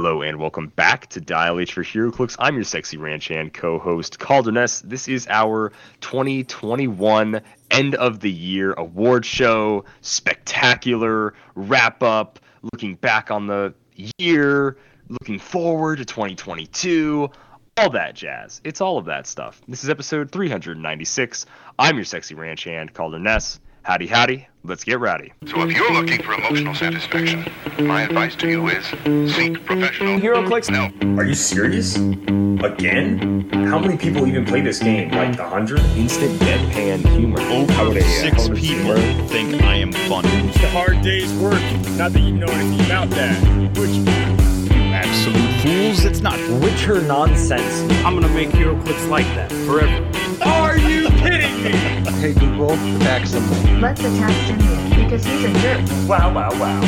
Hello and welcome back to Dial H for HeroClix. I'm your sexy ranch hand co-host Calderness. This is our 2021 end of the year award show, spectacular wrap up, looking back on the year, looking forward to 2022, all that jazz. It's all of that stuff. This is episode 396. I'm your sexy ranch hand Calderness. Howdy, howdy. Let's get rowdy. So if you're looking for emotional satisfaction, my advice to you is seek professional. HeroClix? No. Are you serious? Again? How many people even play this game? Like a hundred? Instant deadpan humor. Over would I, uh, six how would I people say think I am funny. It's a hard day's work. Not that you know anything about that. Which You absolute fools! It's not. Witcher nonsense. I'm gonna make HeroClix like that forever. Are you kidding me? Hey Google, back some. Let's attack Simeon because he's a jerk. Wow, wow, wow.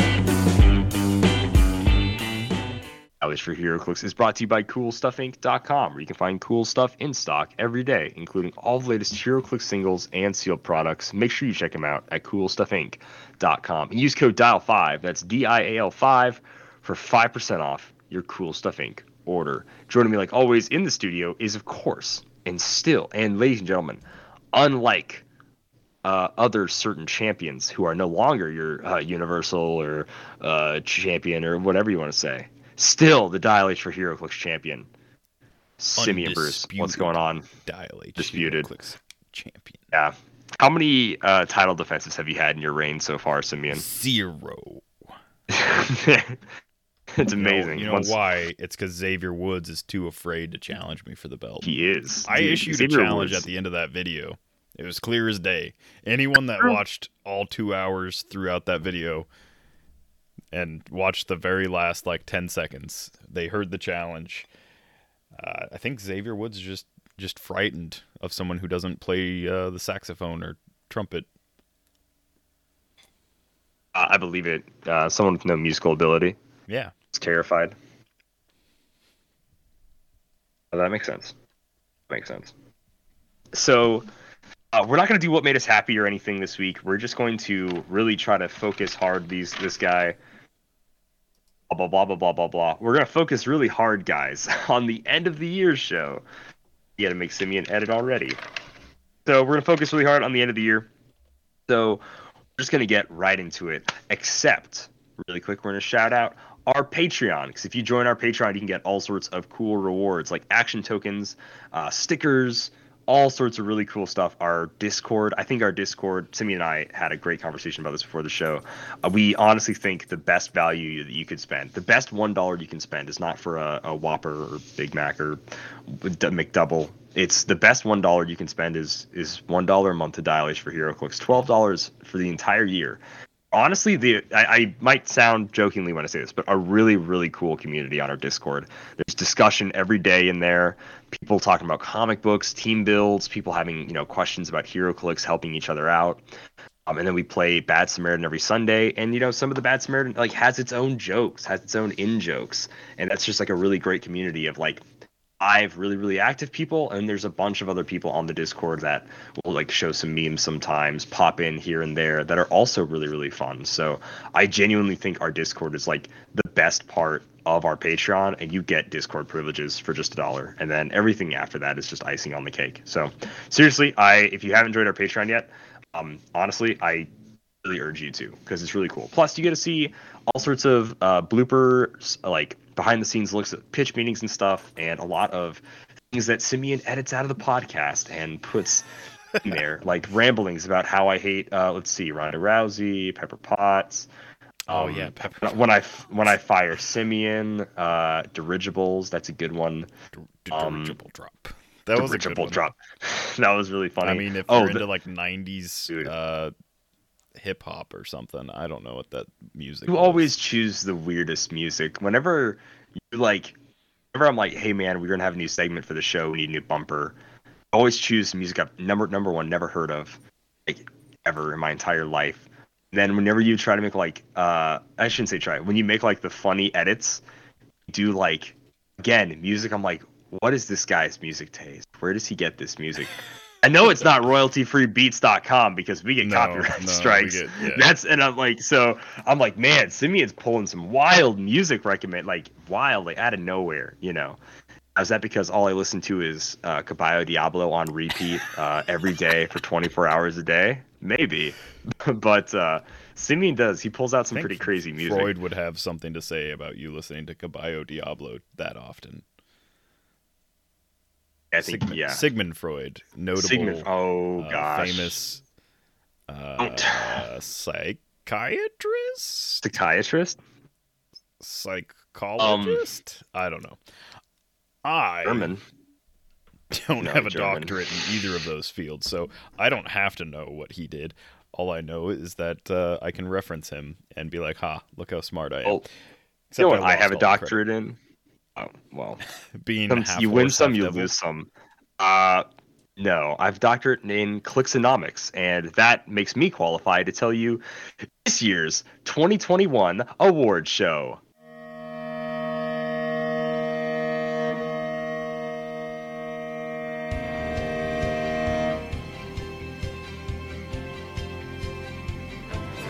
Knowledge for HeroClix is brought to you by CoolStuffInc.com, where you can find cool stuff in stock every day, including all the latest HeroClix singles and sealed products. Make sure you check them out at CoolStuffInc.com and use code DIAL5, that's D-I-A-L-5, for 5% off your Cool Stuff Inc. order. Joining me, like always, in the studio is, of course, and still, and ladies and gentlemen, unlike uh, other certain champions who are no longer your uh, universal or uh, champion or whatever you want to say. Still, the Dial H for HeroClix champion, Simeon Bruce. What's going on? Dial H. Disputed. HeroClix champion. Yeah. How many uh, title defenses have you had in your reign so far, Simeon? Zero. it's amazing. You know, Once- why? It's because Xavier Woods is too afraid to challenge me for the belt. He is. I Dude, issued Xavier a challenge Woods- at the end of that video. It was clear as day. Anyone that watched all two hours throughout that video and watched the very last like ten seconds, they heard the challenge. Uh, I think Xavier Woods is just just frightened of someone who doesn't play uh, the saxophone or trumpet. I believe it. Uh, someone with no musical ability Yeah, terrified. Well, that makes sense. Makes sense. So, uh, we're not going to do what made us happy or anything this week. We're just going to really try to focus hard. These this guy. Blah blah blah blah blah blah blah. We're going to focus really hard, guys, on the end of the year show. You got to make Simeon edit already. So we're going to focus really hard on the end of the year. So we're just going to get right into it. Except, really quick, we're going to shout out our Patreon. Because if you join our Patreon, you can get all sorts of cool rewards like action tokens, uh, stickers, all sorts of really cool stuff. Our Discord, I think our Discord, Simeon and I had a great conversation about this before the show. Uh, we honestly think the best value that you could spend, the best $1 you can spend is not for a, a Whopper or Big Mac or McDouble. It's the best one dollar you can spend is is one dollar a month to dial H for HeroClix, twelve dollars for the entire year. Honestly, the I, I might sound jokingly when I say this, but a really really cool community on our Discord. There's discussion every day in there. People talking about comic books, team builds, people having you know questions about HeroClix helping each other out. Um, and then we play Bad Samaritan every Sunday, and you know some of the Bad Samaritan like has its own jokes, has its own in jokes, and that's just like a really great community of like five really really active people and there's a bunch of other people on the discord that will like show some memes sometimes pop in here and there that are also really really fun. So i genuinely think our discord is like the best part of our patreon and you get discord privileges for just a dollar. And then everything after that is just icing on the cake. So seriously i if you haven't joined our patreon yet um honestly i really urge you to because it's really cool. Plus you get to see all sorts of uh, bloopers like behind the scenes looks at pitch meetings and stuff and a lot of things that simeon edits out of the podcast and puts in there like ramblings about how i hate uh, let's see ronda rousey pepper potts Oh, um, yeah, Pepper when i when i fire simeon uh dirigibles that's a good one D- Um, dirigible drop. That was a good dirigible drop that was really funny I mean, if oh you're the- into like '90s Dude. uh, hip hop or something, I don't know what that music. You was. always choose the weirdest music. Whenever you like, whenever I'm like, hey man, we're gonna have a new segment for the show. We need a new bumper. I always choose music I've number number one never heard of, like ever in my entire life. Then whenever you try to make like, uh, I shouldn't say try. When you make like the funny edits, do like again music. I'm like, what is this guy's music taste? Where does he get this music? I know it's not royalty-free-beats.com because we get No, copyright no, strikes. get- yeah. That's and I'm like, so I'm like, man, Simeon's pulling some wild music recommend, like wild, like out of nowhere, you know. Is that because all I listen to is uh, Caballo Diablo on repeat uh, every day for 24 hours a day? Maybe, but uh, Simeon does. He pulls out some pretty crazy music. Freud would have something to say about you listening to Caballo Diablo that often. I think, Sigmund, yeah. Sigmund Freud, notable, Sigmund. Oh uh, gosh. famous uh, psychiatrist, Psychiatrist. psychologist. I don't know. I German. don't No, have a German. doctorate in either of those fields, so I don't have to know what he did. All I know is that uh, I can reference him and be like, "Ha! Look how smart I am." Oh, Except you know what I have a the credit. doctorate in? Oh well. Being Some- you win some, you devil. lose some. Uh, no, I've doctorate in Clixonomics, and that makes me qualified to tell you this year's 2021 award show.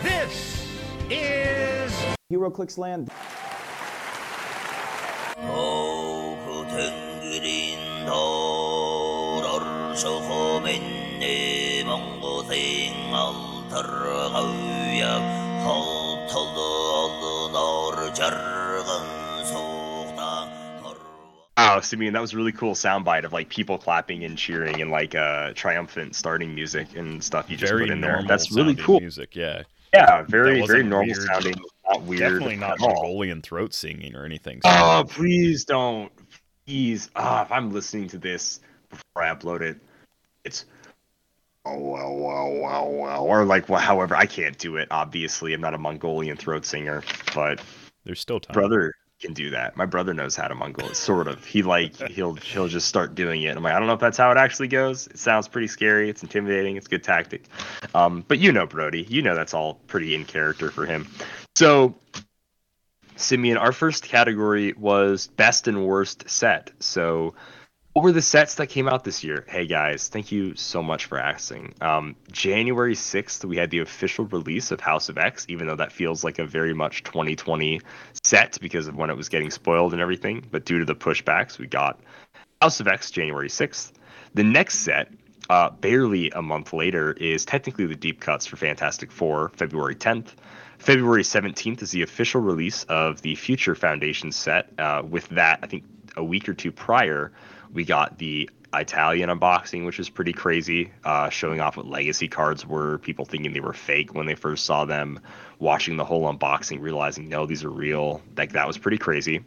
This is HeroClix Land. Oh, Simeon, that was a really cool soundbite of like people clapping and cheering and like uh triumphant starting music and stuff you just Very put in there. That's really cool. music. Yeah, Yeah, very very normal weird. sounding, not weird. definitely not at. Mongolian throat singing or anything. Oh, please don't. Please. Ah, if I'm listening to this before I upload it, it's oh wow wow wow wow or like well, however I can't do it. Obviously, I'm not a Mongolian throat singer, but There's still time. brother can do that. My brother knows how to Mongol. Sort of. He like he'll he'll just start doing it. I'm like I don't know if that's how it actually goes. It sounds pretty scary. It's intimidating. It's a good tactic. Um, but you know Brody. You know that's all pretty in character for him. So Simeon, our first category was best and worst set. So, what were the sets that came out this year? Hey guys, thank you so much for asking. Um, January 6th, we had the official release of House of X, even though that feels like a very much 2020 set because of when it was getting spoiled and everything. But due to the pushbacks, we got House of X January 6th. The next set, uh, barely a month later, is technically the deep cuts for Fantastic Four, February 10th. February 17th is the official release of the Future Foundation set. Uh, with that, I think a week or two prior, we got the Italian unboxing, which was pretty crazy, uh, showing off what legacy cards were, people thinking they were fake when they first saw them, watching the whole unboxing, realizing, no, these are real. Like, that was pretty crazy.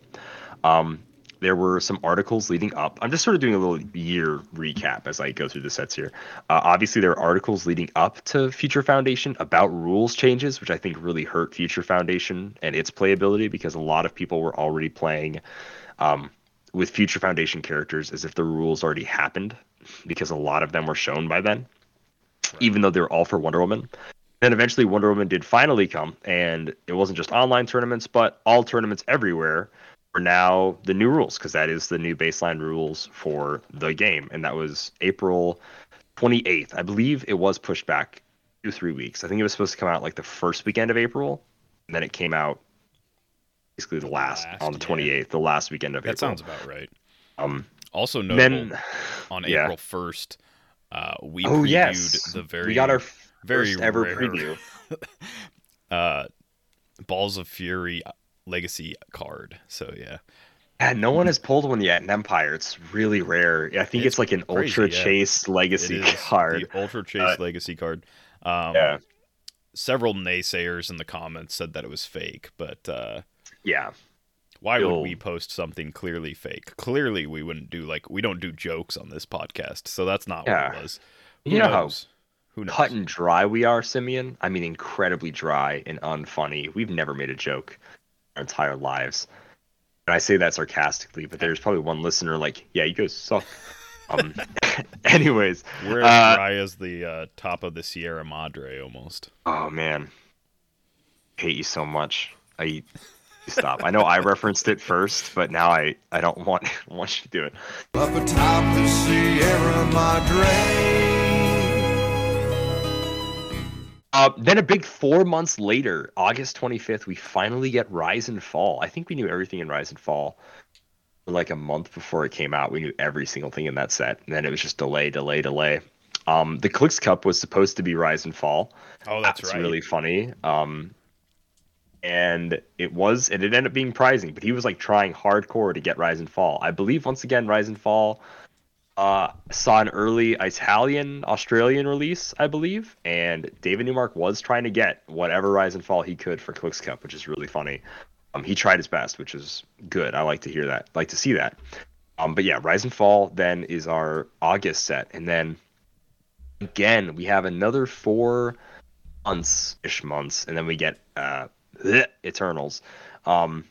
Um, there were some articles leading up. I'm just sort of doing a little year recap as I go through the sets here. Uh, obviously, there are articles leading up to Future Foundation about rules changes, which I think really hurt Future Foundation and its playability because a lot of people were already playing um, with Future Foundation characters as if the rules already happened because a lot of them were shown by then, even though they were all for Wonder Woman. Then eventually Wonder Woman did finally come, and it wasn't just online tournaments, but all tournaments everywhere are now the new rules because that is the new baseline rules for the game, and that was April 28th. I believe it was pushed back two three weeks. I think it was supposed to come out like the first weekend of April, and then it came out basically the last, Last, on the yeah. 28th, the last weekend of that April. sounds about right. um. Also notable Then on yeah. April 1st, uh, we oh previewed yes, the very we got our very first ever rare- preview. uh, Balls of Fury Legacy card. So yeah, Yeah, no one has pulled one yet in Empire. It's really rare. I think It's it's, like an crazy, Ultra yeah. Chase Legacy is card. the Ultra Chase Uh, Legacy card. Um, Yeah, Several naysayers in the comments said that it was fake, but uh, yeah. why You'll- would we post something clearly fake? Clearly, we wouldn't do like we don't do jokes on this podcast, so that's not Yeah. what it was. You know how knows? Who knows? cut and dry we are, Simeon. I mean, incredibly dry and unfunny. We've never made a joke our entire lives. And I say that sarcastically, but there's probably one listener like, yeah, you guys suck. um, anyways, We're as uh, dry as the uh, top of the Sierra Madre almost. oh man, hate you so much. I Stop. I know I referenced it first, but now I, I don't want want you to do it. Up atop the Sierra Madre. Uh, then a big four months later, August 25th, we finally get Rise and Fall. I think we knew everything in Rise and Fall. Like a month before it came out, we knew every single thing in that set. And then it was just delay, delay, delay. Um, the Clicks Cup was supposed to be Rise and Fall. Oh, that's, that's right. really funny. Um, and it was, and it ended up being prizing, but he was like trying hardcore to get Rise and Fall. I believe once again, Rise and Fall uh, saw an early Italian Australian release, I believe, and David Newmark was trying to get whatever Rise and Fall he could for Clicks Cup, which is really funny. Um, he tried his best, which is good. I like to hear that, like to see that. Um, but yeah, Rise and Fall then is our August set, and then again we have another four months ish months, and then we get uh, Eternals. Um,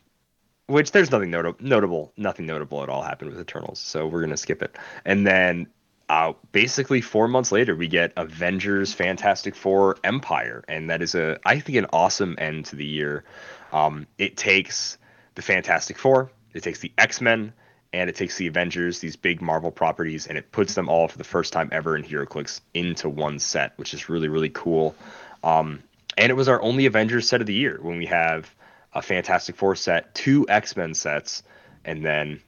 which there's nothing nota- notable, nothing notable at all happened with Eternals, so we're gonna skip it. And then, uh, basically four months later, we get Avengers: Fantastic Four: Empire, and that is a, I think, an awesome end to the year. Um, it takes the Fantastic Four, it takes the X Men, and it takes the Avengers, these big Marvel properties, and it puts them all for the first time ever in HeroClix into one set, which is really really cool. Um, and it was our only Avengers set of the year when we have a Fantastic Four set, two X Men sets, and then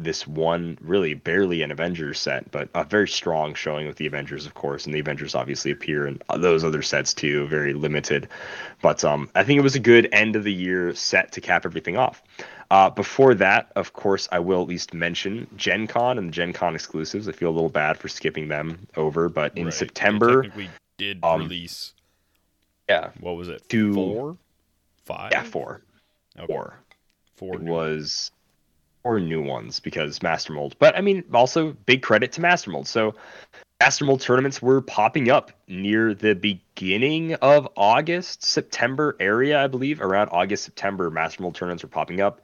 this one really barely an Avengers set, but a very strong showing with the Avengers, of course, and the Avengers obviously appear in those other sets too, very limited. But um, I think it was a good end of the year set to cap everything off. Uh, before that, of course, I will at least mention Gen Con and the Gen Con exclusives. I feel a little bad for skipping them over, but in Right. September, we did um, release. Yeah, What was it? two- four, five, yeah, four, Okay. four. four. it new- was four new ones because Master Mold. But I mean, also big credit to Master Mold. So Master Mold tournaments were popping up near the beginning of August, September area, I believe. Around August, September, Master Mold tournaments were popping up.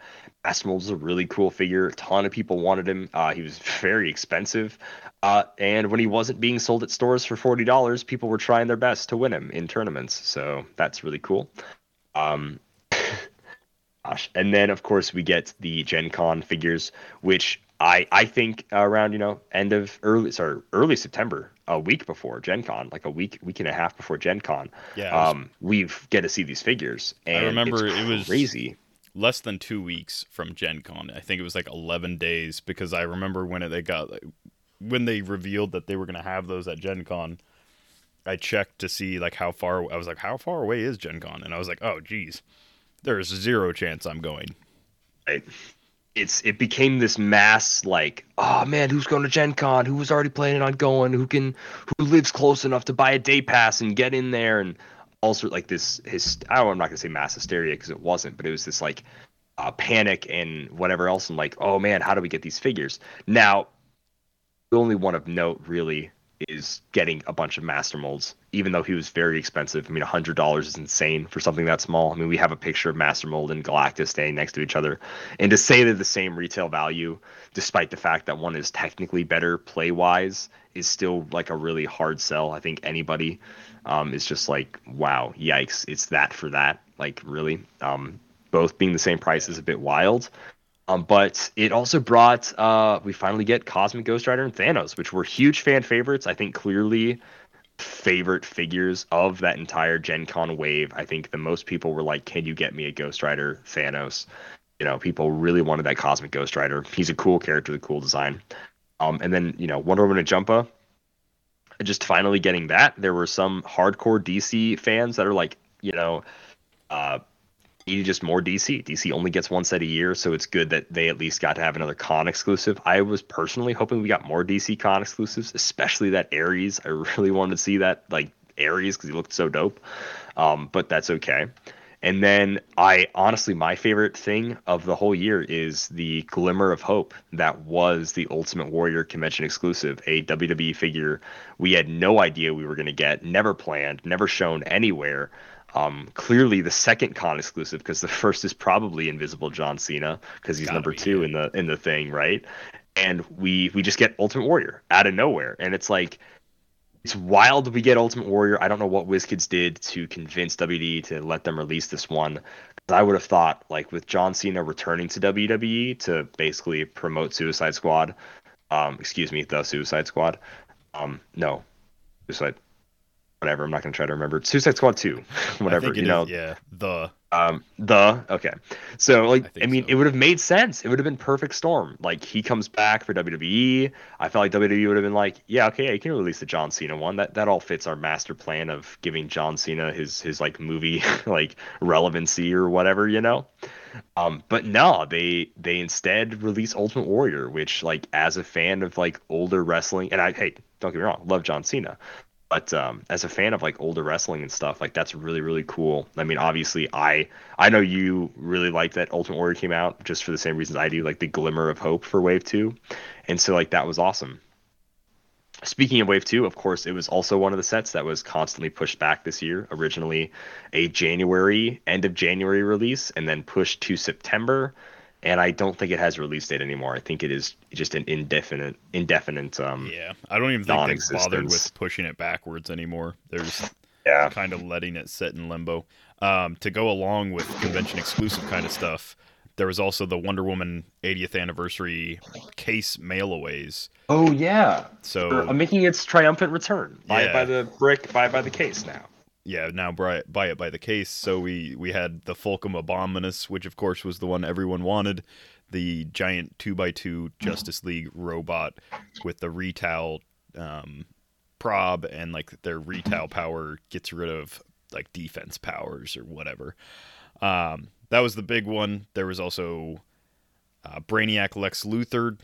Is a really cool figure. A ton of people wanted him. Uh, he was very expensive. Uh, and when he wasn't being sold at stores for $40, people were trying their best to win him in tournaments. So that's really cool. Um, Gosh. And then of course we get the Gen Con figures, which I I think around you know end of early sorry early September, a week before Gen Con, like a week week and a half before Gen Con, Yeah, was um, we get to see these figures. And I remember it's it was- crazy. Less than two weeks from Gen Con. I think it was like 11 days because I remember when they got when they revealed that they were going to have those at Gen Con. I checked to see like how far I was like how far away is Gen Con and I was like oh geez there's zero chance I'm going Right? It's it became this mass like oh man who's going to Gen Con who was already planning on going who can who lives close enough to buy a day pass and get in there and also like this his I'm not gonna say mass hysteria because it wasn't but it was this like uh, panic and whatever else and like oh man how do we get these figures? Now the only one of note really is getting a bunch of master molds even though he was very expensive. I mean $100 is insane for something that small. I mean we have a picture of master mold and galactus standing next to each other. And to say they're the same retail value despite the fact that one is technically better play wise is still like a really hard sell i think anybody um, is just like wow yikes it's that for that like really um, both being the same price is a bit wild um, but it also brought uh, we finally get Cosmic Ghost Rider and Thanos, which were huge fan favorites. I think clearly favorite figures of that entire Gen Con wave. I think the most people were like, "Can you get me a Ghost Rider Thanos?" You know, people really wanted that Cosmic Ghost Rider. He's a cool character, the cool design. Um, and then you know Wonder Woman and Jumpa. Just finally getting that. There were some hardcore DC fans that are like, you know, uh, needed just more DC. DC only gets one set a year, so it's good that they at least got to have another con exclusive. I was personally hoping we got more DC con exclusives, especially that Ares. I really wanted to see that like Ares because he looked so dope. Um, but that's okay. And then I honestly, my favorite thing of the whole year is the Glimmer of Hope that was the Ultimate Warrior convention exclusive, a WWE figure we had no idea we were going to get, never planned, never shown anywhere. Um, clearly the second con exclusive because the first is probably Invisible John Cena because he's Gotta number be, two yeah. in the in the thing, right? And we we just get Ultimate Warrior out of nowhere, and it's like it's wild we get Ultimate Warrior. I don't know what WizKids did to convince WWE to let them release this one. I would have thought, like with John Cena returning to WWE to basically promote Suicide Squad, um, excuse me, the Suicide Squad. Um, no, Suicide. whatever. I'm not gonna try to remember. Suicide Squad two, whatever. You know, is- yeah, the um, the okay. So like, I I, mean, so. it would have made sense. It would have been perfect storm. Like he comes back for WWE. I felt like WWE would have been like, yeah, okay, yeah, you can release the John Cena one. That that all fits our master plan of giving John Cena his his like movie like relevancy or whatever, you know. Um, but no, they they instead release Ultimate Warrior, which like as a fan of like older wrestling, and I hey, don't get me wrong, love John Cena, but um, as a fan of like older wrestling and stuff, like that's really really cool. I mean, obviously, I I know you really like that Ultimate Warrior came out just for the same reasons I do, like the glimmer of hope for Wave Two, and so like that was awesome. Speaking of Wave 2, of course, it was also one of the sets that was constantly pushed back this year. Originally a January, end of January release, and then pushed to September. And I don't think it has a release date anymore. I think it is just an indefinite, indefinite. Um, yeah. I don't even think they bothered with pushing it backwards anymore. They're just yeah. kind of letting it sit in limbo. Um, to go along with convention exclusive kind of stuff, there was also the Wonder Woman 80th anniversary case mailaways. Oh yeah. So For- I'm making its triumphant return. Buy Yeah. it by the brick. Buy it by the case now. Yeah, now buy it, buy it by the case. So we we had the Fulcrum Abominus, which of course was the one everyone wanted, the giant two x two Justice League robot with the retail um, prob and like their retail power gets rid of like defense powers or whatever. Um, that was the big one. There was also uh, Brainiac Lex Luthor,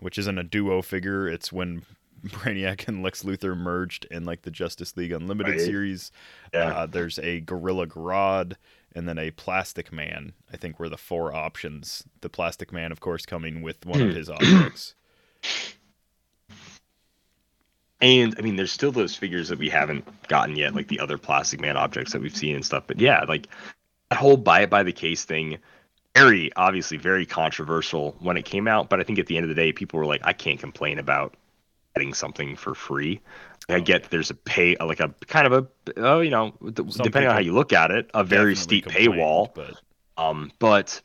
which isn't a duo figure. It's when Brainiac and Lex Luthor merged in like the Justice League Unlimited Right. series. Yeah. Uh, there's a Gorilla Grodd and then a Plastic Man. I think were the four options. The Plastic Man, of course, coming with one Hmm. of his objects. And I mean, there's still those figures that we haven't gotten yet, like the other Plastic Man objects that we've seen and stuff. But yeah, like that whole buy it by the case thing, very obviously very controversial when it came out. But I think at the end of the day, people were like, I can't complain about getting something for free. I get there's a pay, like a kind of a, oh, you know, Some depending on how you look at it, a very steep paywall. but Um, but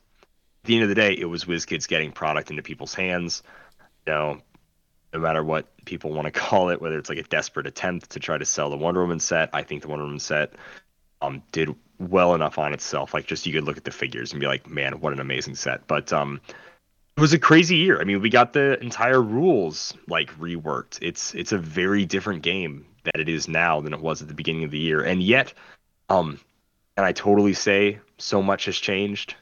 at the end of the day, it was WizKids getting product into people's hands. You know, no matter what people want to call it, whether it's like a desperate attempt to try to sell the Wonder Woman set, I think the Wonder Woman set um, did well enough on itself. Like, just you could look at the figures and be like, man, what an amazing set. But um, was a crazy year. I mean, we got the entire rules like reworked. It's it's a very different game that it is now than it was at the beginning of the year, and yet, um, and I totally say so much has changed.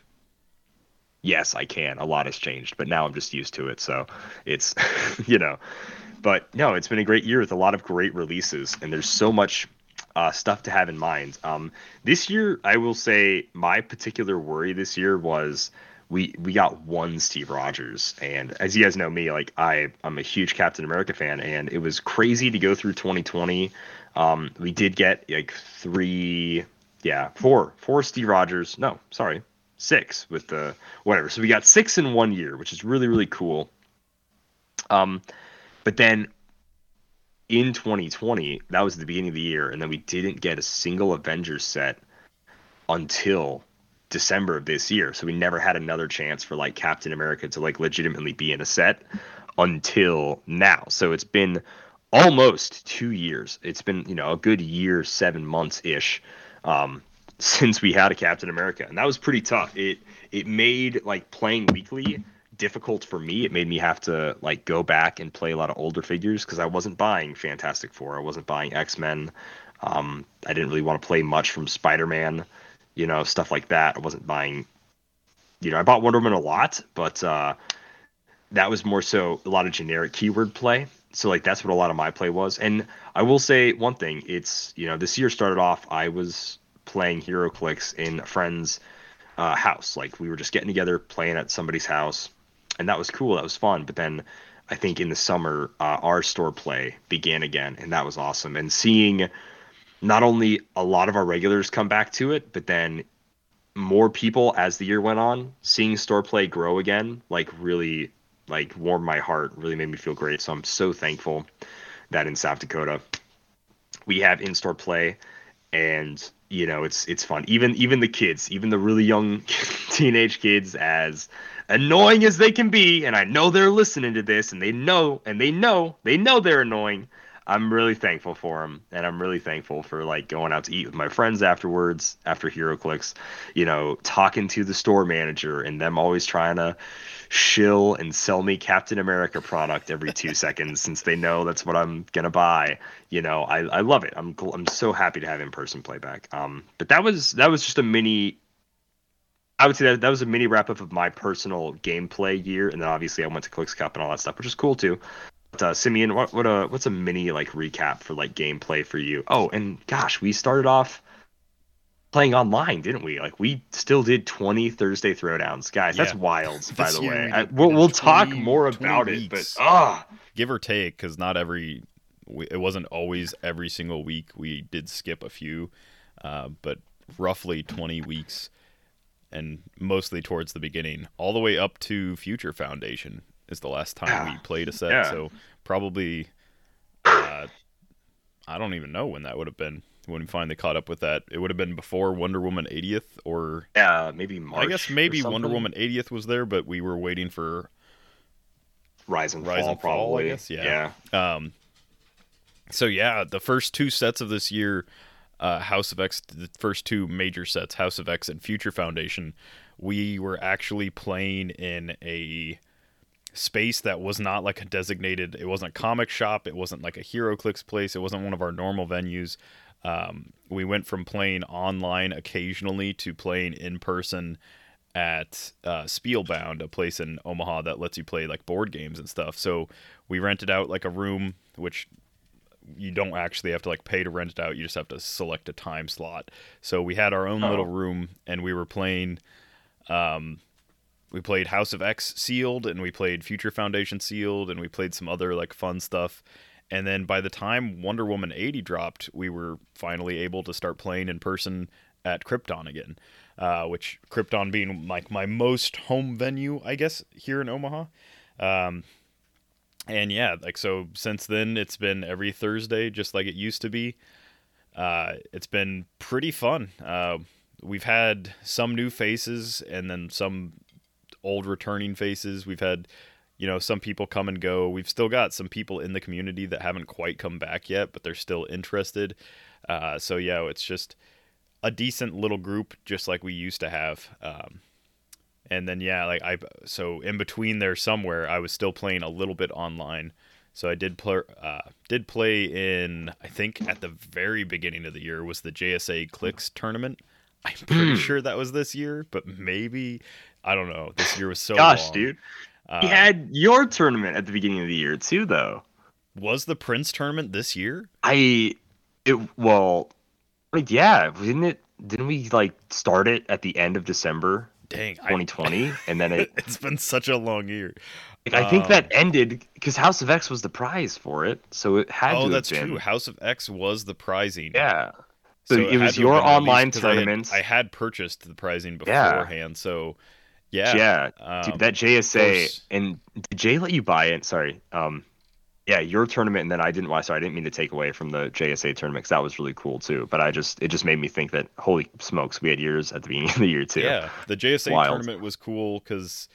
Yes, I can. A lot has changed, but now I'm just used to it. So it's, you know, but no, it's been a great year with a lot of great releases, and there's so much uh, stuff to have in mind. Um, this year, I will say my particular worry this year was we we got one Steve Rogers, and as you guys know me, like I I'm a huge Captain America fan, and it was crazy to go through 2020. Um, we did get like three, yeah, four, four Steve Rogers. No, sorry, six with the whatever. So we got six in one year, which is really really cool. Um, but then in 2020, that was the beginning of the year, and then we didn't get a single Avengers set until December of this year. So we never had another chance for like Captain America to like legitimately be in a set until now. So it's been almost two years. It's been, you know, a good year, seven months ish, um, since we had a Captain America. And that was pretty tough. It it made like playing weekly difficult for me. It made me have to like go back and play a lot of older figures because I wasn't buying Fantastic Four. I wasn't buying X Men. Um, I didn't really want to play much from Spider Man, you know, stuff like that. I wasn't buying, you know, I bought Wonder Woman a lot, but uh, that was more so a lot of generic keyword play. So like that's what a lot of my play was. And I will say one thing: it's you know this year started off. I was playing HeroClix in a friend's uh, house. Like we were just getting together, playing at somebody's house, and that was cool. That was fun. But then I think in the summer, uh, our store play began again, and that was awesome. And seeing not only a lot of our regulars come back to it, but then more people as the year went on, seeing store play grow again, like really like warmed my heart, really made me feel great. So I'm so thankful that in South Dakota we have in-store play and you know it's it's fun even even the kids even the really young teenage kids as annoying as they can be and i know they're listening to this and they know and they know they know they're annoying I'm really thankful for him, and I'm really thankful for like going out to eat with my friends afterwards after HeroClix. You know, talking to the store manager and them always trying to shill and sell me Captain America product every two seconds since they know that's what I'm gonna buy. You know, I, I love it. I'm I'm so happy to have in person playback. Um, but that was that was just a mini. I would say that that was a mini wrap up of my personal gameplay year, and then obviously I went to Clicks Cup and all that stuff, which is cool too. Uh, Simeon, what what a what's a mini like recap for like gameplay for you? Oh, and gosh, we started off playing online, didn't we? Like we still did 20 Thursday throwdowns, guys. That's wild, by the way. We I, we'll we'll talk more 20 about it, but weeks. ah, give or take because not every it wasn't always every single week we did skip a few uh, but roughly 20 weeks and mostly towards the beginning all the way up to future foundation is the last time we played a set Yeah. so probably uh, i don't even know when that would have been when we finally caught up with that it would have been before wonder woman 80th or yeah, maybe March. i guess maybe wonder woman 80th was there but we were waiting for Rise and Rise Fall, and Fall, I probably. guess, yeah. yeah. Um, so yeah, the first two sets of this year, uh, House of X, the first two major sets, House of X and Future Foundation, we were actually playing in a space that was not like a designated. It wasn't a comic shop. It wasn't like a HeroClix place. It wasn't one of our normal venues. Um, we went from playing online occasionally to playing in person at uh, Spielbound, a place in Omaha that lets you play like board games and stuff. So we rented out like a room, which you don't actually have to like pay to rent it out. You just have to select a time slot. So we had our own Oh. little room, and we were playing. Um, we played House of X sealed, and we played Future Foundation sealed, and we played some other like fun stuff. And then by the time Wonder Woman 80 dropped, we were finally able to start playing in person at Krypton again, uh, which Krypton being like my most home venue, I guess, here in Omaha. Um, and yeah, like so since then, it's been every Thursday, just like it used to be. Uh, it's been pretty fun. Uh, we've had some new faces and then some old returning faces. We've had, you know, some people come and go. We've still got some people in the community that haven't quite come back yet, but they're still interested. Uh, so yeah, it's just a decent little group, just like we used to have. Um, and then yeah, like I so in between there somewhere, I was still playing a little bit online. So I did play uh, did play in I think at the very beginning of the year was the JSA Clicks tournament. I'm pretty sure that was this year, but maybe I don't know. This year was so Gosh, long. dude. Uh, You had your tournament at the beginning of the year too, though. was the Prince tournament this year? I, it well, like yeah, didn't it? Didn't we like start it at the end of December Dang, I, 2020, and then it? it's been such a long year. Like, I think Um, that ended because House of X was the prize for it, so it had to Oh, that's true. House of X was the prizing. Yeah. So, it, had was your online at least- online 'cause I had- I had, purchased the prizing Yeah. beforehand, so yeah. yeah, um, dude, that JSA and did Jay let you buy it? Sorry. Um, yeah, your tournament, and then I didn't. Why? Sorry, I didn't mean to take away from the JSA tournament 'cause that was really cool too. But I just it just made me think that holy smokes, we had years at the beginning of the year too. Yeah, the JSA Wild. tournament was cool because,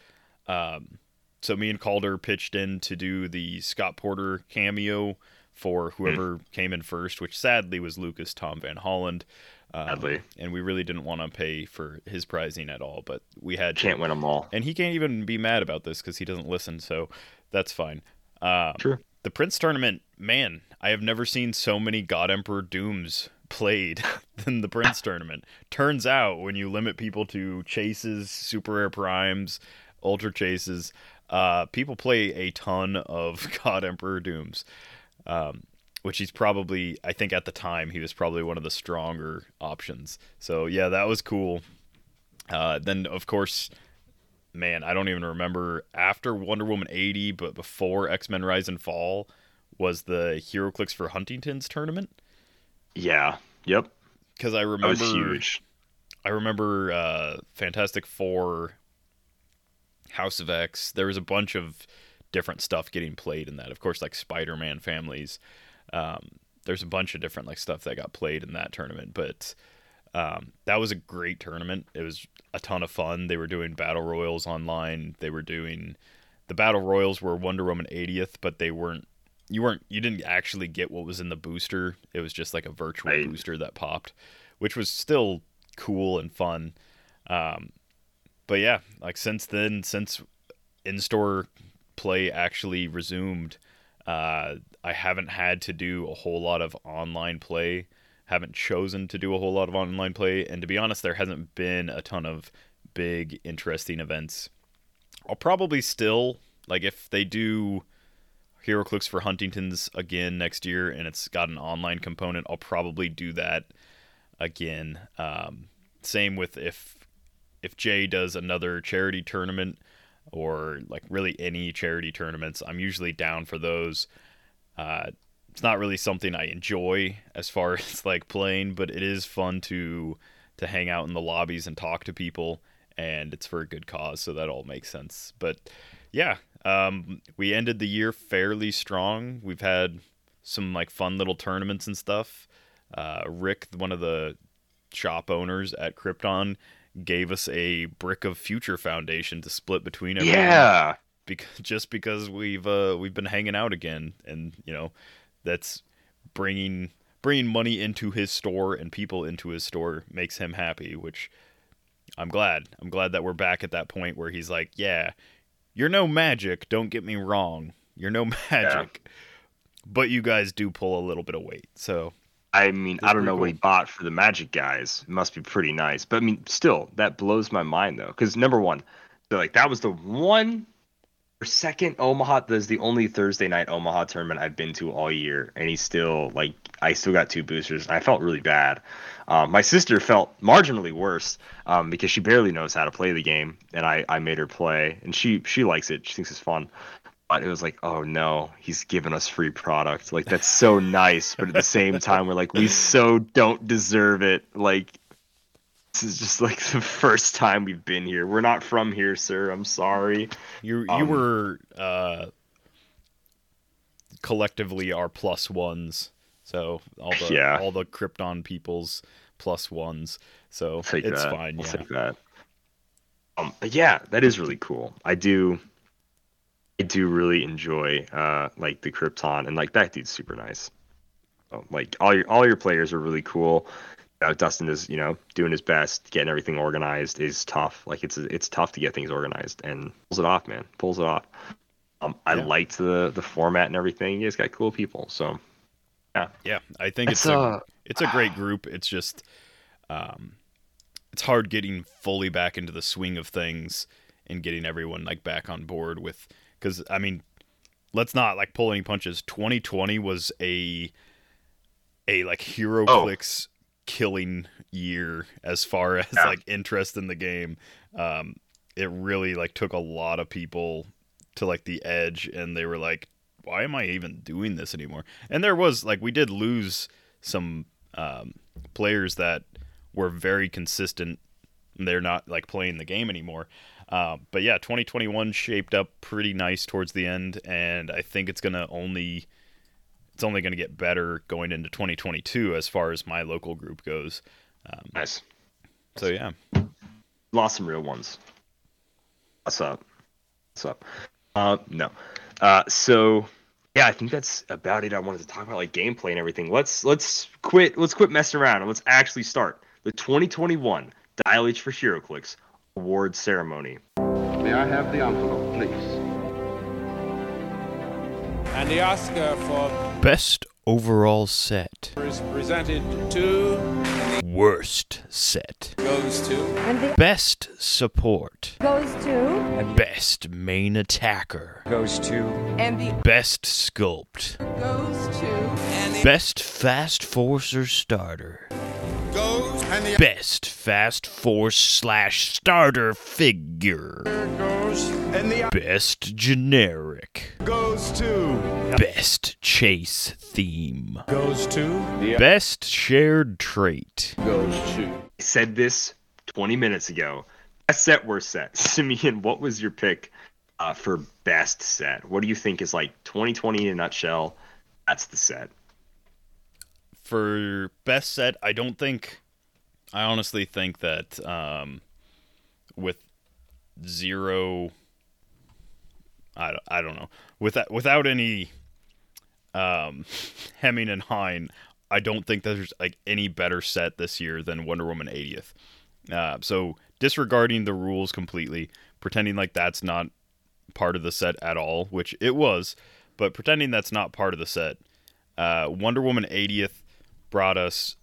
um, so me and Calder pitched in to do the Scott Porter cameo for whoever came in first, which sadly was Lucas Tom Van Holland. Um, and we really didn't want to pay for his prizing at all, but we had. Can't win them all. and he can't even be mad about this because he doesn't listen, so that's fine. Um, True. The Prince tournament, man, I have never seen so many God Emperor Dooms played than the Prince tournament. Turns out, when you limit people to chases, super rare primes, ultra chases, uh, people play a ton of God Emperor Dooms. Um, which he's probably, I think at the time, he was probably one of the stronger options. So, yeah, that was cool. Uh, then, of course, man, I don't even remember after Wonder Woman 80, but before X Men Rise and Fall was the HeroClix for Huntington's tournament. Yeah. Yep. Because I remember That was huge. I remember uh, Fantastic Four, House of X. There was a bunch of different stuff getting played in that. Of course, like Spider Man families. Um, there's a bunch of different like stuff that got played in that tournament, but um, that was a great tournament. It was a ton of fun. They were doing battle royals online. They were doing the battle royals were Wonder Woman 80th, but they weren't you weren't you didn't actually get what was in the booster. It was just like a virtual Right. booster that popped, which was still cool and fun. Um, but yeah, like since then, since in-store play actually resumed, uh, I haven't had to do a whole lot of online play. Haven't chosen to do a whole lot of online play, and to be honest, there hasn't been a ton of big, interesting events. I'll probably still like if they do HeroClix for Huntington's again next year, and it's got an online component. I'll probably do that again. Um, same with if if Jay does another charity tournament or like really any charity tournaments, I'm usually down for those. Uh, it's not really something I enjoy as far as like playing, but it is fun to to hang out in the lobbies and talk to people, and it's for a good cause, so that all makes sense. But yeah, um, we ended the year fairly strong. We've had some like fun little tournaments and stuff. Uh, Rick, one of the shop owners at Krypton, gave us a brick of Future Foundation to split between everyone Yeah. Because just because we've uh, we've been hanging out again, and you know, that's bringing bringing money into his store and people into his store makes him happy. Which I'm glad. I'm glad that we're back at that point where he's like, yeah, you're no magic. Don't get me wrong. You're no magic. But you guys do pull a little bit of weight, so I mean, I don't know what he bought for the Magic guys. It must be pretty nice. But I mean, still, that blows my mind though. Because number one, like that was the one second Omaha. That's the only Thursday night Omaha tournament I've been to all year, and he still like I still got two boosters. And I felt really bad. Um, my sister felt marginally worse um, because she barely knows how to play the game, and I I made her play, and she she likes it. She thinks it's fun. But it was like, oh no, he's giving us free product. Like that's so nice, but at the same time, we're like, we so don't deserve it. Like this is just like the first time we've been here. We're not from here, sir. I'm sorry. You you Um, were uh, collectively our plus ones. So all the Yeah. all the Krypton people's plus ones. So it's that. fine. I'll Yeah. take that. Um, but yeah, that is really cool. I do, I do really enjoy uh like the Krypton and like that dude's super nice. So, like all your all your players are really cool. Uh, Dustin is you know doing his best, getting everything organized is tough. Like it's it's tough to get things organized and pulls it off, man. Pulls it off. Um, I Yeah. liked the the format and everything. You guys got cool people, so Yeah, yeah. I think it's It's, a uh, it's a great group. It's just um, it's hard getting fully back into the swing of things and getting everyone like back on board with because I mean, let's not like pull any punches. 2020 was a a like hero Oh. clicks killing year as far as Yeah. like interest in the game. Um, it really like took a lot of people to like the edge, and they were like, "Why am I even doing this anymore?" And there was like we did lose some um, players that were very consistent. They're not like playing the game anymore. Uh, but yeah, 2021 shaped up pretty nice towards the end, and I think it's gonna only it's only gonna get better going into 2022 as far as my local group goes. Um, nice. so yeah, lost some real ones. What's up? What's up? Uh, no. Uh, so yeah, I think that's about it. I wanted to talk about like gameplay and everything. Let's let's quit. Let's quit messing around and let's actually start the 2021 Dial H for HeroClix award ceremony. May I have the envelope, please? And the Oscar for best overall set, is presented to worst set, goes to And the best support, goes to best main attacker, Goes to and the best sculpt, goes to and the best fast forces starter, goes and the best fast force slash starter figure, goes and the best generic, goes to best chase theme, goes to the best shared trait. goes to I said this 20 minutes ago. Best set, worst set. Simeon, what was your pick uh, for best set? What do you think is like 2020 in a nutshell? That's the set. for best set, I don't think. I honestly think that um, with zero, I, I don't know without without any um, Hemming and Hine, I don't think there's like any better set this year than Wonder Woman 80th. Uh, so disregarding the rules completely, pretending like that's not part of the set at all, which it was, but pretending that's not part of the set. Uh, Wonder Woman 80th brought us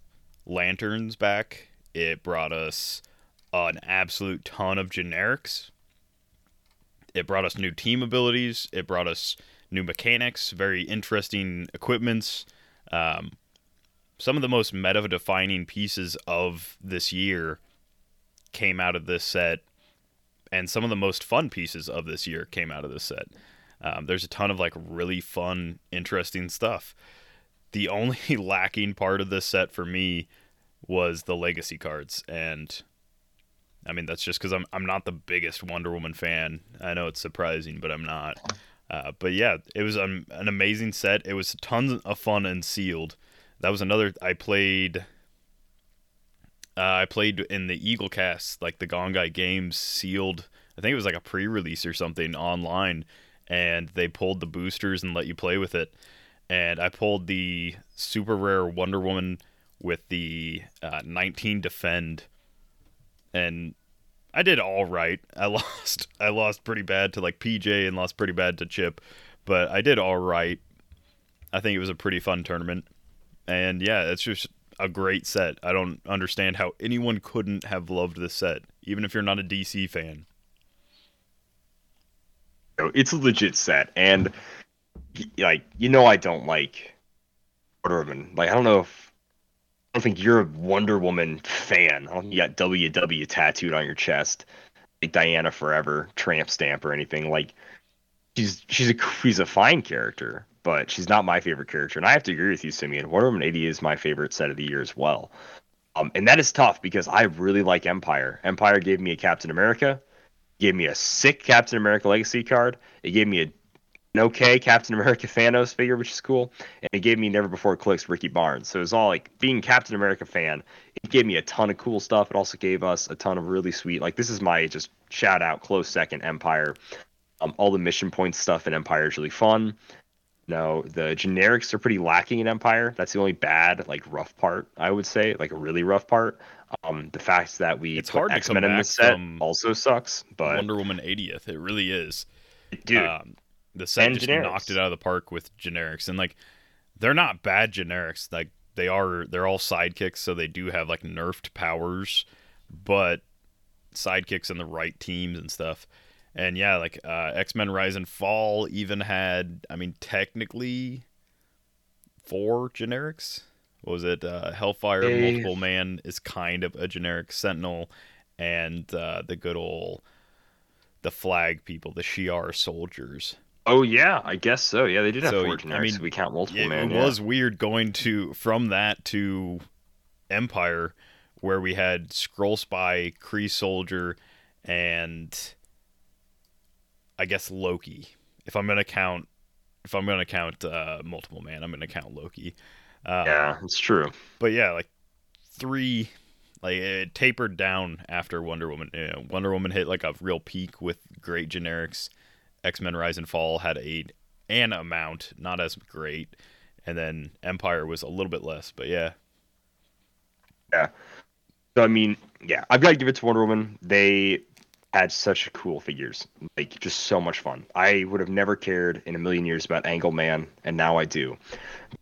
lanterns back. It brought us an absolute ton of generics. It brought us new team abilities. It brought us new mechanics, very interesting equipments. Um, some of the most meta defining pieces of this year came out of this set, and some of the most fun pieces of this year came out of this set. Um, there's a ton of like really fun, interesting stuff. The only lacking part of this set for me was the legacy cards, and I mean that's just because I'm I'm not the biggest Wonder Woman fan. I know it's surprising, but I'm not. Uh, but yeah, it was an, an amazing set. It was tons of fun and sealed. That was another I played. Uh, I played in the Eagle Cast, like the Gongai Games sealed. I think it was like a pre-release or something online, and they pulled the boosters and let you play with it. And I pulled the super rare Wonder Woman with the uh, 19 defend, and I did all right. I lost. I lost pretty bad to like PJ and lost pretty bad to Chip, but I did all right. I think it was a pretty fun tournament, and yeah, it's just a great set. I don't understand how anyone couldn't have loved this set, even if you're not a DC fan. It's a legit set, and like you know, I don't like Woman. Like I don't know if don't think you're a Wonder Woman fan. I don't you got WW tattooed on your chest, like Diana Forever, tramp stamp or anything. Like she's she's a she's a fine character, but she's not my favorite character. And I have to agree with you, Simeon. Wonder Woman 80 is my favorite set of the year as well. Um, and that is tough because I really like Empire. Empire gave me a Captain America, gave me a sick Captain America Legacy card. It gave me a an okay Captain America Thanos figure, which is cool, and it gave me Never Before Clicks Rikki Barnes. So it was all like being Captain America fan. It gave me a ton of cool stuff. It also gave us a ton of really sweet. Like this is my just shout out close second Empire. Um, all the mission points stuff in Empire is really fun. No, the generics are pretty lacking in Empire. That's the only bad, like rough part, I would say, like a really rough part. Um, the fact that we It's hard to X Men come in back the set also sucks, but Wonder Woman 80th, it really is. dude, um, the set just generics. knocked it out of the park with generics, and like they're not bad generics. Like they are, they're all sidekicks, so they do have like nerfed powers, but sidekicks in the right teams and stuff. And yeah, like uh, X Men Rise and Fall even had, I mean, technically four generics. What was it? Uh, Hellfire. Multiple Man is kind of a generic Sentinel, and uh, the good old the flag people, the Shi'ar soldiers. Oh yeah, I guess so. Yeah, they did have So, four I generics. mean, we count multiple it, man. it yeah. was weird going to from that to Empire, where we had Skrull Spy, Kree Soldier, and I guess Loki. If I'm gonna count, if I'm gonna count uh, multiple man, I'm gonna count Loki. Uh, Yeah, it's true. but yeah, like three, like it tapered down after Wonder Woman. You know, Wonder Woman hit like a real peak with great generics. X Men Rise and Fall had a an amount, not as great, and then Empire was a little bit less. But yeah, yeah. So I mean, yeah, I've got to give it to Wonder Woman. They had such cool figures, like just so much fun. I would have never cared in a million years about Angle Man, and now I do.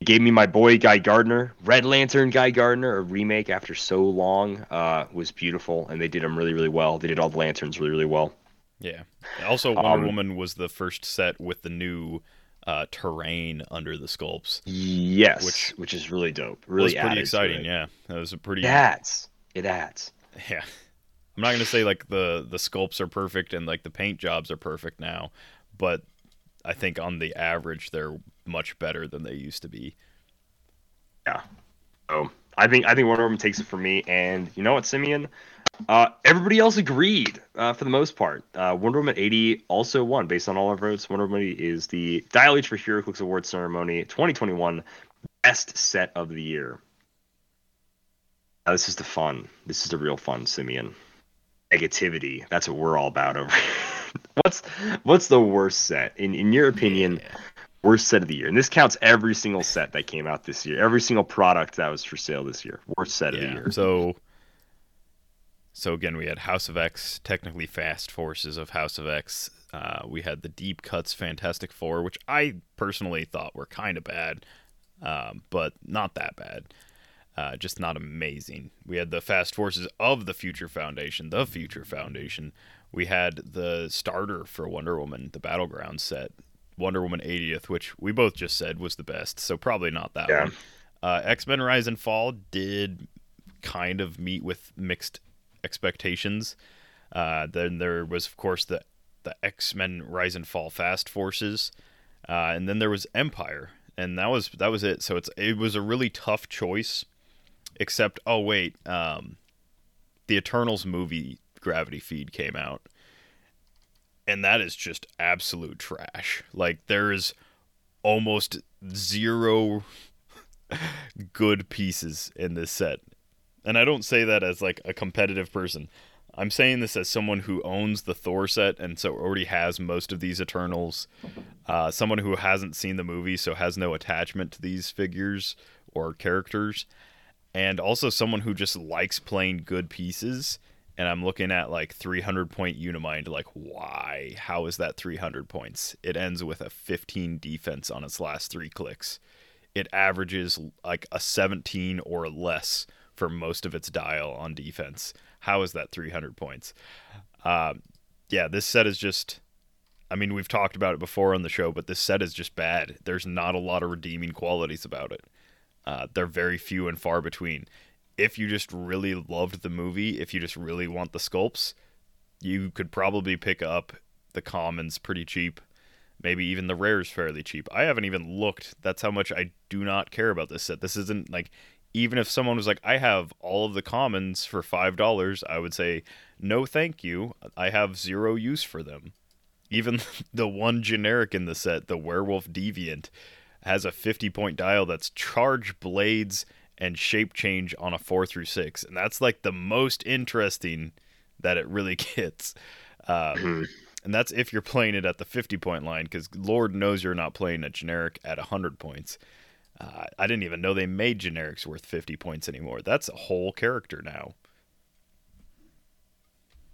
They gave me my boy Guy Gardner, Red Lantern Guy Gardner, a remake after so long. Uh, was beautiful, and they did him really, really well. They did all the lanterns really, really well. Yeah. Also, Wonder Um, Woman was the first set with the new uh, terrain under the sculpts. Yes, Which which is really dope. Really was pretty exciting. Yeah, that was a pretty It adds. It adds. Yeah. I'm not gonna say like the the sculpts are perfect and like the paint jobs are perfect now, but I think on the average they're much better than they used to be. Yeah. Oh, I think I think Wonder Woman takes it for me, and you know what, Simeon? Uh, everybody else agreed uh, for the most part. Uh, Wonder Woman 80 also won based on all our votes. Wonder Woman 80 is the Dial H for HeroClix Award Ceremony 2021 Best Set of the Year. Now, this is the fun. This is the real fun, Simeon. Negativity. That's what we're all about over. here. what's what's the worst set in in your opinion? Worst set of the year. And this counts every single set that came out this year. Every single product that was for sale this year. Worst set of the year. So so again, we had House of X, technically Fast Forces of House of X. Uh, we had the Deep Cuts Fantastic Four, which I personally thought were kind of bad, um, but not that bad. Uh, just not amazing. We had the Fast Forces of the Future Foundation, the Future Foundation. We had the starter for Wonder Woman, the Battleground set, Wonder Woman 80th, which we both just said was the best, so probably not that Yeah. one. Uh, X Men Rise and Fall did kind of meet with mixed expectations. Uh, then there was, of course, the the X Men Rise and Fall Fast Forces, uh, and then there was Empire, and that was that was it. So it's it was a really tough choice. Except, oh wait, um, the Eternals movie Gravity Feed came out, and that is just absolute trash. Like there is almost zero good pieces in this set. And I don't say that as like a competitive person. I'm saying this as someone who owns the Thor set and so already has most of these Eternals. Uh, someone who hasn't seen the movie, so has no attachment to these figures or characters. And also someone who just likes playing good pieces. And I'm looking at like 300 point Unimind, like, why? How is that 300 points? It ends with a 15 defense on its last three clicks it averages like a 17 or less for most of its dial on defense. How is that 300 points? Um, yeah, this set is just. I mean, we've talked about it before on the show, but this set is just bad. There's not a lot of redeeming qualities about it. Uh, they're very few and far between. If you just really loved the movie, if you just really want the sculpts, you could probably pick up the commons pretty cheap maybe even the rares fairly cheap. I haven't even looked. That's how much I do not care about this set. This isn't like even if someone was like, I have all of the commons for five dollars, I would say, no, thank you. I have zero use for them. Even the one generic in the set, the Werewolf Deviant, has a 50 point dial that's charge blades and shape change on a four through six, and that's like the most interesting that it really gets. Um, and that's if you're playing it at the 50 point line, because Lord knows you're not playing a generic at 100 points. Uh, I didn't even know they made generics worth 50 points anymore. That's a whole character now.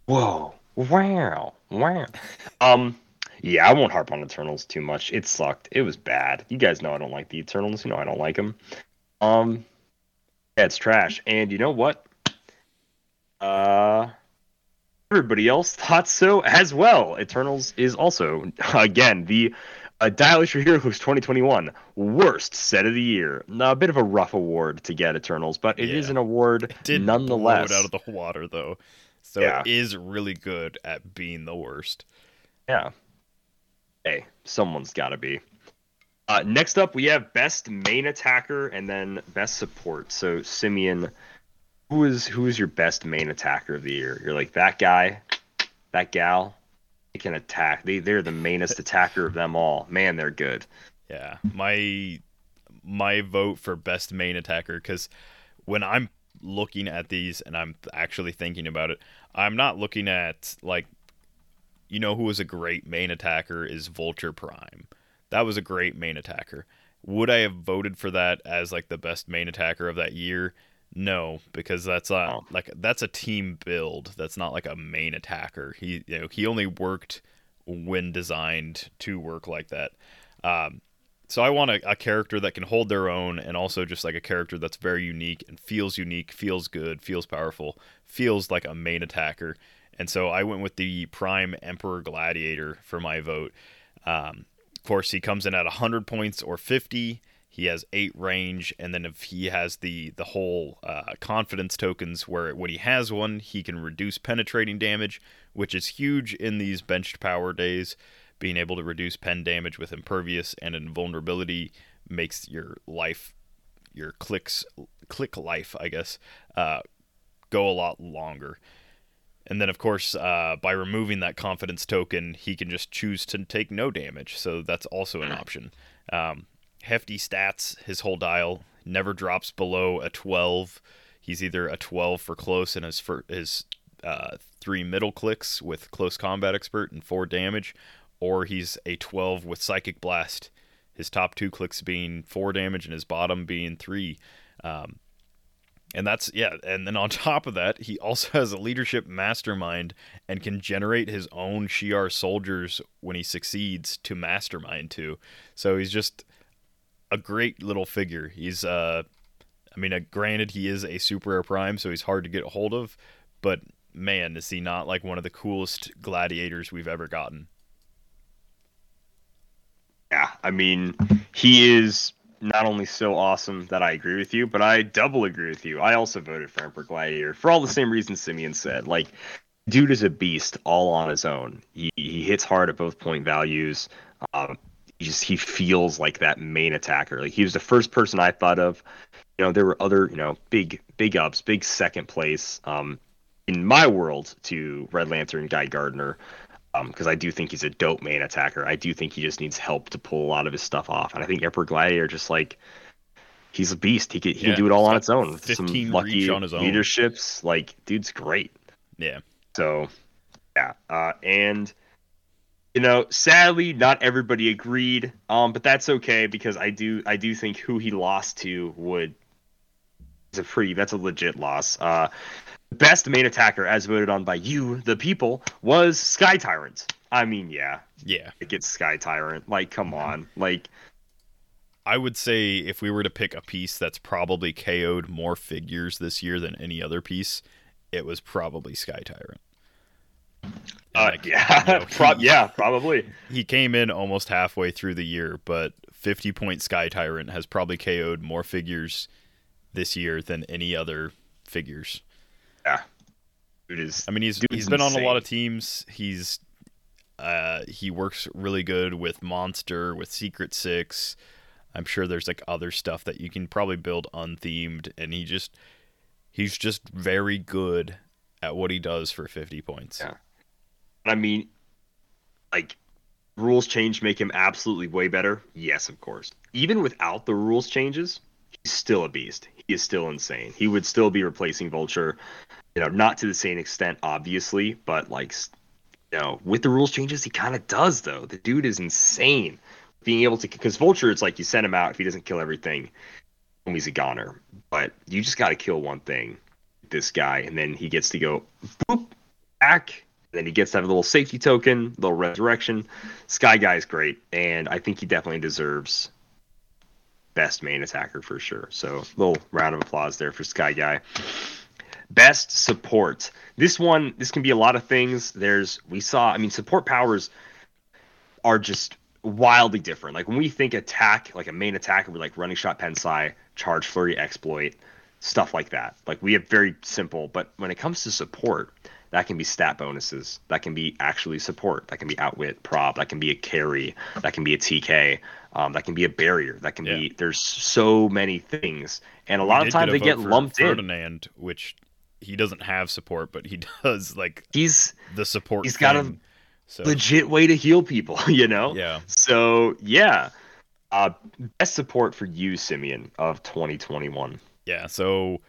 Whoa. Wow. Wow. Um yeah, I won't harp on Eternals too much. It sucked. It was bad. You guys know I don't like the Eternals. You know I don't like them. Um yeah, it's trash. And you know what? Uh everybody else thought so as well. Eternals is also again the uh, Dial Your Heroes 2021 worst set of the year. Now, a bit of a rough award to get Eternals, but it is Yeah. an award Did nonetheless. it out of the water though, so Yeah. it is really good at being the worst. Yeah. Hey, someone's got to be. Uh, next up, we have best main attacker and then best support. So Simeon, who is who is your best main attacker of the year? You're like that guy, that gal. Can attack. They they're the mainest attacker of them all. Man, they're good. Yeah, my my vote for best main attacker because when I'm looking at these and I'm actually thinking about it, I'm not looking at like you know who was a great main attacker is Vulture Prime. That was a great main attacker. Would I have voted for that as like the best main attacker of that year? No, because that's a Oh. like that's a team build. That's not like a main attacker. He you know he only worked when designed to work like that. Um, so I want a, a character that can hold their own, and also just like a character that's very unique and feels unique, feels good, feels powerful, feels like a main attacker. And so I went with the Prime Emperor Gladiator for my vote. Um, of course, he comes in at 100 points or 50. He has eight range, and then if he has the the whole uh, confidence tokens, where when he has one, he can reduce penetrating damage, which is huge in these benched power days. Being able to reduce pen damage with impervious and invulnerability makes your life, your clicks, click life, I guess, uh, go a lot longer. And then, of course, uh, by removing that confidence token, he can just choose to take no damage. So that's also an option. Um, hefty stats, his whole dial never drops below a 12. He's either a 12 for close and his, for, his uh, three middle clicks with close combat expert and four damage, or he's a 12 with psychic blast his top two clicks being four damage and his bottom being three. Um, and that's yeah, and then on top of that, he also has a leadership mastermind and can generate his own Shi'ar soldiers when he succeeds to mastermind too. So he's just a great little figure. He's uh I mean, uh, granted he is a super rare prime, so he's hard to get a hold of, but man, is he not like one of the coolest gladiators we've ever gotten. Yeah, I mean, he is not only so awesome that I agree with you, but I double agree with you. I also voted for Emperor Gladiator for all the same reasons Simeon said. Like, dude is a beast all on his own. He, he hits hard at both point values. Um, just he feels like that main attacker. Like he was the first person I thought of. You know, there were other you know big big ups, big second place. Um, in my world to Red Lantern Guy Gardner because um, I do think he's a dope main attacker. I do think he just needs help to pull a lot of his stuff off, and I think Emperor Gladiator just like he's a beast. He can he Yeah, can do it all on its own. with 15 Some lucky reach on his own. leaderships, like dude's great. Yeah. So yeah, uh, and you know, sadly, not everybody agreed, um, but that's okay because I do I do think who he lost to would is a pretty that's a legit loss. Uh, best main attacker, as voted on by you, the people, was Sky Tyrant. I mean, yeah, Yeah. it gets Sky Tyrant. Like, come on, like, I would say if we were to pick a piece that's probably KO'd more figures this year than any other piece, it was probably Sky Tyrant. Uh, like, yeah, you know, he- yeah, probably. He came in almost halfway through the year, but 50 point Sky Tyrant has probably KO'd more figures this year than any other figures. Yeah, dude is. I mean, he's he's been on a lot of teams. He's uh, he works really good with Monster, with Secret Six. I'm sure there's like other stuff that you can probably build unthemed, and he just he's just very good at what he does for 50 points. Yeah. I mean, like, rules change make him absolutely way better. Yes, of course. Even without the rules changes, he's still a beast. He is still insane. He would still be replacing Vulture, you know, not to the same extent, obviously, but like, you know, with the rules changes, he kind of does though. The dude is insane. Being able to, because Vulture, it's like you send him out if he doesn't kill everything, he's a goner. But you just got to kill one thing, this guy, and then he gets to go boop back. Then he gets to have a little safety token, little resurrection. Sky Guy's great, and I think he definitely deserves best main attacker for sure. So, a little round of applause there for Sky Guy. Best support. This one, this can be a lot of things. There's, we saw, I mean, support powers are just wildly different. Like when we think attack, like a main attacker, we're like running shot, pensai, charge, flurry, exploit, stuff like that. Like we have very simple, but when it comes to support, that can be stat bonuses. That can be actually support. That can be outwit, prob. That can be a carry. That can be a TK. Um, that can be a barrier. That can Yeah. be. There's so many things, and a We lot of times they get lumped in. Ferdinand, which he doesn't have support, but he does like He's the support. He's got a so, legit way to heal people. You know. Yeah. So yeah, uh, best support for you, Simeon, of 2021. Yeah, so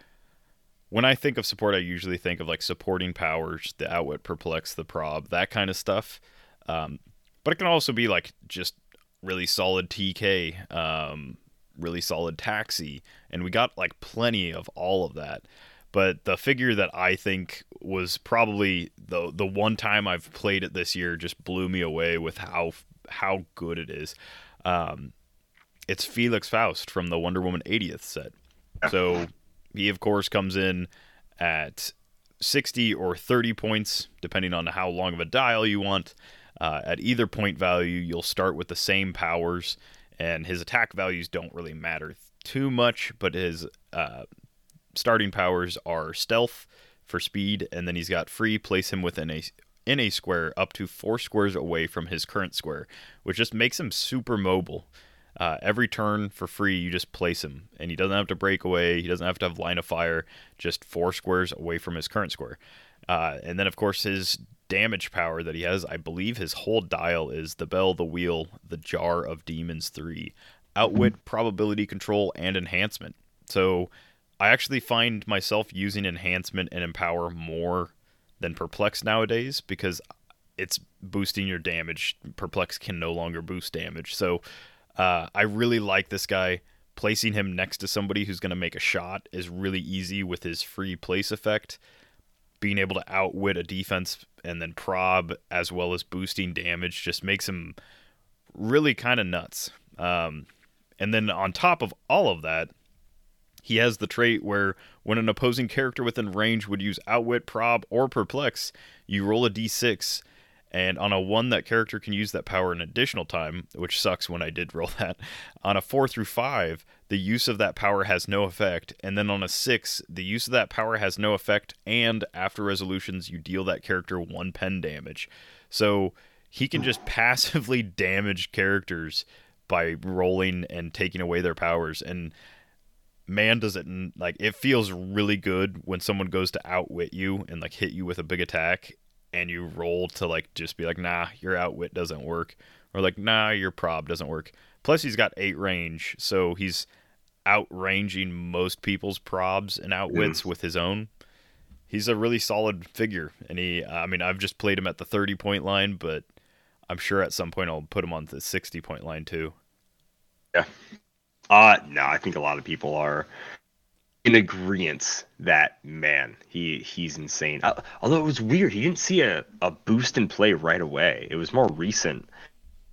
when I think of support, I usually think of like supporting powers, the outwit, perplex, the prob, that kind of stuff. Um, but it can also be like just really solid TK, um, really solid taxi, and we got like plenty of all of that. But the figure that I think was probably the the one time I've played it this year just blew me away with how how good it is. Um, it's Felix Faust from the Wonder Woman 80th set. So he, of course, comes in at 60 or 30 points, depending on how long of a dial you want. Uh, at either point value, you'll start with the same powers, and his attack values don't really matter too much, but his uh, starting powers are stealth for speed, and then he's got free, place him within a in a square up to four squares away from his current square, which just makes him super mobile. Uh, every turn for free, you just place him, and he doesn't have to break away. He doesn't have to have line of fire. Just four squares away from his current square. Uh, and then, of course, his damage power that he has. I believe his whole dial is the bell, the wheel, the jar of demons three, outwit, probability control, and enhancement. So I actually find myself using enhancement and empower more than perplex nowadays because it's boosting your damage. Perplex can no longer boost damage. So Uh, I really like this guy. Placing him next to somebody who's going to make a shot is really easy with his free place effect. Being able to outwit a defense and then prob as well as boosting damage just makes him really kind of nuts. Um, and then on top of all of that, he has the trait where when an opposing character within range would use outwit, prob, or perplex, you roll a d6 and on a one, that character can use that power an additional time, which sucks when I did roll that. On a four through five, the use of that power has no effect. And then on a six, the use of that power has no effect. And after resolutions, you deal that character one pen damage. So he can just passively damage characters by rolling and taking away their powers. And man, does it like it feels really good when someone goes to outwit you and like hit you with a big attack and you roll to like just be like, nah, your outwit doesn't work, or like, nah, your prob doesn't work. Plus, he's got eight range, so he's outranging most people's probs and outwits Mm. with his own. He's a really solid figure, and he, I mean, I've just played him at the 30 point line, but I'm sure at some point I'll put him on the 60 point line too. Yeah. Uh no, I think a lot of people are in agreement that man, he he's insane. Uh, although it was weird, he didn't see a, a boost in play right away. It was more recent.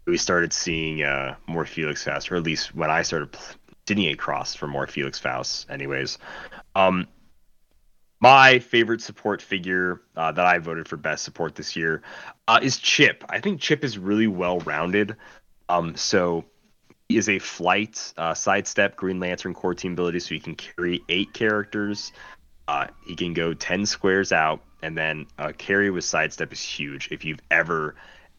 We started seeing uh, more Felix Faust, or at least when I started pl- sitting across for more Felix Faust. Anyways, um, my favorite support figure uh, that I voted for best support this year uh, is Chip. I think Chip is really well rounded. Um, so is a flight, uh, sidestep, Green Lantern Corps team ability, so he can carry eight characters. Uh, he can go 10 squares out, and then uh, carry with sidestep is huge. If you've ever,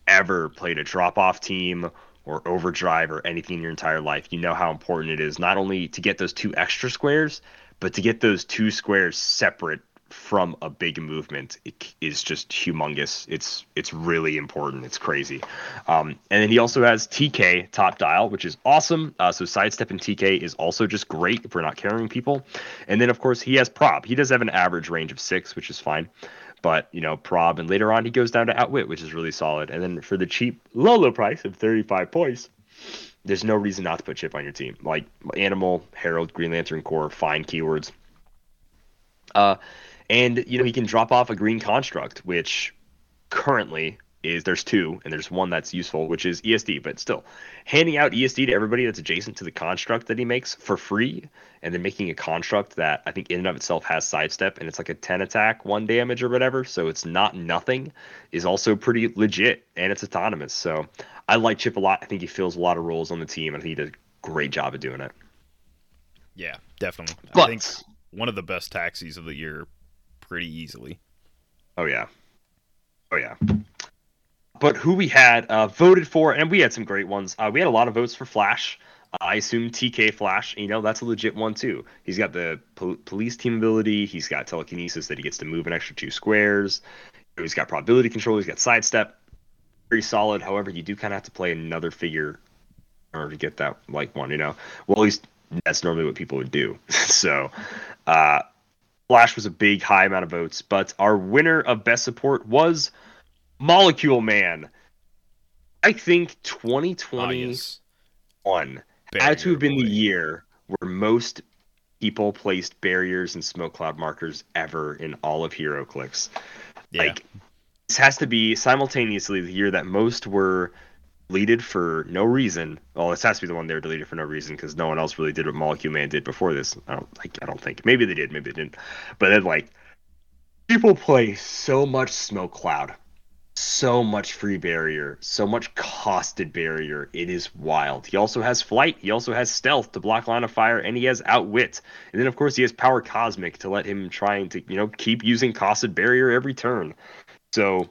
ever played a drop off team or overdrive or anything in your entire life, you know how important it is not only to get those two extra squares, but to get those two squares separate from a big movement it is just humongous. It's it's really important. It's crazy. Um, and then he also has TK top dial, which is awesome. Uh, so sidestep and TK is also just great if we're not carrying people. And then of course he has prob. He does have an average range of six, which is fine. But you know prob, and later on he goes down to outwit, which is really solid. And then for the cheap low low price of 35 points, there's no reason not to put Chip on your team. Like Animal, Herald, Green Lantern Corps, fine keywords. Uh, and you know he can drop off a green construct, which currently is there's two, and there's one that's useful, which is ESD. But still, handing out ESD to everybody that's adjacent to the construct that he makes for free, and then making a construct that I think in and of itself has sidestep, and it's like a 10 attack, one damage or whatever, so it's not nothing, is also pretty legit, and it's autonomous. So I like Chip a lot. I think he fills a lot of roles on the team, and I think he did a great job of doing it. Yeah, definitely. I think one of the best taxis of the year, pretty easily. Oh yeah, oh yeah. But who we had uh, voted for, and we had some great ones. Uh, we had a lot of votes for Flash. Uh, I assume TK Flash. You know that's a legit one too. He's got the pol- police team ability. He's got telekinesis that he gets to move an extra two squares. He's got probability control. He's got sidestep. Very solid. However, you do kind of have to play another figure in order to get that like one. You know, well at least that's normally what people would do. so, uh, Flash was a big high amount of votes, but our winner of best support was Molecule Man. I think Ah, 2021 yes. had to have been the year where most people placed barriers and smoke cloud markers ever in all of HeroClix. Yeah. Like this has to be simultaneously the year that most were deleted for no reason. Well, this has to be the one they were deleted for no reason because no one else really did what Molecule Man did before this. I don't like. I don't think. Maybe they did. Maybe they didn't. But then like people play so much smoke cloud, so much free barrier, so much costed barrier. It is wild. He also has flight. He also has stealth to block line of fire, and he has outwit. And then of course he has power cosmic to let him trying to you know keep using costed barrier every turn. So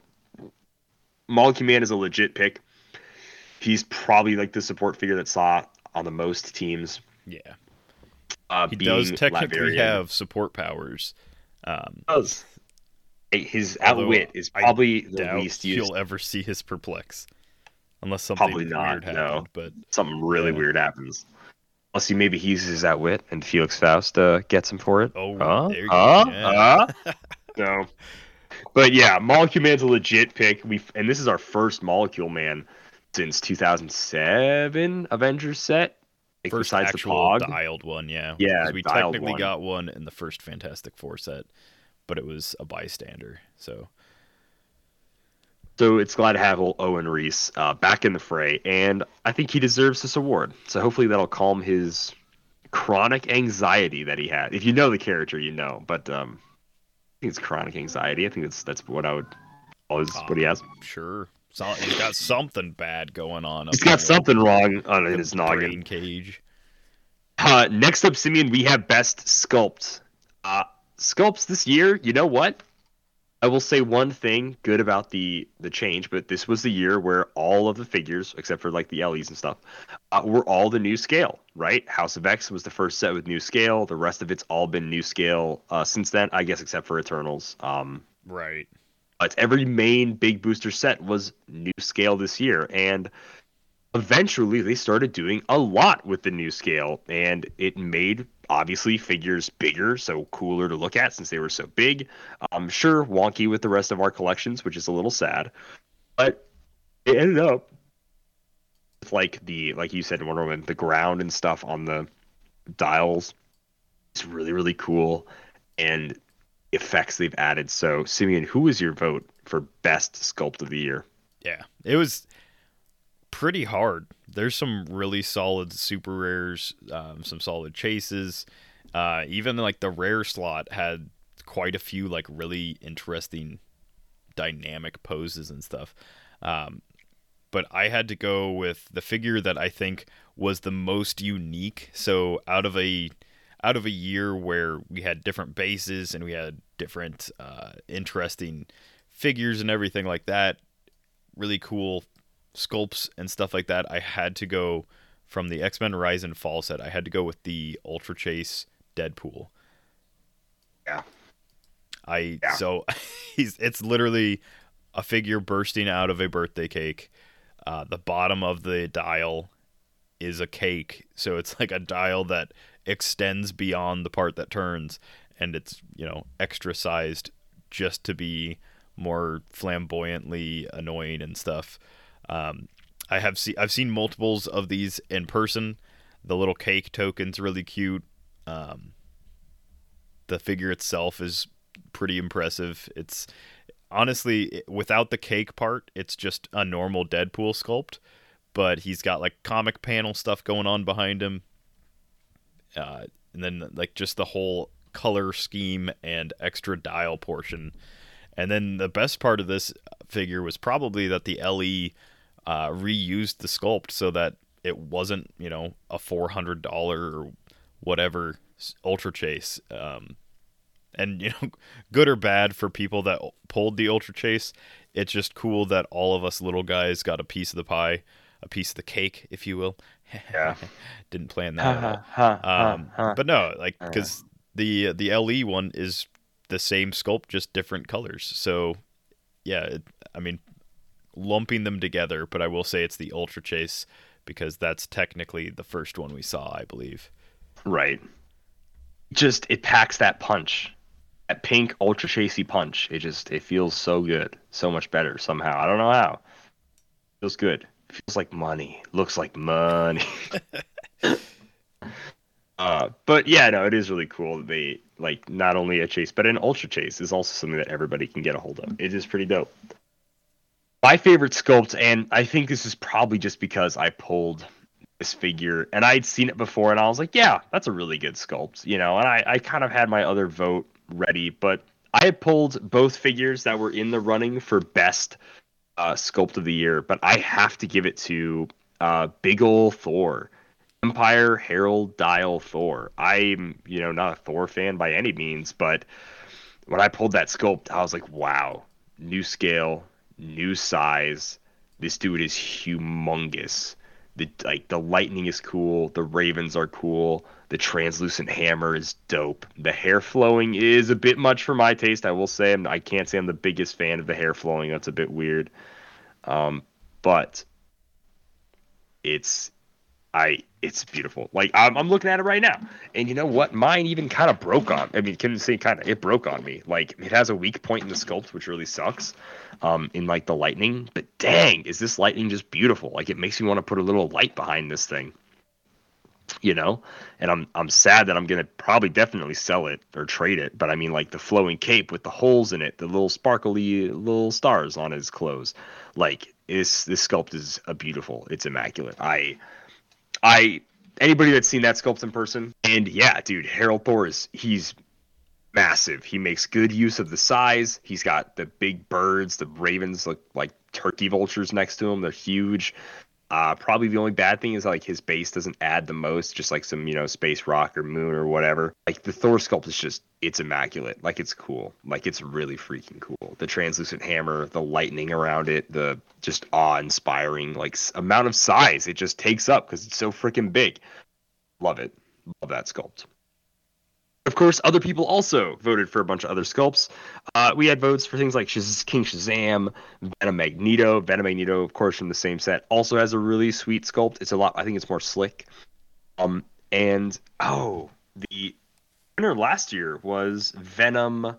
Molecule Man is a legit pick. He's probably like the support figure that saw on the most teams. Yeah. Uh, He does technically have support powers. Um, does. His outwit is I probably the doubt least used. you'll ever see his perplex. Unless something Probably not, weird no. But Something really Yeah. weird happens. Unless he maybe he uses his outwit and Felix Faust uh, gets him for it. Oh, there you go, yeah. No. But yeah, Molecule Man's a legit pick. We and this is our first Molecule Man since 2007 Avengers set. Like, First besides actual the Pog. dialed one, yeah. Yeah, we technically one. got one in the first Fantastic Four set, but it was a bystander. So So it's glad to have old Owen Reece uh, back in the fray, and I think he deserves this award. So hopefully that'll calm his chronic anxiety that he had. If you know the character, you know. But um, I think it's chronic anxiety. I think that's that's what I would always what he has. sure, so, he's got something bad going on. He's got in something wrong on his noggin. cage. Uh, next up, Simeon, we have best sculpt. Uh, sculpts this year. You know what? I will say one thing good about the the change, but this was the year where all of the figures, except for like the LEs and stuff, uh, were all the new scale. Right? House of X was the first set with new scale. The rest of it's all been new scale uh, since then, I guess, except for Eternals. Um, Right. But every main big booster set was new scale this year and eventually they started doing a lot with the new scale and it made obviously figures bigger so cooler to look at since they were so big. I'm sure wonky with the rest of our collections which is a little sad but it ended up with like the like you said in wonder woman the ground and stuff on the dials. Is really really cool and effects they've added. So, Simeon, who was your vote for best sculpt of the year? Yeah, it was pretty hard. There's some really solid super rares, um, some solid chases. Uh, even like the rare slot had quite a few like really interesting dynamic poses and stuff. Um, but I had to go with the figure that I think was the most unique. So out of a out of a year where we had different bases and we had different uh, interesting figures and everything like that, really cool sculpts and stuff like that, I had to go from the X Men Rise and Fall set. I had to go with the Ultra Chase Deadpool. Yeah. I Yeah. so he's it's literally a figure bursting out of a birthday cake. Uh, the bottom of the dial is a cake, so it's like a dial that extends beyond the part that turns, and it's you know extra sized just to be more flamboyantly annoying and stuff. Um, I have seen I've seen multiples of these in person. The little cake token's really cute. Um, the figure itself is pretty impressive. It's honestly without the cake part, it's just a normal Deadpool sculpt, but he's got like comic panel stuff going on behind him. Uh, and then like just the whole color scheme and extra dial portion. And then the best part of this figure was probably that the LE uh, reused the sculpt so that it wasn't, you know, a four hundred dollar or whatever Ultra Chase. Um, and you know, good or bad for people that pulled the Ultra Chase, it's just cool that all of us little guys got a piece of the pie, a piece of the cake, if you will. Yeah. Didn't plan that at all. Um, but no, like because the the LE one is the same sculpt, just different colors. So yeah, it, I mean, lumping them together. But I will say it's the Ultra Chase because that's technically the first one we saw, I believe. Right. Just it packs that punch, that pink ultra chasey punch. It just it feels so good, so much better somehow. I don't know how. Feels good. Feels like money. Looks like money. uh, but yeah, no, it is really cool. that They like not only a chase, but an ultra chase is also something that everybody can get a hold of. It is pretty dope. My favorite sculpt, and I think this is probably just because I pulled this figure and I'd seen it before and I was like, yeah, that's a really good sculpt, you know, and I, I kind of had my other vote ready, but I had pulled both figures that were in the running for best uh, sculpt of the year, but I have to give it to uh, Big Ol' Thor. Empire Herald Dial Thor. I'm, you know, not a Thor fan by any means, but when I pulled that sculpt, I was like, wow, new scale, new size. This dude is humongous. The like the lightning is cool, the ravens are cool, the translucent hammer is dope. The hair flowing is a bit much for my taste, I will say. I can't say I'm the biggest fan of the hair flowing. That's a bit weird. Um, but it's I it's beautiful. Like I'm, I'm looking at it right now, and you know what? Mine even kind of broke on. I mean, can you say kind of it broke on me. Like it has a weak point in the sculpt, which really sucks. Um, in like the lightning, but dang, is this lightning just beautiful? Like it makes me want to put a little light behind this thing. You know, and I'm I'm sad that I'm gonna probably definitely sell it or trade it. But I mean, like the flowing cape with the holes in it, the little sparkly little stars on his clothes, like this this sculpt is a beautiful. It's immaculate. I I anybody that's seen that sculpt in person, and yeah, dude, Herald Thor is he's massive. He makes good use of the size. He's got the big birds, the ravens look like turkey vultures next to him. They're huge. Uh, probably the only bad thing is like his base doesn't add the most, just like some you know space rock or moon or whatever. Like the Thor sculpt is just it's immaculate. Like it's cool. Like it's really freaking cool. The translucent hammer, the lightning around it, the just awe-inspiring like amount of size it just takes up because it's so freaking big. Love it. Love that sculpt. Of course, other people also voted for a bunch of other sculpts. Uh, we had votes for things like Shaz- King Shazam, Venom Magneto. Venom Magneto, of course, from the same set, also has a really sweet sculpt. It's a lot. I think it's more slick. Um, and oh, the winner last year was Venom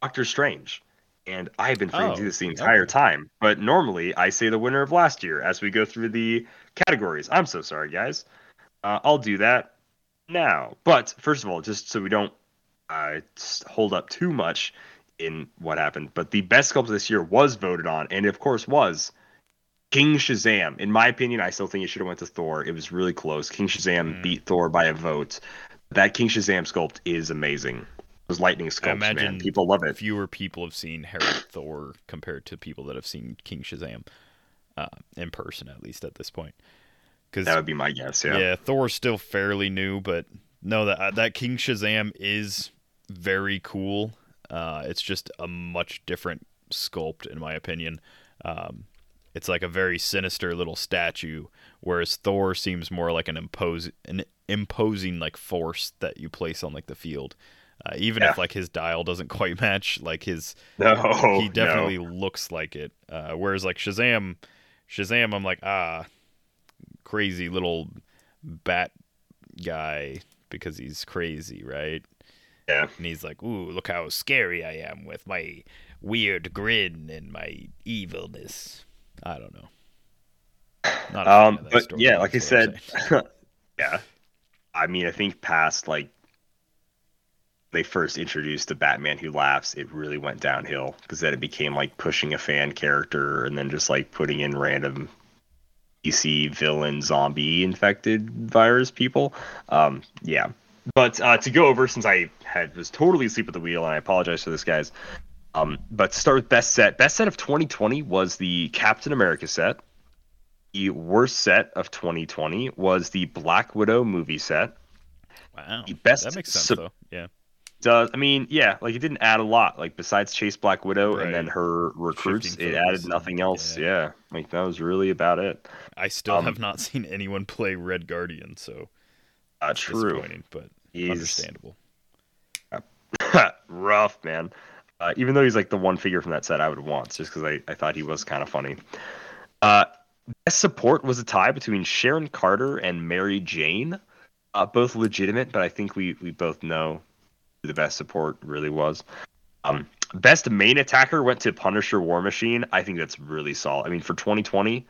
Doctor Strange. And I've been forgetting to do Oh, this the entire okay. time. But normally I say the winner of last year as we go through the categories. I'm so sorry, guys. Uh, I'll do that now. But first of all, just so we don't uh, hold up too much in what happened, but the best sculpt this year was voted on, and of course was King Shazam. In my opinion, I still think it should have went to Thor. It was really close. King Shazam Mm. beat Thor by a vote. That King Shazam sculpt is amazing. Those lightning sculpts, imagine man, people love it. Fewer people have seen Herald Thor compared to people that have seen King Shazam uh, in person, at least at this point. Because That would be my guess. Yeah. yeah. Thor's still fairly new, but no, that uh, that King Shazam is very cool. Uh, it's just a much different sculpt, in my opinion. Um, it's like a very sinister little statue, whereas Thor seems more like an impose an imposing like force that you place on like the field. Uh, even if like his dial doesn't quite match, like his No, he definitely no. looks like it. Uh, whereas like Shazam, Shazam, I'm like ah, crazy little bat guy because he's crazy, right? Yeah. And he's like, ooh, look how scary I am with my weird grin and my evilness. I don't know. Not a Um, but yeah, like I that's what I'm said, yeah. I mean, I think past like they first introduced the Batman Who Laughs, it really went downhill because then it became like pushing a fan character and then just like putting in random DC villain zombie infected virus people. Um, yeah. But uh, to go over, since I had was totally asleep at the wheel, and I apologize for this, guys. Um, but to start with best set. Best set of 2020 was the Captain America set. The worst set of 2020 was the Black Widow movie set. wow, the best that makes sense though. Yeah, Does I mean, yeah, like it didn't add a lot. Like besides Chase Black Widow Right. and then her recruits, Shifting it focus added nothing else. yeah. Yeah. Like that was really about it. I still Um, have not seen anyone play Red Guardian, so Uh, true. disappointing, but He's understandable. rough, man. Uh, even though he's like the one figure from that set I would want, just because I, I thought he was kind of funny. Uh, best support was a tie between Sharon Carter and Mary Jane. Uh, both legitimate, but I think we, we both know who the best support really was. Um, best main attacker went to Punisher War Machine. I think that's really solid. I mean, for 2020,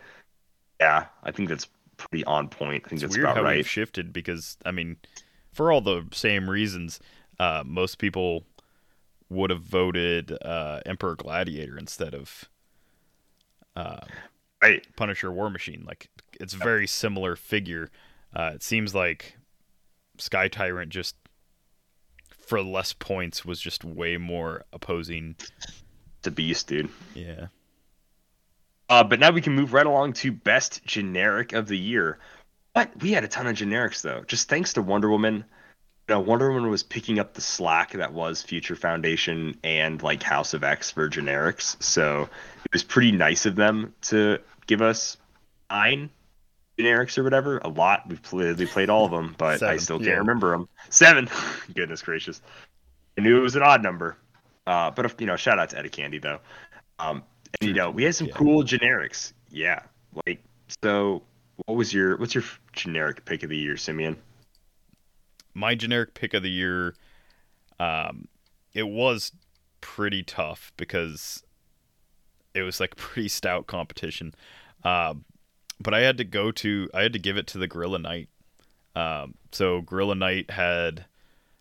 yeah, I think that's pretty on point. I think It's that's weird about how right. we've shifted because I mean, for all the same reasons, uh, most people would have voted uh, Emperor Gladiator instead of uh, Right. Punisher War Machine. Like it's a very similar figure. Uh, it seems like Sky Tyrant just for less points was just way more opposing. The beast, dude. Yeah. Uh, but now we can move right along to best generic of the year. But we had a ton of generics though. Just thanks to Wonder Woman. You know, Wonder Woman was picking up the slack that was Future Foundation and like House of X for generics. So it was pretty nice of them to give us nine generics or whatever. A lot. We've played, we played all of them, but I still can't yeah. remember them. Seven. Goodness gracious. I knew it was an odd number. Uh, but if, you know, shout out to Etta Candy though. Um, and, you know, we had some Yeah. cool generics. Yeah, like So, what was your what's your generic pick of the year, Simeon? My generic pick of the year, um, it was pretty tough because it was like pretty stout competition. Um, but I had to go to I had to give it to the Gorilla Knight. Um, so Gorilla Knight had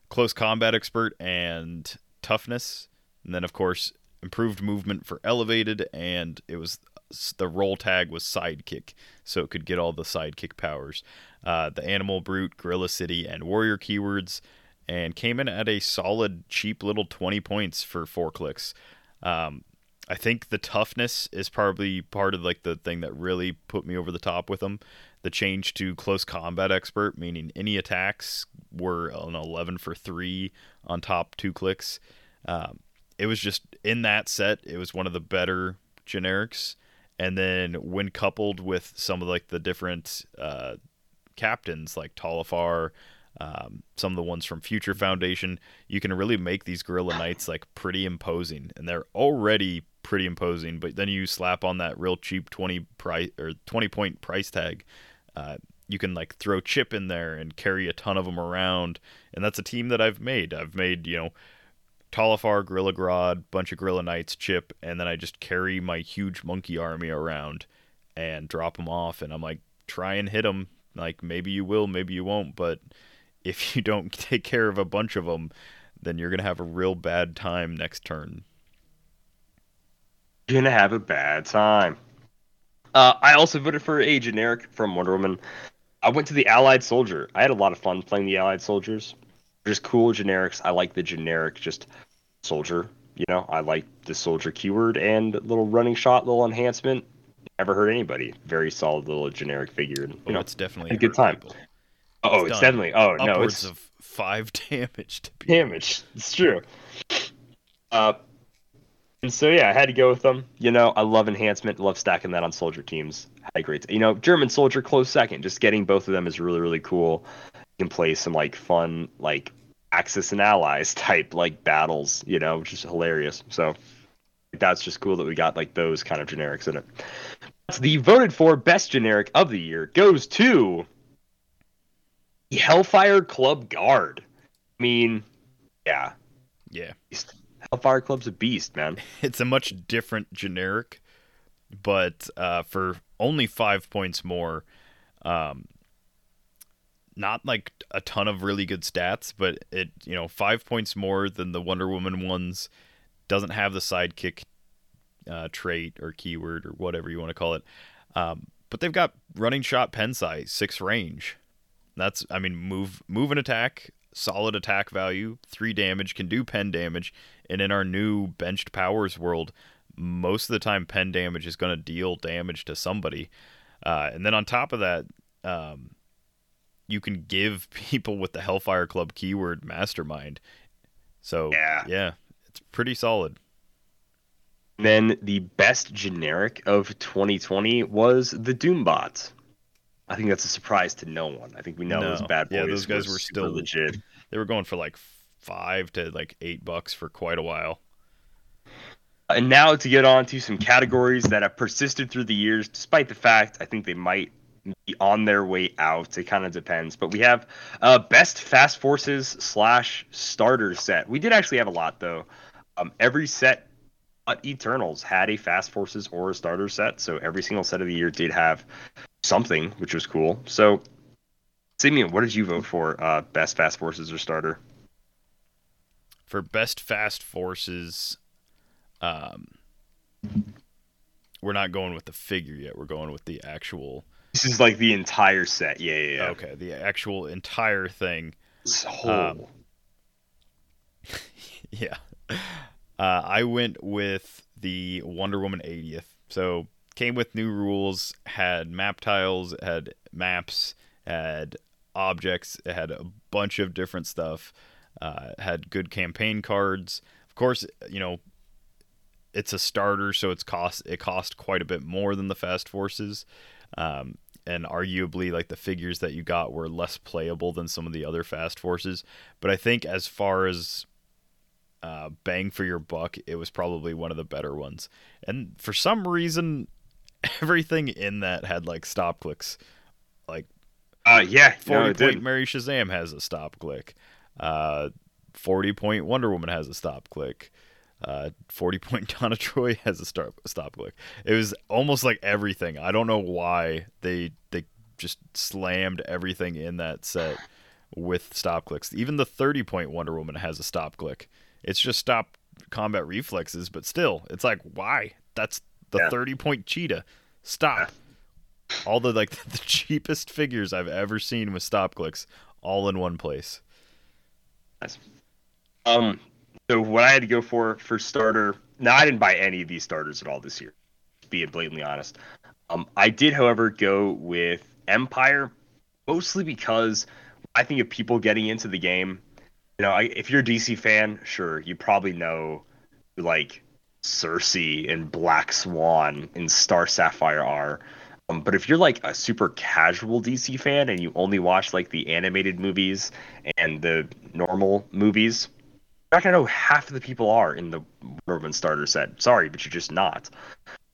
close combat expert and toughness, and then of course improved movement for elevated, and it was the role tag was sidekick, so it could get all the sidekick powers. Uh, the animal brute, gorilla city, and warrior keywords, and came in at a solid, cheap little twenty points for four clicks. Um, I think the toughness is probably part of like the thing that really put me over the top with them. The change to close combat expert, meaning any attacks were an 11 for three on top two clicks. Um, it was just in that set, it was one of the better generics. And then when coupled with some of like the different uh, captains like Talifar, um, some of the ones from Future Foundation, you can really make these Gorilla Knights like pretty imposing, and they're already pretty imposing. But then you slap on that real cheap twenty price or twenty point price tag, uh, you can like throw Chip in there and carry a ton of them around, and that's a team that I've made. I've made you know. Talifar, Gorilla Grodd, bunch of Gorilla Knights, Chip, and then I just carry my huge monkey army around and drop them off, and I'm like, try and hit them. Like maybe you will, maybe you won't, but if you don't take care of a bunch of them, then you're gonna have a real bad time next turn. You're gonna have a bad time. Uh, I also voted for a generic from Wonder Woman. I went to the Allied Soldier. I had a lot of fun playing the Allied Soldiers. Just cool generics. I like the generic just soldier. You know, I like the soldier keyword and little running shot, little enhancement. Never hurt anybody. Very solid little generic figure. And, you Oh, know, it's definitely a good time. people. oh, it's it's, definitely. Oh no, it's of five damage to be damage. It's true. Uh, and so yeah, I had to go with them. You know, I love enhancement, love stacking that on soldier teams. Had a great, you know, German soldier close second. Just getting both of them is really really cool. You can play some like fun like Axis and Allies type like battles. You know, which is hilarious. So that's just cool that we got like those kind of generics in it. The voted for best generic of the year goes to the Hellfire Club Guard. I mean, yeah, Yeah. Hellfire Club's a beast, man. It's a much different generic, but uh, for only five points more, um, not like a ton of really good stats, but it you know five points more than the Wonder Woman ones. Doesn't have the sidekick uh, trait or keyword or whatever you want to call it, um, but they've got running shot pen size six range. That's I mean move move and attack solid attack value three damage can do pen damage and in our new benched powers world most of the time pen damage is going to deal damage to somebody uh, and then on top of that um, you can give people with the hellfire club keyword mastermind so Yeah. yeah it's pretty solid Then the best generic of 2020 was the Doombot. I think that's a surprise to no one. I think we know No. those bad boys. Yeah, those guys were super still- legit. they were going for like five to like eight bucks for quite a while And now to get on to some categories that have persisted through the years, despite the fact I think they might be on their way out. It kind of depends. But we have uh, best fast forces slash starter set. We did actually have a lot though. Um, every set but Eternals had a fast forces or a starter set, so every single set of the year did have something, which was cool. So, Simeon, what did you vote for? Uh, best fast forces or starter? for best fast forces um we're not going with the figure yet we're going with the actual This is like the entire set. Yeah, yeah, yeah. okay the actual entire thing This whole- Um, yeah uh, i went with the wonder woman 80th so came with new rules had map tiles had maps had objects it had a bunch of different stuff uh, had good campaign cards. Of course you know it's a starter so it's cost it cost quite a bit more than the fast forces um, and arguably like the figures that you got were less playable than some of the other fast forces. But i think as far as uh, bang for your buck it was probably one of the better ones. And for some reason everything in that had like stop clicks. Like Uh, yeah, no, forty it point. Mary Shazam has a stop click. Uh, forty point Wonder Woman has a stop click. Uh, forty point Donna Troy has a stop stop click. It was almost like everything. I don't know why they they just slammed everything in that set with stop clicks. Even the thirty point Wonder Woman has a stop click. It's just stop combat reflexes, but still, it's like why? That's the Yeah. thirty point cheetah. Stop. All the like the cheapest figures I've ever seen with stop clicks, all in one place. Nice. Um, so what I had to go for for starter. Now I didn't buy any of these starters at all this year. Being blatantly honest, um, I did, however, go with Empire, mostly because I think of people getting into the game. You know, I, if you're a DC fan, sure, you probably know like Circe and Black Swan and Star Sapphire are. Um, but if you're like a super casual DC fan and you only watch like the animated movies and the normal movies, you're not gonna know half of the people are in the Wonder Woman starter set. Sorry, but you're just not.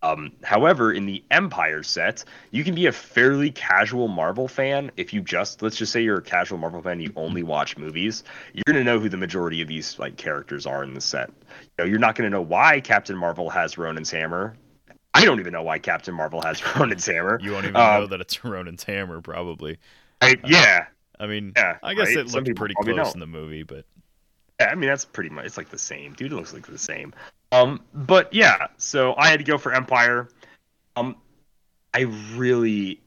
Um, however, in the Empire set, you can be a fairly casual Marvel fan if you just let's just say you're a casual Marvel fan, you only watch movies. You're gonna know who the majority of these like characters are in the set. Know, you're not gonna know why Captain Marvel has Ronan's hammer. I don't even know why Captain Marvel has Ronan's hammer. You won't even Um, know that it's Ronan's hammer, probably. I, yeah, I mean, Yeah, I guess right? it looked pretty close don't. in the movie, but Yeah, I mean that's pretty much it's like the same. Dude looks like the same. Um, but yeah, so I had to go for Empire. Um, I really,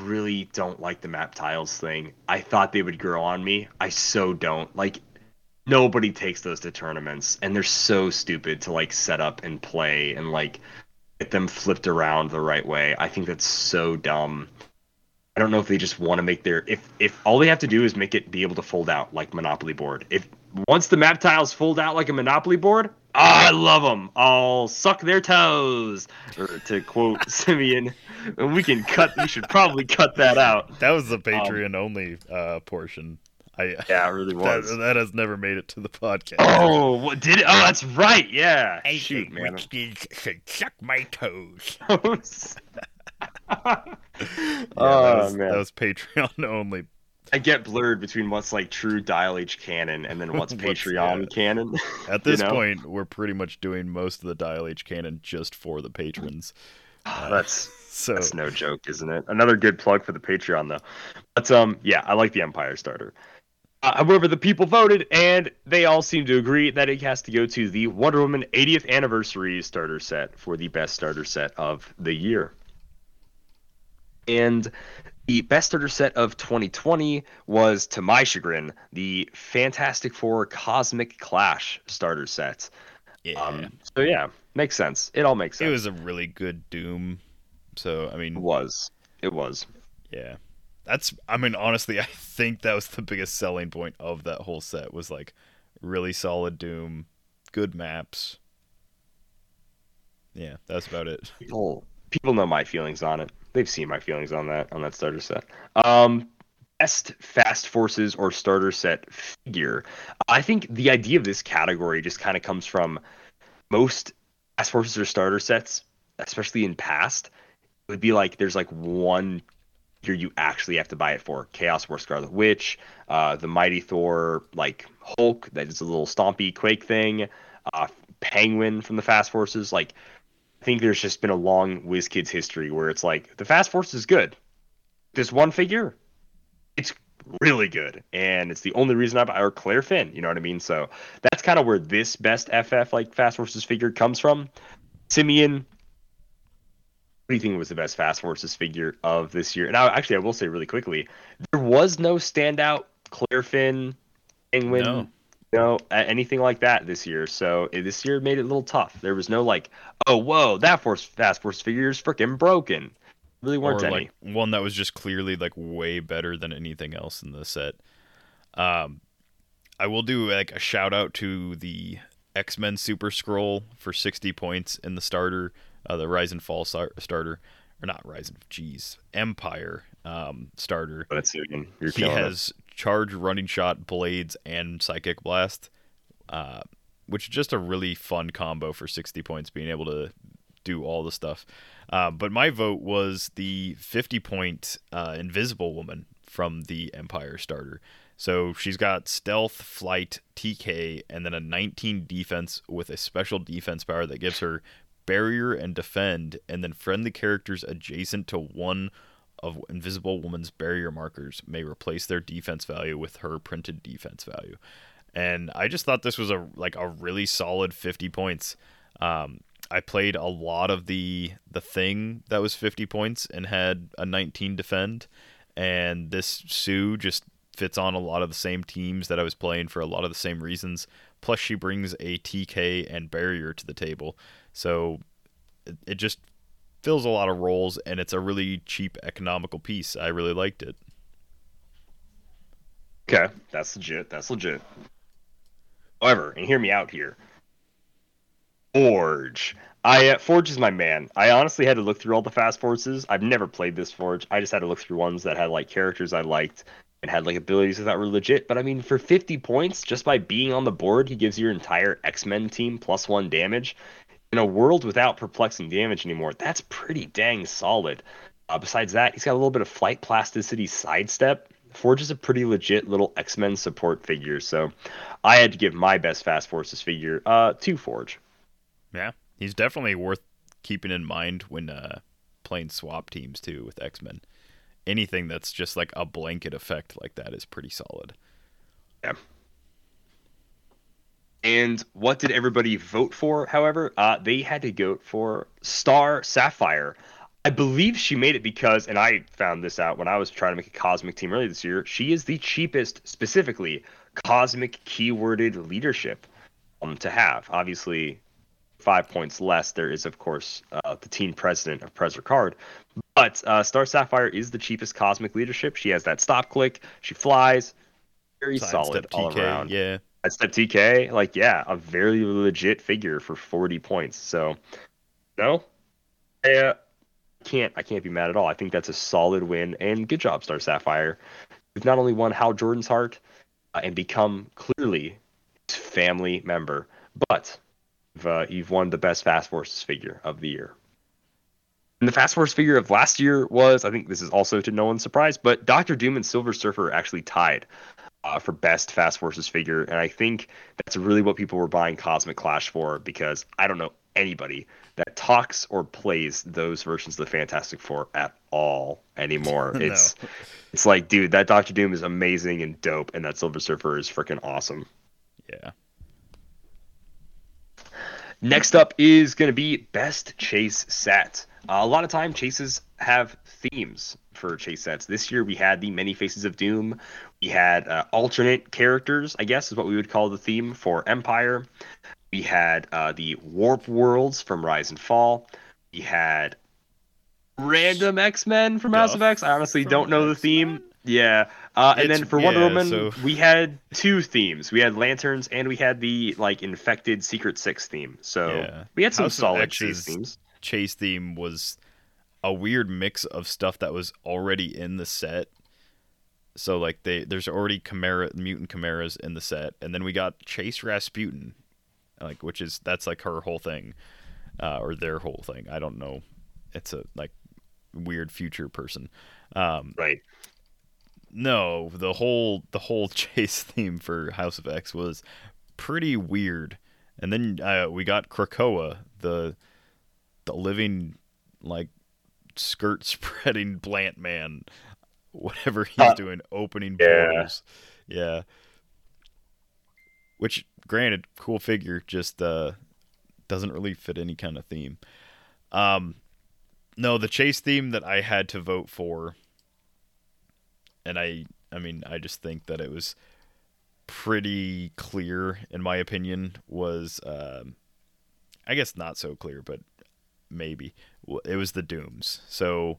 really don't like the map tiles thing. I thought they would grow on me. I so don't. Like nobody takes those to tournaments, and they're so stupid to like set up and play and like get them flipped around the right way. I think that's so dumb. I don't know if they just want to make their if if all they have to do is make it be able to fold out like Monopoly board. If once the map tiles fold out like a Monopoly board, I love them. I'll suck their toes, or to quote Simeon. And we can cut. We should probably cut that out. that was the Patreon only uh, portion. I Yeah, it really was. that, that has never made it to the podcast. Oh, what did it? Oh, that's right. Yeah. Shoot, man. suck my toes. oh that, was, man, that was Patreon only. I get blurred between what's like true Dial H canon and then what's What's- Patreon yeah. canon. At You this know? point, we're pretty much doing most of the Dial H canon just for the patrons. Ah, that's So That's no joke, isn't it? Another good plug for the Patreon, though. But um, yeah, I like the Empire starter. Uh, however, the people voted, and they all seem to agree that it has to go to the Wonder Woman 80th anniversary starter set for the best starter set of the year. And the best starter set of 2020 was, to my chagrin, the Fantastic Four Cosmic Clash starter set. yeah, Um, so yeah, makes sense. It all makes sense. it was a really good Doom. So I mean, It was. It was. Yeah. That's I mean honestly I think that was the biggest selling point of that whole set was like really solid Doom, good maps. Yeah, that's about it. people people know my feelings on it. They've seen my feelings on that on that starter set. Um, best fast forces or starter set figure. I think the idea of this category just kind of comes from most fast forces or starter sets, especially in past. It would be like there's like one figure you actually have to buy it for. Chaos War Scarlet Witch, uh, the Mighty Thor, like Hulk, that is a little stompy Quake thing, uh, Penguin from the Fast Forces, like I think there's just been a long WizKids history where it's like the Fast Force is good. This one figure, it's really good, and it's the only reason I buy or Claire Finn. You know what I mean? So that's kind of where this best FF like Fast Forces figure comes from. Simeon, do you think was the best Fast Forces figure of this year? And I, actually, I will say really quickly, there was no standout Claire Finn, Penguin, No. no, a- anything like that this year. So eh, this year made it a little tough. There was no like, oh whoa, that force fast force figure is freaking broken. Really weren't or any. like one that was just clearly like way better than anything else in the set. Um, I will do like a shout out to the X Men Super Skrull for sixty points in the starter, uh, the Rise and Fall star- starter, or not Rise and Jeez Empire um, starter. But Simeon, you're he it. has charge, running shot, blades, and psychic blast, uh, which is just a really fun combo for sixty points. Being able to do all the stuff. Uh, but my vote was the 50 point uh, Invisible Woman from the Empire starter. So she's got stealth, flight, TK, and then a 19 defense with a special defense power that gives her barrier and defend, and then friendly characters adjacent to one of Invisible Woman's barrier markers may replace their defense value with her printed defense value. And I just thought this was a like a really solid 50 points. Um, I played a lot of the the thing that was 50 points and had a 19 defend, and this Sue just fits on a lot of the same teams that I was playing for a lot of the same reasons. Plus, she brings a TK and barrier to the table, so it, it just fills a lot of roles, and it's a really cheap, economical piece. I really liked it. Okay, that's legit. That's legit. However, and hear me out here. Forge. I uh, Forge is my man. I honestly had to look through all the fast forces. I've never played this Forge. I just had to look through ones that had like characters I liked and had like abilities that were legit. But I mean, for 50 points, just by being on the board, he gives your entire X Men team plus one damage. In a world without perplexing damage anymore, that's pretty dang solid. Uh, besides that, he's got a little bit of flight plasticity sidestep. Forge is a pretty legit little X Men support figure, so I had to give my best Fast Forces figure uh, to Forge. Yeah, he's definitely worth keeping in mind when uh, playing swap teams too with X Men. Anything that's just like a blanket effect like that is pretty solid. Yeah. And what did everybody vote for? However, uh, they had to vote for Star Sapphire. I believe she made it because, and I found this out when I was trying to make a cosmic team earlier this year. She is the cheapest, specifically cosmic keyworded leadership um, to have. Obviously, five points less. There is, of course, uh, the team president of Prezzer Card. But uh, Star Sapphire is the cheapest cosmic leadership. She has that stop click. She flies. Very solid all TK, around. Yeah. Sidestep TK, like yeah, a very legit figure for 40 points. So, no, I uh, can't I can't be mad at all. I think that's a solid win and good job, Star Sapphire. You've not only won Hal Jordan's heart uh, and become clearly his family member, but you've, uh, you've won the best Fast Forces figure of the year. And the Fast Force figure of last year was, I think this is also to no one's surprise, but Doctor Doom and Silver Surfer actually tied uh, for best Fast Forces figure, and I think that's really what people were buying Cosmic Clash for because I don't know anybody that talks or plays those versions of the Fantastic Four at all anymore. No. It's it's like, dude, that Doctor Doom is amazing and dope, and that Silver Surfer is freaking awesome. Yeah. Next up is going to be best chase set. Uh, a lot of time chases have themes for chase sets. This year we had the Many Faces of Doom. We had uh, alternate characters, I guess is what we would call the theme for Empire. We had uh, the Warp Worlds from Rise and Fall. We had random X Men from House of X. I honestly don't know the X-Men? theme. Yeah. Uh, and It's- then for Wonder yeah, Woman, so- we had two themes. We had lanterns and we had the like infected Secret Six theme. So Yeah. we had some House solid X's chase themes. chase theme was a weird mix of stuff that was already in the set. So like they there's already Chimera mutant chimeras in the set, and then we got Chase Rasputin, like which is that's like her whole thing, uh, or their whole thing. I don't know. It's a like weird future person. Um, Right. no, the whole the whole chase theme for House of X was pretty weird. And then uh, we got Krakoa, the the living like skirt spreading plant man, whatever he's Uh, doing, opening yeah. portals. Yeah. Which, granted, cool figure, just uh, doesn't really fit any kind of theme. Um, no, the chase theme that I had to vote for, and I, I mean, I just think that it was pretty clear, in my opinion, was, um, I guess not so clear, but maybe it was the Dooms. So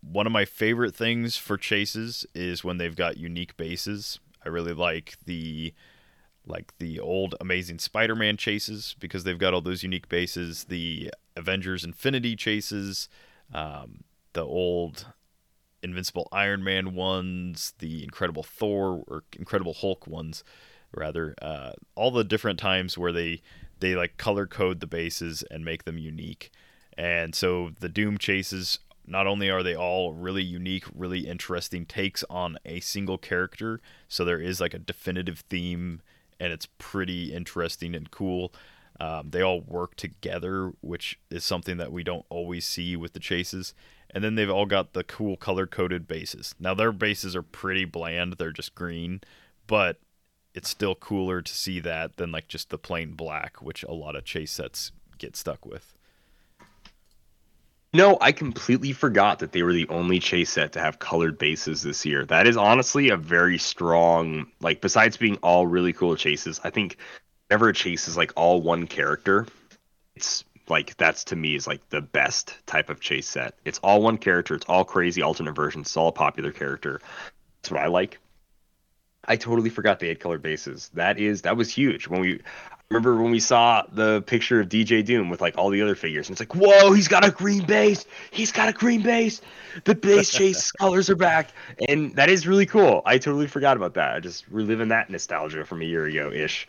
one of my favorite things for chases is when they've got unique bases. I really like the like the old Amazing Spider-Man chases because they've got all those unique bases. The Avengers Infinity chases, um, the old Invincible Iron Man ones, the Incredible Thor or Incredible Hulk ones, rather. Uh, all the different times where they they like color code the bases and make them unique. And so the Doom chases not only are they all really unique, really interesting takes on a single character, so there is like a definitive theme and it's pretty interesting and cool. Um, they all work together, which is something that we don't always see with the chases. And then they've all got the cool color coded bases. Now their bases are pretty bland; they're just green, but it's still cooler to see that than like just the plain black, which a lot of chase sets get stuck with. No, I completely forgot that they were the only chase set to have colored bases this year. That is honestly a very strong, like, besides being all really cool chases, I think whenever a chase is like all one character, it's like that's to me is like the best type of chase set. It's all one character, it's all crazy alternate versions, it's all a popular character. That's what I like. I totally forgot they had colored bases. That is that was huge when we remember when we saw the picture of DJ Doom with like all the other figures, and it's like, whoa, he's got a green base. He's got a green base. The base chase colors are back, and that is really cool. I totally forgot about that. I just reliving that nostalgia from a year ago ish.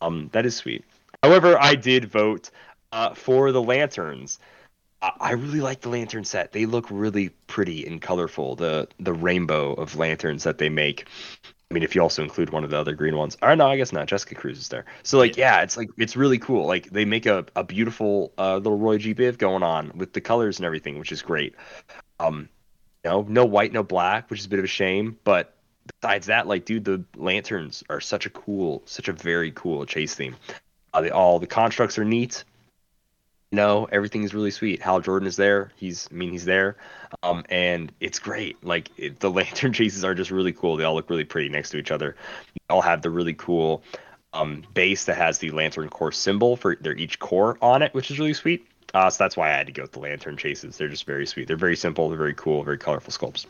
Um, that is sweet. However, I did vote uh, for the lanterns. I- I really like the lantern set. They look really pretty and colorful. The the rainbow of lanterns that they make. I mean, if you also include one of the other green ones. Or no, I guess not. Jessica Cruz is there. So like, yeah, it's like it's really cool. Like they make a, a beautiful uh, little Roy G. Biv going on with the colors and everything, which is great. Um, you know, no white, no black, which is a bit of a shame. But besides that, like, dude, the lanterns are such a cool, such a very cool chase theme. Uh, they all the constructs are neat. No, everything is really sweet. Hal Jordan is there. He's, I mean, he's there, um, and it's great. Like it, the lantern chases are just really cool. They all look really pretty next to each other. They all have the really cool um, base that has the lantern Corps symbol for their each Corps on it, which is really sweet. Uh, so that's why I had to go with the lantern chases. They're just very sweet. They're very simple. They're very cool. Very colorful sculpts.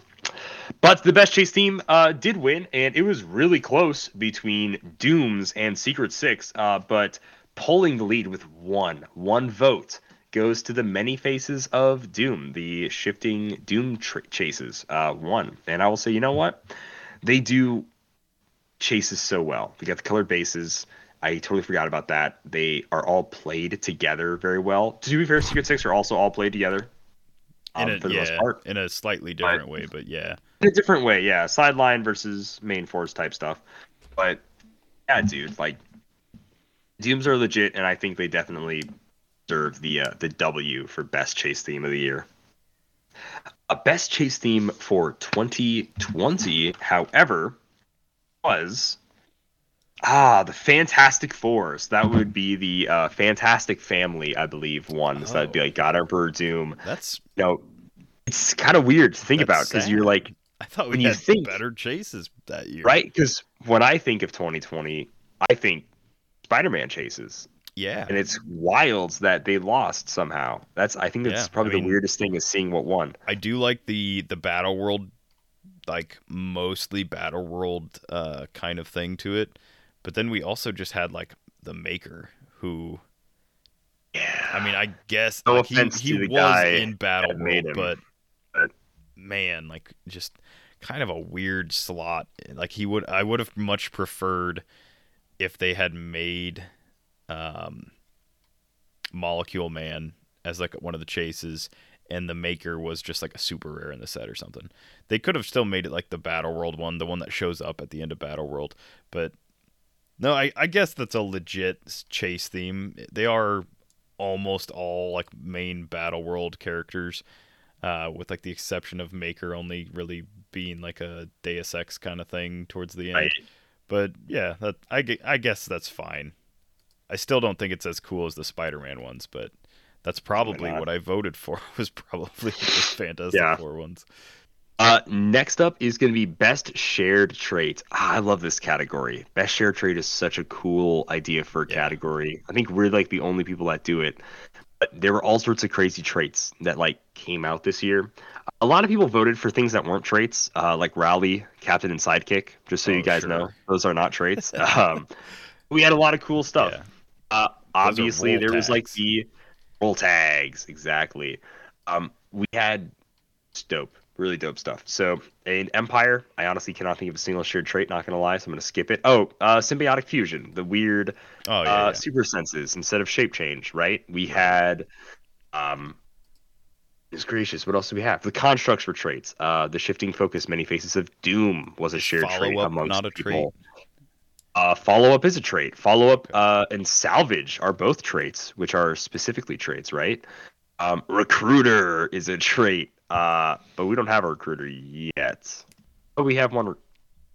But the best chase team uh, did win, and it was really close between Dooms and Secret Six. Uh, but pulling the lead with one one vote goes to the many faces of Doom, the shifting Doom tr- chases. Uh, one, and I will say, you know what? They do chases so well. They got the colored bases. I totally forgot about that. They are all played together very well. To be fair, Secret Six are also all played together. In um, a, for the most part in a slightly different way, but yeah. in a different way, yeah. Sideline versus main force type stuff. But yeah, dude, like Dooms are legit, and I think they definitely deserve the uh, the W for best chase theme of the year. A best chase theme for 2020, however, was ah the Fantastic Fours. That would be the uh, Fantastic Family, I believe, one. So that'd be Oh. like God Emperor Doom. That's You know, it's kind of weird to think about because you're like I thought we When you had think- better chases that year. right? Because when I think of 2020, I think Spider-Man chases, Yeah. and it's wild that they lost somehow. That's I think that's Yeah, probably I mean- the weirdest thing is seeing what won. I do like the the battle world like mostly battle world uh kind of thing to it. But then we also just had like the maker who Yeah, I mean, I guess No like, he, he was in battle world, him, but, but- man, like just kind of a weird slot. Like he would I would have much preferred if they had made um Molecule Man as like one of the chases and the maker was just like a super rare in the set or something. They could have still made it like the Battle World one, the one that shows up at the end of Battle World, but no, I, I guess that's a legit chase theme. They are almost all like main Battle World characters, uh, with like the exception of Maker only really being like a Deus Ex kind of thing towards the end. Right. But yeah, that I, I guess that's fine. I still don't think it's as cool as the Spider-Man ones, but that's probably what I voted for. Was probably the Fantastic Yeah. Four ones. Uh, next up is going to be best shared trait. Ah, I love this category. Best shared trait is such a cool idea for a Yeah. category. I think we're like the only people that do it. But there were all sorts of crazy traits that like came out this year. A lot of people voted for things that weren't traits, uh, like rally, captain, and sidekick. Just so Oh, you guys sure. know, those are not traits. um, we had a lot of cool stuff. Yeah. Uh, obviously, there was like the roll tags. Exactly. Um, we had dope. Really dope stuff. So in Empire, I honestly cannot think of a single shared trait. Not gonna lie, so I'm gonna skip it. Oh, uh, symbiotic fusion, the weird Oh yeah, uh, yeah. super senses instead of shape change. Right? We had, um, is gracious. What else do we have? The constructs were traits. Uh, the shifting focus, many faces of doom was a shared trait Follow-up, amongst not a people. Uh, follow up is a trait. Follow up uh, and salvage are both traits, which are specifically traits, right? Um, recruiter is a trait, uh, but we don't have a recruiter yet. But we have one. Re-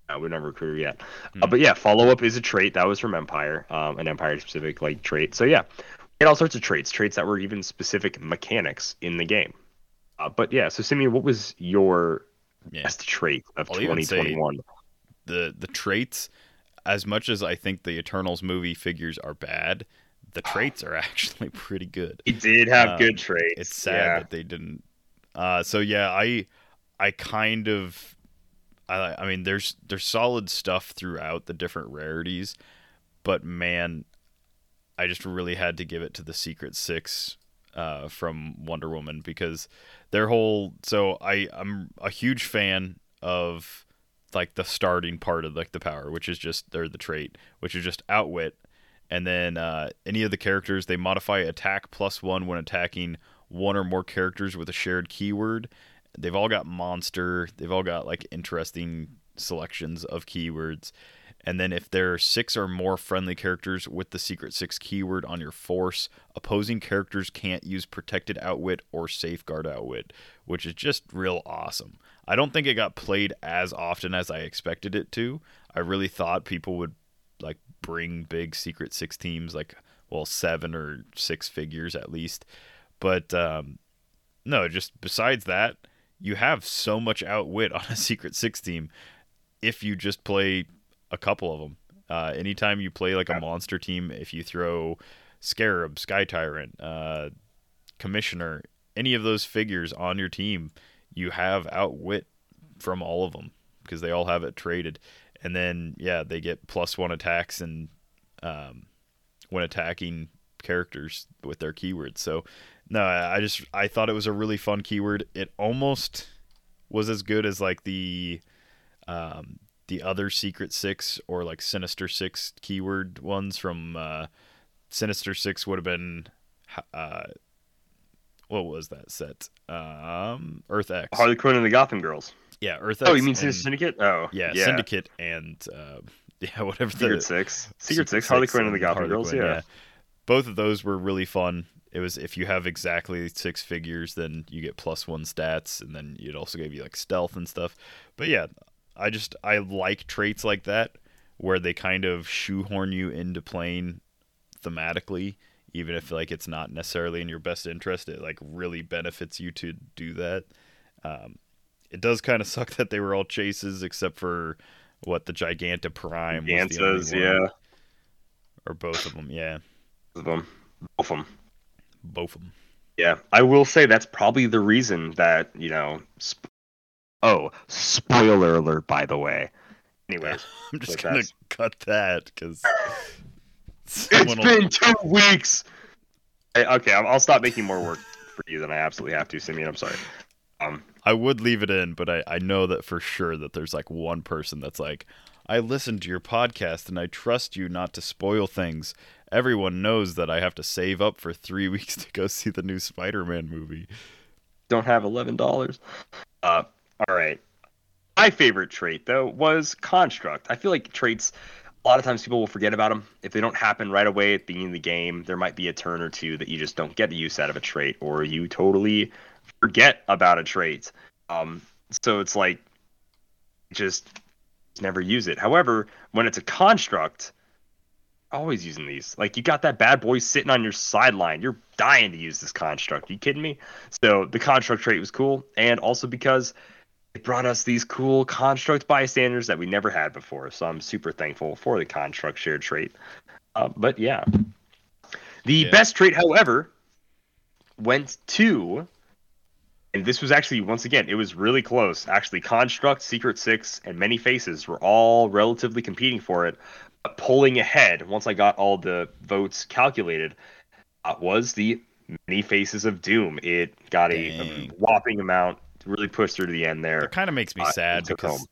no, we don't have a recruiter yet. Uh, Hmm. but yeah, follow up is a trait. That was from Empire, um, an Empire specific like trait. So yeah, we had all sorts of traits, traits that were even specific mechanics in the game. Uh, but yeah, so Simeon, what was your Yeah. best trait of even say- 2021? the the traits as much as I think the Eternals movie figures are bad, the traits are actually pretty good. He did have Um, good traits. It's sad yeah. that they didn't. Uh, so yeah, I I kind of I I mean there's there's solid stuff throughout the different rarities, but man, I just really had to give it to the Secret Six uh, from Wonder Woman because their whole so I I'm a huge fan of like the starting part of like the power, which is just they're the trait, which is just outwit, and then uh, any of the characters they modify attack plus one when attacking one or more characters with a shared keyword. They've all got monster. They've all got like interesting selections of keywords. And then if there are six or more friendly characters with the secret six keyword on your force, opposing characters can't use protected outwit or safeguard outwit, which is just real awesome. I don't think it got played as often as I expected it to. I really thought people would like bring big secret six teams, like well seven or six figures at least. But um, no, just besides that, you have so much outwit on a secret six team if you just play a couple of them. Uh, anytime you play like a monster team, if you throw Scarab, Sky Tyrant, uh, Commissioner, any of those figures on your team, you have outwit from all of them because they all have it traded. And then yeah, they get plus one attacks and um, when attacking characters with their keywords. So no, I I just I thought it was a really fun keyword. It almost was as good as like the um, the other Secret Six or like Sinister Six keyword ones from uh, Sinister Six would have been uh, what was that set? Um, Earth X. Harley Quinn and the Gotham Girls. yeah, Earth X. Oh, you mean and- Syndicate? Oh, Yeah, yeah. Syndicate and uh, yeah, whatever Secret the Six. Secret Six. Harley Quinn and the Gotham Harley Girls. Quinn, yeah. Both of those were really fun. It was if you have exactly six figures, then you get plus one stats, and then it also gave you like stealth and stuff. But yeah, I just I like traits like that where they kind of shoehorn you into playing thematically, even if like it's not necessarily in your best interest. It like really benefits you to do that. Um, it does kind of suck that they were all chases except for what the Giganta Prime was the only one. yeah. or both of them. Yeah, Both of them. Both of them. both of them. Yeah, I will say that's probably the reason that you know. Oh, spoiler alert! By the way. Anyways, I'm just gonna that's- cut that because it's been two weeks. Hey, okay, I'll, stop making more work for you than I absolutely have to, Simeon. I'm sorry. Um, I would leave it in, but I, I know that for sure that there's like one person that's like, I listened to your podcast and I trust you not to spoil things. Everyone knows that I have to save up for three weeks to go see the new Spider-Man movie. don't have eleven dollars. Uh, all right. My favorite trait though was construct. I feel like traits. A lot of times people will forget about them if they don't happen right away at the beginning of the game. There might be a turn or two that you just don't get the use out of a trait, or you totally forget about a trait. Um, so it's like just never use it. However, when it's a construct, always using these. Like you got that bad boy sitting on your sideline. You're dying to use this construct. Are you kidding me? So the construct trait was cool, and also because it brought us these cool construct bystanders that we never had before. So I'm super thankful for the construct shared trait. Uh, but yeah, the Yeah. best trait, however, went to. And this was actually once again, it was really close. Actually, Construct, Secret Six, and Many Faces were all relatively competing for it. But pulling ahead, once I got all the votes calculated, uh, was the Many Faces of Doom. It got a, a whopping amount, really pushed through to the end there. It kind of makes me Uh, sad because home.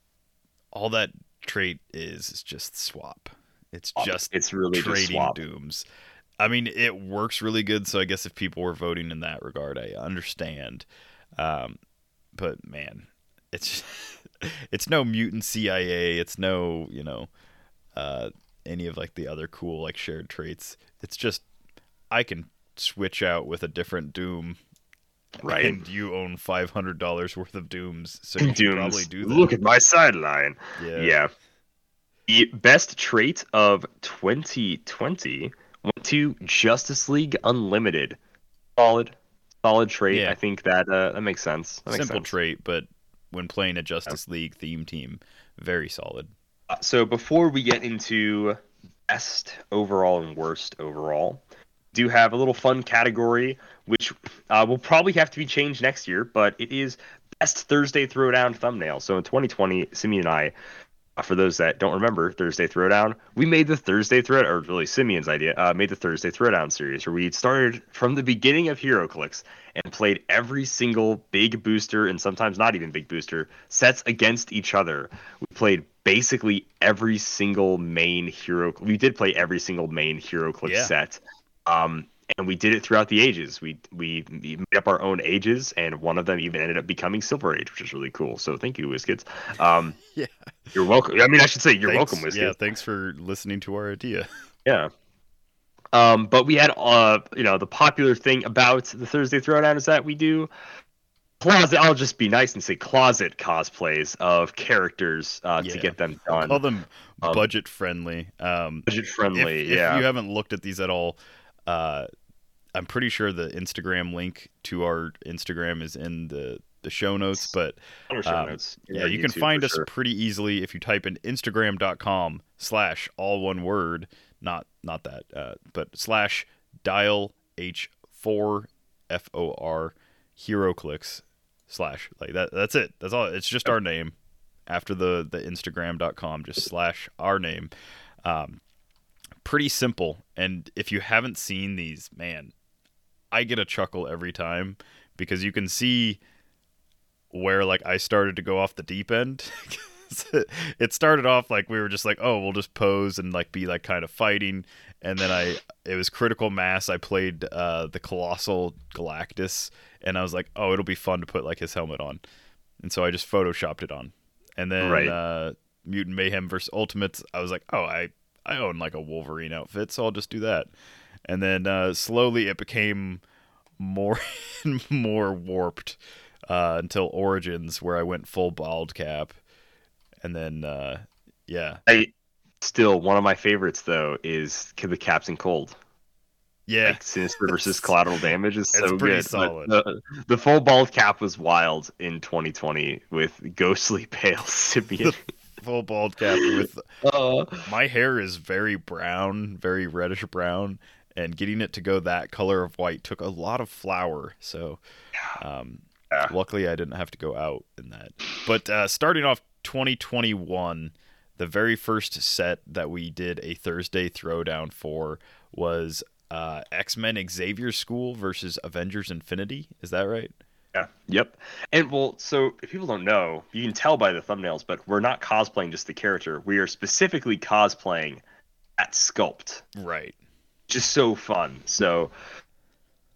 all that trait is is just swap. It's Uh, just it's really just trading swap. dooms. I mean, it works really good. So I guess if people were voting in that regard, I understand. Um, but man, it's it's no mutant CIA. It's no you know uh, any of like the other cool like shared traits. It's just I can switch out with a different doom. Right. And you own five hundred dollars worth of dooms, so you Dooms. probably do that. Look at my sideline. yeah. Yeah. The best trait of 2020 went to Justice League Unlimited. Solid, solid trait. Yeah. I think that uh, that makes sense. That makes simple sense. trait, but when playing a Justice League theme team, very solid. Uh, So before we get into best overall and worst overall, do have a little fun category which uh, will probably have to be changed next year, but it is best Thursday Throwdown thumbnail. So in 2020, Simeon and I, uh, for those that don't remember Thursday Throwdown, we made the Thursday Throw, or really Simeon's idea, uh, made the Thursday Throwdown series where we started from the beginning of HeroClix and played every single big booster and sometimes not even big booster sets against each other. We played basically every single main hero. We did play every single main HeroClix Yeah. set. Um, and we did it throughout the ages. We, we made up our own ages, and one of them even ended up becoming Silver Age, which is really cool. So thank you, WizKids. Um, Yeah. you're welcome. I mean, I should say you're Thanks- welcome, WizKids. Yeah, thanks for listening to our idea. Yeah. Um, but we had uh, you know, the popular thing about the Thursday Throwdown is that we do closet. I'll just be nice and say closet cosplays of characters uh, Yeah. to get them done. Call them Um, budget friendly. Um, budget friendly. if, yeah. if you haven't looked at these at all, uh, I'm pretty sure the Instagram link to our Instagram is in the, the show notes, but show um, notes. yeah, you can find us sure. pretty easily if you type in instagram.com slash all one word, not not that, uh, but slash dial h4 f o r hero clicks slash like that. That's it. That's all. It's just our name after the the instagram.com, just slash our name. Um, pretty simple. And if you haven't seen these, man, I get a chuckle every time because you can see where like I started to go off the deep end. it started off like we were just like, oh, we'll just pose and like be like kind of fighting, and then I it was critical mass. I played uh, the colossal Galactus, and I was like, oh, it'll be fun to put like his helmet on, and so I just photoshopped it on, and then Right. uh, Mutant Mayhem versus Ultimates, I was like, oh, I I own like a Wolverine outfit, so I'll just do that, and then uh, slowly it became more and more warped uh, until Origins, where I went full bald cap, and then uh, yeah, I still one of my favorites though is the Captain Cold. yeah, Like Sinister versus collateral damage is It's so pretty good. Solid. The, the full bald cap was wild in 2020 with ghostly pale Simeon. Full bald cap with uh, my hair is very brown, very reddish brown, and getting it to go that color of white took a lot of flour. So, um, Yeah. luckily I didn't have to go out in that. But uh, starting off 2021, the very first set that we did a Thursday throwdown for was uh, X Men Xavier School versus Avengers Infinity. Is that right? Yeah. Yep. And well, so if people don't know, you can tell by the thumbnails, but we're not cosplaying just the character. We are specifically cosplaying at sculpt. Right. Just so fun. So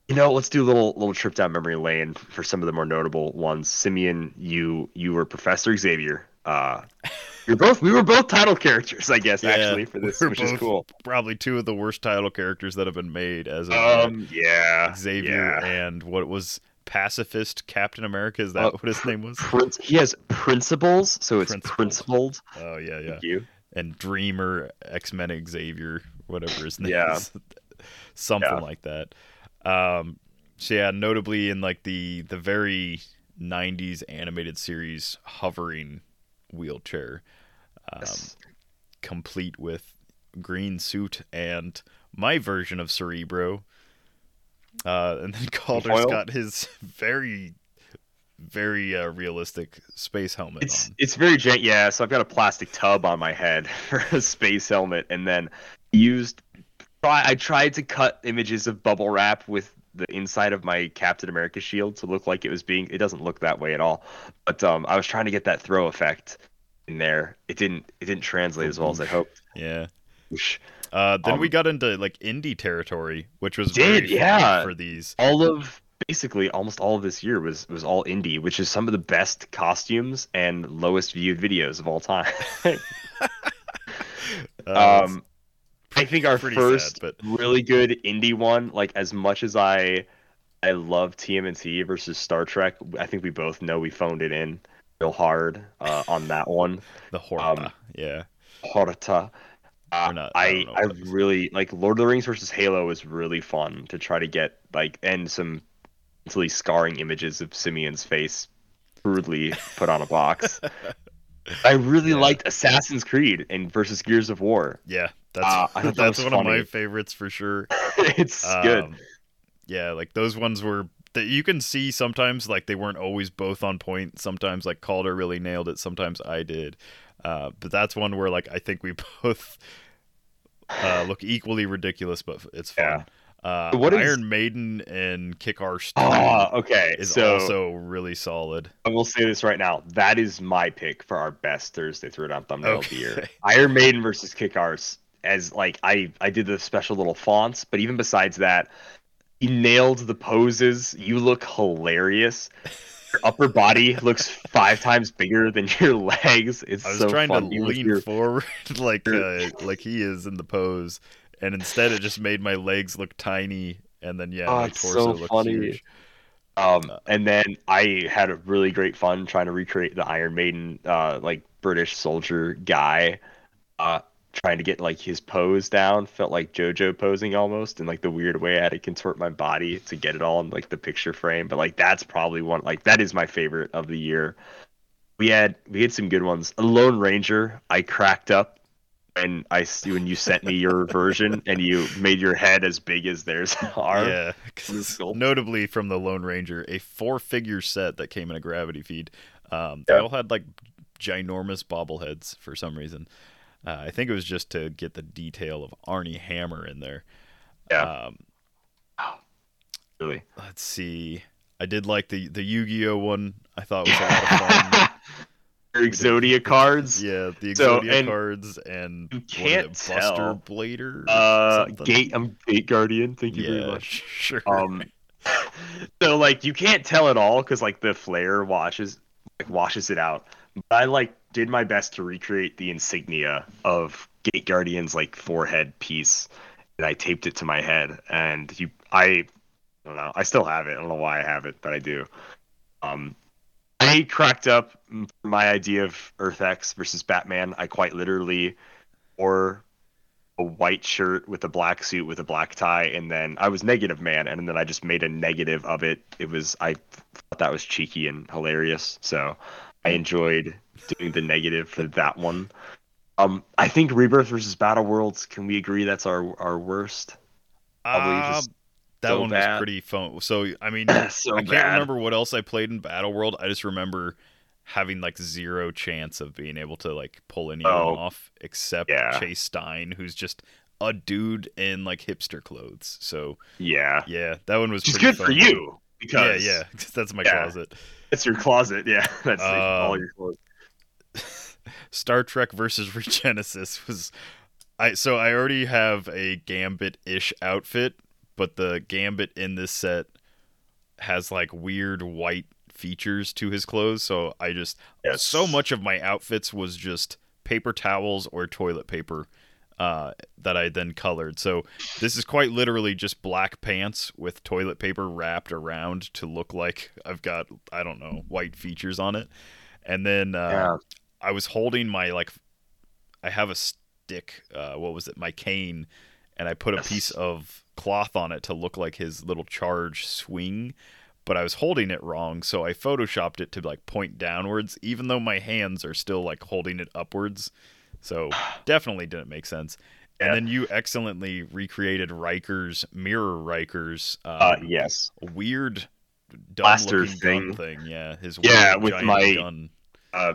you know, let's do a little little trip down memory lane for some of the more notable ones. Simeon, you you were Professor Xavier. Uh you're both we were both title characters, I guess, Yeah, actually, for this, which is cool. Probably two of the worst title characters that have been made as of. Um yeah. Xavier yeah. and what was pacifist Captain America? Is that Uh, what his name was? He has principles, so it's Principled. principled. Oh yeah, yeah. Thank you. And Dreamer, X Men Xavier, whatever his name Yeah. is, something Yeah. like that. Um, so yeah, notably in like the the very '90s animated series, hovering wheelchair, um, Yes. complete with green suit and my version of Cerebro. Uh, and then Calder's Foil? got his very, very uh, realistic space helmet It's on. it's very gent. Yeah, so I've got a plastic tub on my head for a space helmet, and then used. I I tried to cut images of bubble wrap with the inside of my Captain America shield to look like it was being. It doesn't look that way at all. But um, I was trying to get that throw effect in there. It didn't. It didn't translate as well as I hoped. Yeah. Uh, then we Um, got into like indie territory, which was Did, yeah. for these. All of basically almost all of this year was was all indie, which is some of the best costumes and lowest viewed videos of all time. Uh, um, I think our first sad, but really good indie one, like as much as I I love TMNT versus Star Trek, I think we both know we phoned it in real hard uh, on that one. the Horta, um, yeah. Horta. Uh, not- I I I that is. really like Lord of the Rings versus Halo was really fun to try to get like and some mentally scarring images of Simeon's face crudely put on a box. I really Yeah. liked Assassin's Creed and versus Gears of War. Yeah, that's Uh, that that's was one of my favorites for sure. it's good. Um, Yeah, like those ones were that you can see sometimes like they weren't always both on point. Sometimes like Calder really nailed it. Sometimes I did. Uh, but that's one where like I think we both uh, look equally ridiculous, but it's fun. Yeah. Uh, So what is- Iron Maiden and Kick Arse Ah, okay. is so also really solid. I will say this right now. That is my pick for our best Thursday Throwdown thumbnail of the year. Iron Maiden versus Kick Arse. As like I I did the special little fonts, but even besides that, he nailed the poses. You look hilarious. Your upper body looks five times bigger than your legs. It's I was so trying funny. to lean your- forward like uh, like he is in the pose, and instead it just made my legs look tiny, and then yeah, Oh, my torso so looked funny. huge. Um, and then I had a really great fun trying to recreate the Iron Maiden, uh, like British soldier guy, uh, trying to get like his pose down. Felt like JoJo posing almost, in like the weird way I had to contort my body to get it all in like the picture frame. But like that's probably one, like that is my favorite of the year. We had we had some good ones. A Lone Ranger, I cracked up. And I when you sent me your version and you made your head as big as theirs are. Yeah, 'cause This is cool. notably from the Lone Ranger, a four-figure set that came in a gravity feed. Um, they Yeah. all had like ginormous bobbleheads for some reason. Uh, I think it was just to get the detail of Armie Hammer in there. Yeah. Um, Really. let's see. I did like the the Yu-Gi-Oh one. I thought was a lot of fun. Your Exodia cards. yeah, the So, Exodia and cards and you can't it, Buster tell. Blader. Uh? Gate. I'm Gate Guardian. Thank you Yeah, very much. sure. Um, so like you can't tell at all because like the flare washes like washes it out. But I like did my best to recreate the insignia of Gate Guardian's like forehead piece, and I taped it to my head. And you, I, I don't know. I still have it. I don't know why I have it, but I do. Um, I cracked up my idea of Earth X versus Batman. I quite literally wore a white shirt with a black suit with a black tie, and then I was Negative Man, and then I just made a negative of it. It was I thought that was cheeky and hilarious, so I enjoyed doing the negative for that one. Um, I think Rebirth versus Battle Worlds. Can we agree that's our our worst? Uh, that so one bad. was pretty fun. So I mean, so I can't bad. remember what else I played in Battle World. I just remember having like zero chance of being able to like pull anyone Oh. off except Yeah. Chase Stein, who's just a dude in like hipster clothes. So Yeah, yeah, that one was which pretty good for fun. you Yeah, because yeah, that's my Yeah. closet. it's your closet. Yeah, that's all Um, your clothes. Star Trek versus Regenesis was I so I already have a Gambit-ish outfit, but the Gambit in this set has like weird white features to his clothes, so I just Yes. so much of my outfits was just paper towels or toilet paper uh, that I then colored. So this is quite literally just black pants with toilet paper wrapped around to look like I've got I don't know white features on it, and then uh, Yeah. I was holding my like I have a stick, uh, what was it, my cane, and I put a piece of cloth on it to look like his little charge swing, but I was holding it wrong, so I photoshopped it to like point downwards, even though my hands are still like holding it upwards. So definitely didn't make sense. Yeah. And then you excellently recreated Riker's mirror Riker's um, Uh, yes. weird dumb Blaster thing. thing. Yeah, his Yeah, with my- gun. uh,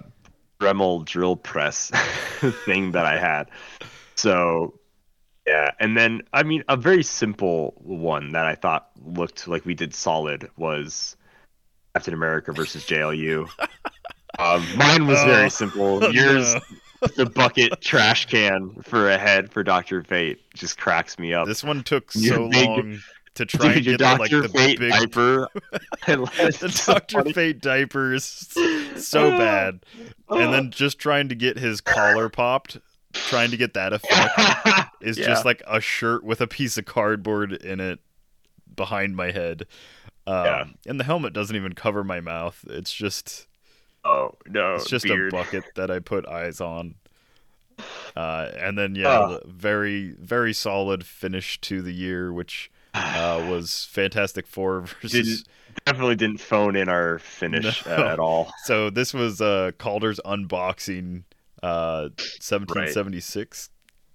Dremel drill press thing that I had. So Yeah, and then I mean a very simple one that I thought looked like we did solid was Captain America versus JLU. um, mine was Oh, very simple. Yours, no. the bucket trash can for a head for Doctor Fate, just cracks me up. This one took so big- long to try Dude, and get the, like the Fate big diaper. the Doctor Fate diapers so bad, and Oh. then just trying to get his collar popped, trying to get that effect is Yeah. just like a shirt with a piece of cardboard in it behind my head. Um, Yeah. And the helmet doesn't even cover my mouth. It's just oh no, it's just beard. a bucket that I put eyes on. Uh, and then yeah, Ah. very very solid finish to the year, which uh, was Fantastic Four versus. Didn't- Definitely didn't phone in our finish No. at all. So this was uh, Calder's unboxing, uh, 1776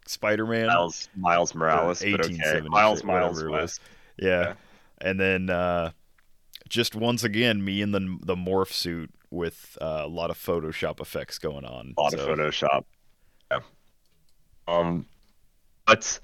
Spider-Man. Miles Miles Morales, okay. 1876, Miles Miles was. Yeah. Yeah. And then uh, just once again, me in the the morph suit with uh, a lot of Photoshop effects going on. A lot So, of Photoshop. Yeah. Um, but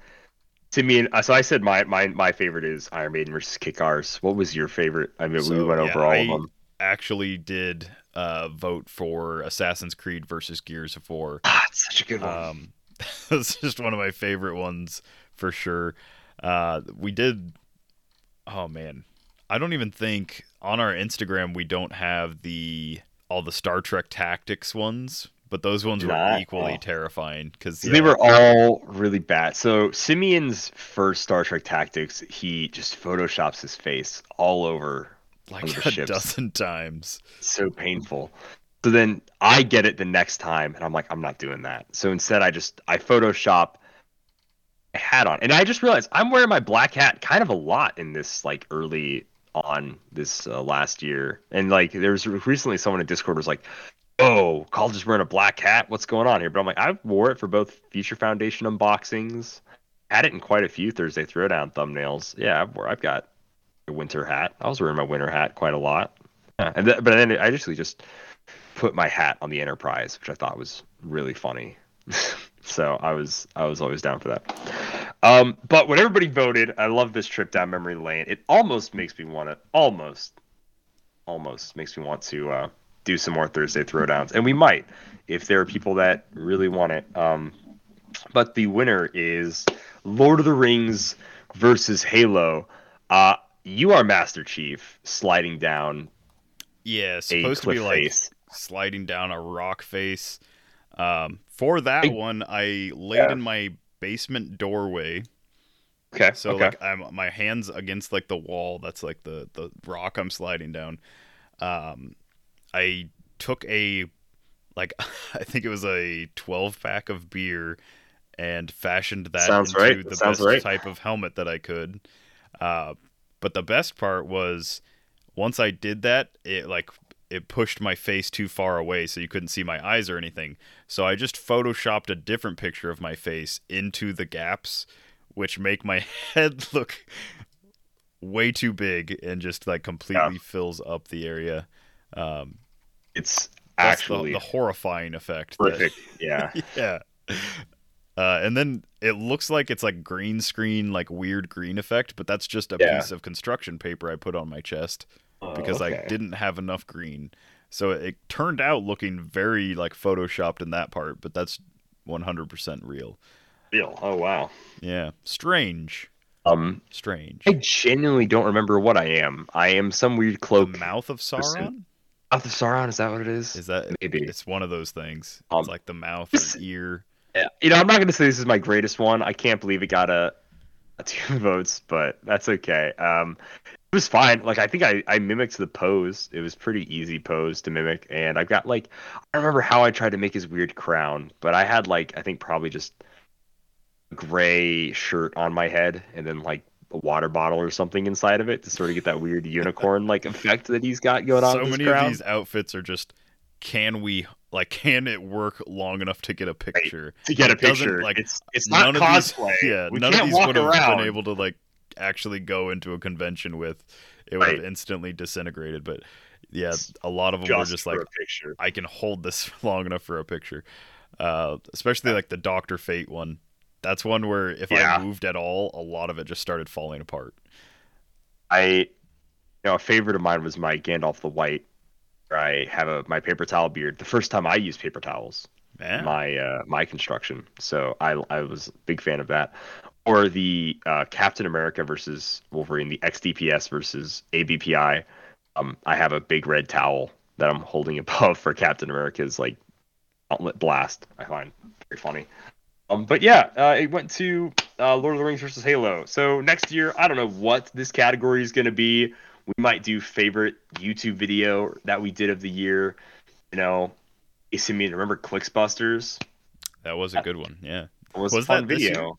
to me, uh, so I said my my my favorite is Iron Maiden versus Kick Ass. What was your favorite? I mean, we went yeah, over all I of them. Actually, did uh, vote for Assassin's Creed versus Gears of War. Ah, it's such a good one. Um, it's just one of my favorite ones for sure. Uh, we did. Oh man, I don't even think on our Instagram we don't have the all the Star Trek Tactics ones, but those ones were Not- equally oh. terrifying because So They were all really bad. So Simeon's first Star Trek Tactics, he just photoshops his face all over. like one of the a ships. dozen times. So painful. So then I get it the next time, and I'm like, I'm not doing that. So instead, I just I Photoshop a hat on, and I just realized I'm wearing my black hat kind of a lot in this like early on this uh, last year, and like there was recently someone in Discord was like, "Oh, Calder's wearing a black hat. What's going on here?" But I'm like, I wore it for both Future Foundation unboxings. Had it in quite a few Thursday Throwdown thumbnails. Yeah, I've, wore, I've got a winter hat. I was wearing my winter hat quite a lot. Yeah, and th- but then I actually just put my hat on the Enterprise, which I thought was really funny. so I was I was always down for that. Um, but when everybody voted, I love this trip down memory lane. It almost makes me want to almost almost makes me want to uh, do some more Thursday throwdowns, and we might if there are people that really want it. Um, but the winner is Lord of the Rings versus Halo. Uh, you are Master Chief sliding down Yeah, supposed to be like face. sliding down a rock face. Um, for that I- one, I laid Yeah. in my basement doorway. Okay. So okay. like I'm my hands against like the wall. That's like the the rock I'm sliding down. Um, I took a like I think it was a 12 pack of beer and fashioned that Sounds into right. the best right. type of helmet that I could. Uh, but the best part was once I did that, it like it pushed my face too far away so you couldn't see my eyes or anything. So I just photoshopped a different picture of my face into the gaps, which make my head look way too big and just like completely fills up the area. Um, it's that's actually the, the horrifying effect. that- perfect. Yeah. yeah. Uh, and then it looks like it's like green screen, like weird green effect, but that's just a Yeah. piece of construction paper I put on my chest Oh, because I didn't have enough green. So it turned out looking very like photoshopped in that part, but that's 100% real. Real. Oh wow. Yeah. Strange. Um, Strange. I genuinely don't remember what I am. I am some weird The cloak. mouth of Sauron? Mouth of Sauron. Is that what it is? Is that Maybe. it's one of those things. Um, it's like the mouth or ear. Yeah. You know, I'm not gonna say this is my greatest one. I can't believe it got a, a two votes, but that's okay. Um, it was fine. Like I think I I mimicked the pose. It was pretty easy pose to mimic, and I've got like I don't remember how I tried to make his weird crown, but I had like I think probably just a gray shirt on my head, and then like a water bottle or something inside of it to sort of get that weird unicorn like effect that he's got going on. so many crown. of these outfits are just can we like can it work long enough to get a picture to get a picture. like, it's it's not of these- cosplay. yeah we none of these would have around. been able to like actually go into a convention with it would have instantly disintegrated but yeah a lot of them were just like i can hold this long enough for a picture uh espespecially like the dr fate one that's one where if Yeah. I moved at all, a lot of it just started falling apart. I, you know, a favorite of mine was my Gandalf the White. Where I have a my paper towel beard. The first time I used paper towels, Man, my uh, my construction. So I I was a big fan of that. Or the uh, Captain America versus Wolverine, the XDPS versus ABPI. Um, I have a big red towel that I'm holding above for Captain America's like gauntlet blast. I find very funny. Um, but yeah, uh, it went to uh, Lord of the Rings versus Halo. So next year, I don't know what this category is going to be. We might do favorite YouTube video that we did of the year. You know, I mean, remember Clicksbusters? that was a good one. Yeah. It was, Was a fun that video.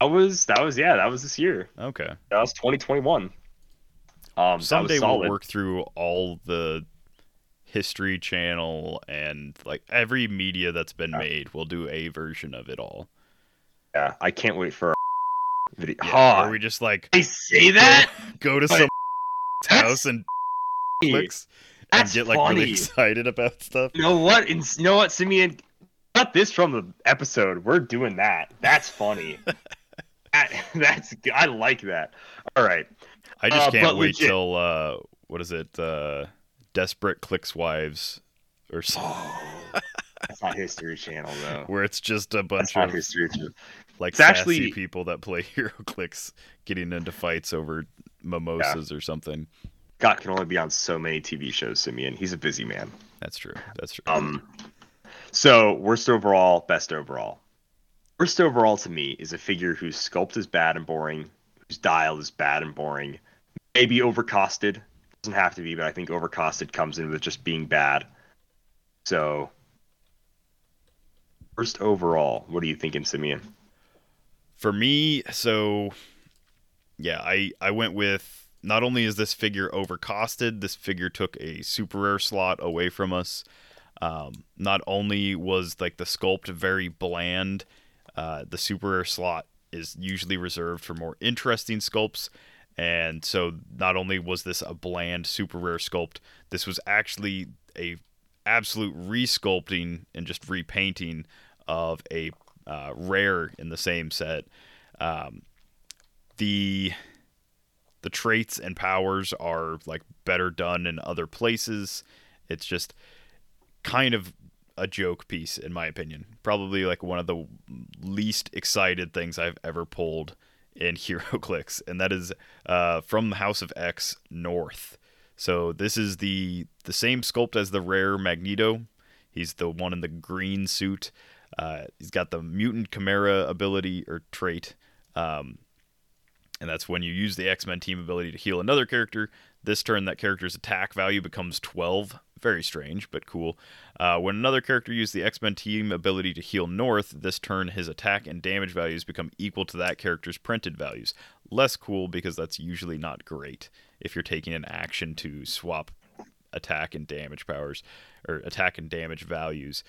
That was that was yeah, that was this year. Okay. That was 2021. Um, Someday we'll work through all the History Channel and like every media that's been Yeah. made. We'll do a version of it all. Yeah, I can't wait for our video. Yeah, Ah, where we just like I say that. go to some house and clicks and get like really excited about stuff. You know what? You know what, Simeon? Cut this from the episode. We're doing that. That's funny. that, that's I like that. All right. I just Uh, can't wait legit. till uh what is it? Uh Desperate Clicks Wives or something That's not History Channel though. where it's just a bunch That's of History Channel. like It's sassy actually- people that play hero clicks getting into fights over mimosas or something. God can only be on so many TV shows. Simeon, he's a busy man. That's true. That's true. Um, so worst overall, best overall. Worst overall to me is a figure whose sculpt is bad and boring, whose dial is bad and boring, maybe overcosted. Doesn't have to be, but I think overcosted comes in with just being bad. So, first overall, what are you thinking, Simeon? For me, so yeah, I I went with not only is this figure overcosted, this figure took a super rare slot away from us. Um, not only was like the sculpt very bland, uh, the super rare slot is usually reserved for more interesting sculpts, and so not only was this a bland super rare sculpt, this was actually a absolute resculpting and just repainting of a uh, rare in the same set. Um, the the traits and powers are like better done in other places. It's just kind of a joke piece in my opinion. Probably like one of the least excited things I've ever pulled in HeroClix, and that is uh, from House of X North. So this is the the same sculpt as the rare Magneto. He's the one in the green suit. Uh, he's got the mutant chimera ability or trait, um, and that's when you use the X Men team ability to heal another character. This turn, that character's attack value becomes 12. Very strange, but cool. Uh, when another character used the X Men team ability to heal North, this turn his attack and damage values become equal to that character's printed values. Less cool because that's usually not great if you're taking an action to swap attack and damage powers or attack and damage values.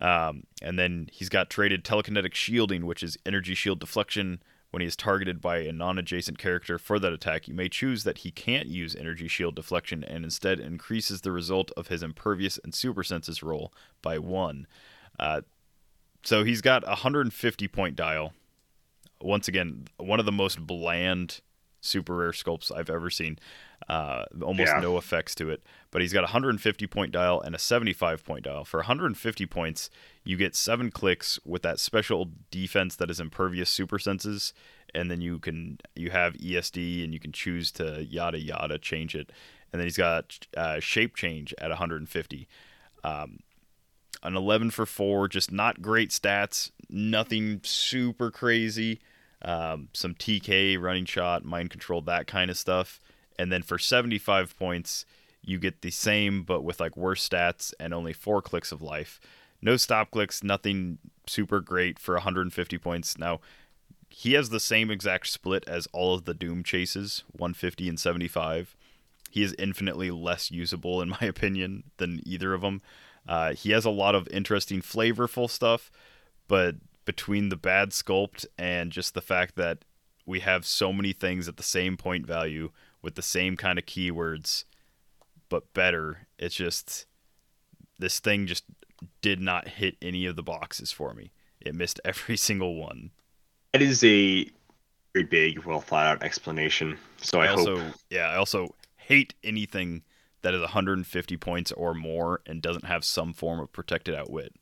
Um, and then he's got traded telekinetic shielding, which is energy shield deflection. When he is targeted by a non adjacent character for that attack, you may choose that he can't use energy shield deflection and instead increases the result of his impervious and super senses roll by one. Uh, so he's got a 150 point dial. Once again, one of the most bland super rare sculpts I've ever seen. Uh, almost Yeah. no effects to it. But he's got a 150 point dial and a 75 point dial. For 150 points, you get seven clicks with that special defense that is impervious super senses, and then you can you have ESD and you can choose to yada yada change it. And then he's got uh, shape change at 150. Um, an 11 for 4 just not great stats nothing super crazy um, some tk running shot mind control that kind of stuff and then for 75 points you get the same but with like worse stats and only four clicks of life. No stop clicks nothing super great for 150 points. Now he has the same exact split as all of the doom chases 150 and 75 he is infinitely less usable in my opinion than either of them uh, he has a lot of interesting, flavorful stuff, but between the bad sculpt and just the fact that we have so many things at the same point value with the same kind of keywords, but better, it's just this thing just did not hit any of the boxes for me. It missed every single one. It is a very big, well thought out explanation. So I, I also hope yeah, I also hate anything that is 150 points or more and doesn't have some form of protected outwit,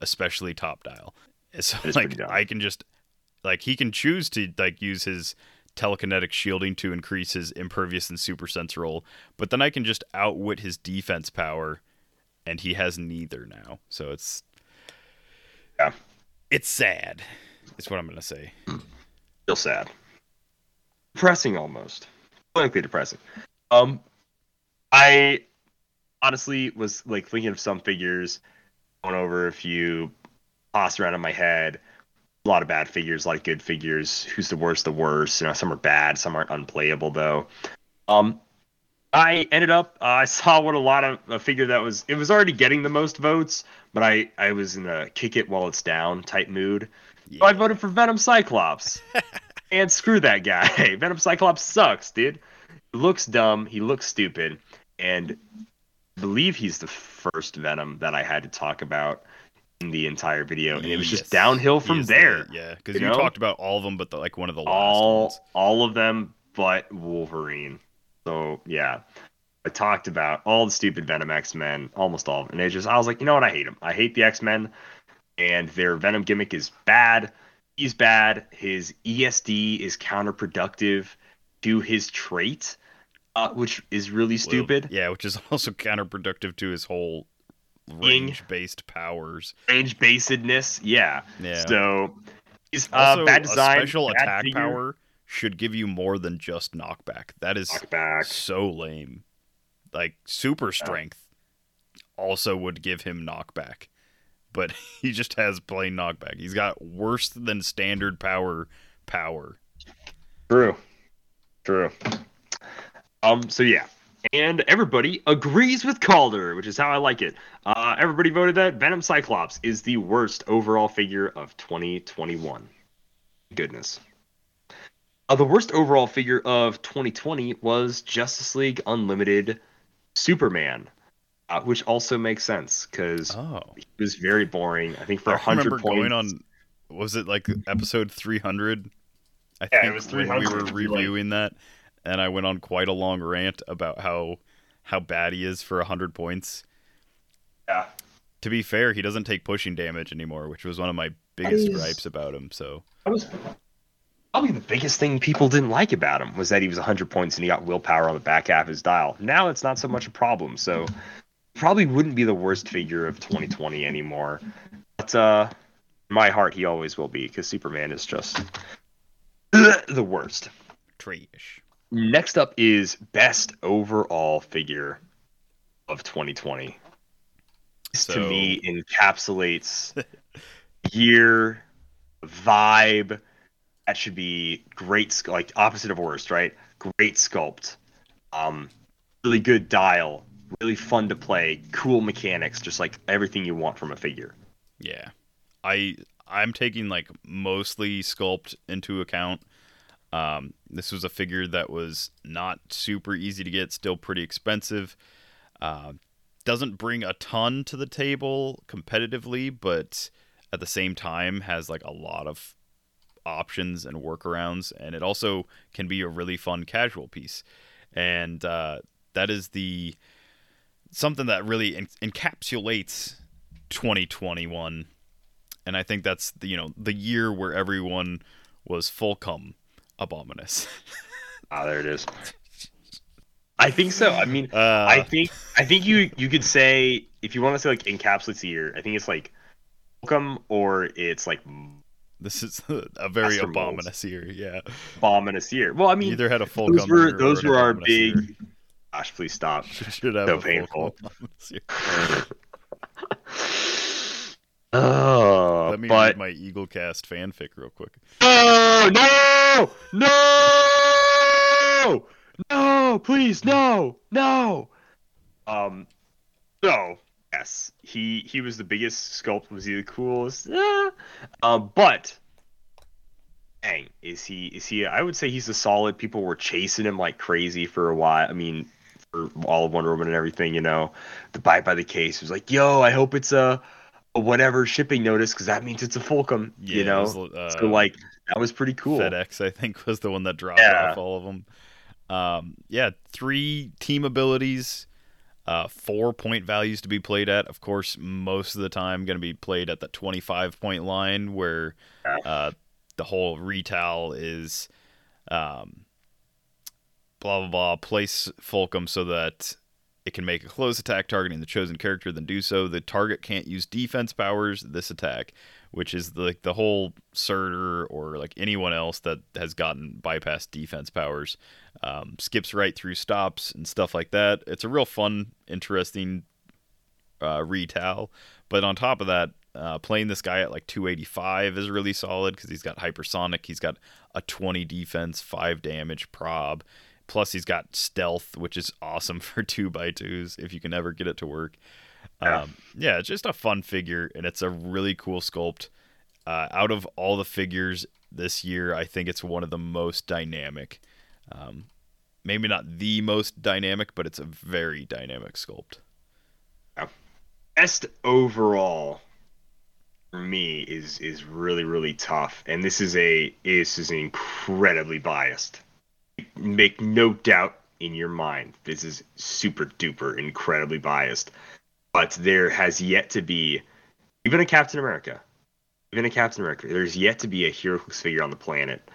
especially top dial. So like. I can just like he can choose to like use his telekinetic shielding to increase his impervious and super sense roll, but then I can just outwit his defense power and he has neither now. So it's Yeah. It's sad. It's what I'm to say. feel sad. Depressing almost. Clinically depressing. Um I honestly was like thinking of some figures, going over a few, tossed around in my head. A lot of bad figures, a lot of good figures. Who's the worst? The worst. You know, some are bad, some aren't unplayable though. Um, I ended up. Uh, I saw what a lot of a figure that was. It was already getting the most votes, but I I was in a kick it while it's down type mood. So I voted for Venom Cyclops. and screw that guy. Venom Cyclops sucks, dude. He looks dumb. He looks stupid. And I believe he's the first Venom that I had to talk about the entire video. And it was just downhill from there. the- yeah, because you you, know? talked about all of them, but the, like one of the last all ones. all of them but Wolverine. So yeah. I talked about all the stupid Venom X Men, almost all of them. And it just I was like, you know what, I hate them. I hate the X Men and their Venom gimmick is bad. He's bad. His ESD is counterproductive to his trait, uh, which is really stupid. Yeah, which is also counterproductive to his whole Ying. range-based powers. Range basedness, yeah. Yeah. So he's uh, also, bad design. a special bad attack figure, power should give you more than just knockback. That is knockback. so lame. Like super strength also would give him knockback, but he just has plain knockback. He's got worse than standard power power. True. True. Um. So yeah, and everybody agrees with Calder, which is how I like it. Uh, everybody voted that Venom Cyclops is the worst overall figure of 2021. Goodness. Uh, the worst overall figure of 2020 was Justice League Unlimited Superman, uh, which also makes sense because Oh, he was very boring. I think for I 100 remember points. going on. Was it like episode 300? I Yeah, it think was when we were reviewing that, and I went on quite a long rant about how how bad he is for 100 points. Yeah. To be fair, he doesn't take pushing damage anymore, which was one of my biggest is- gripes about him. So That was probably the biggest thing people didn't like about him was that he was 100 points and he got willpower on the back half of his dial. Now it's not so much a problem. So probably wouldn't be the worst figure of 2020 anymore. But uh, my heart, he always will be because Superman is just the worst. trash. Next up is best overall figure of 2020. This to me encapsulates year, vibe. That should be great, like opposite of worst, right? Great sculpt, um, really good dial, really fun to play, cool mechanics, just like everything you want from a figure. Yeah, I I'm taking like mostly sculpt into account. Um, this was a figure that was not super easy to get, still pretty expensive. Uh, doesn't bring a ton to the table competitively, but at the same time has like a lot of options and workarounds, and it also can be a really fun casual piece. And uh, that is the something that really en- encapsulates 2021 and i think that's the you know the year where everyone was full cum abominous Ah, there it is. I think so. I mean, uh, I think I think you you could say if you want to say like encapsulates the year, I think it's like welcome or it's like this is a very abominous year yeah abominous year. Well, I mean, either had a full those were those were our big. year. Gosh, please stop. should have So painful. Cum abominous year. Oh, let me but read my eagle cast fanfic real quick no, no, no, no, please, no, no. Um, so yes, he he was the biggest sculpt. Was he the coolest? Yeah. Um, but dang, is he is he? I would say he's a solid. People were chasing him like crazy for a while. I mean, for all of Wonder Woman and everything. You know, the bite by the case was like, yo, I hope it's a. whatever shipping notice because that means it's a Fulcrum. Yeah, you know, was, uh, so like that was pretty cool. FedEx, I think, was the one that dropped Yeah. off all of them. Um, yeah, three team abilities, uh, four point values to be played at. Of course, most of the time going to be played at the 25 point line where Yeah. uh, the whole retail is um, blah, blah, blah. Place Fulcrum so that it can make a close attack targeting the chosen character, then do so. The target can't use defense powers this attack, which is like the whole Surtur or like anyone else that has gotten bypassed defense powers. Um, skips right through stops and stuff like that. It's a real fun, interesting uh. But on top of that, uh, playing this guy at like 285 is really solid because he's got hypersonic. He's got a 20 defense, 5 damage prob. Plus, he's got stealth, which is awesome for 2 by 2s if you can ever get it to work. Yeah. Um, yeah, it's just a fun figure, and it's a really cool sculpt. Uh, out of all the figures this year, I think it's one of the most dynamic. Um, maybe not the most dynamic, but it's a very dynamic sculpt. best overall for me is is really really tough and this is a this is incredibly biased make no doubt in your mind this is super duper incredibly biased but there has yet to be even a captain america even a captain america there's yet to be a hero figure on the planet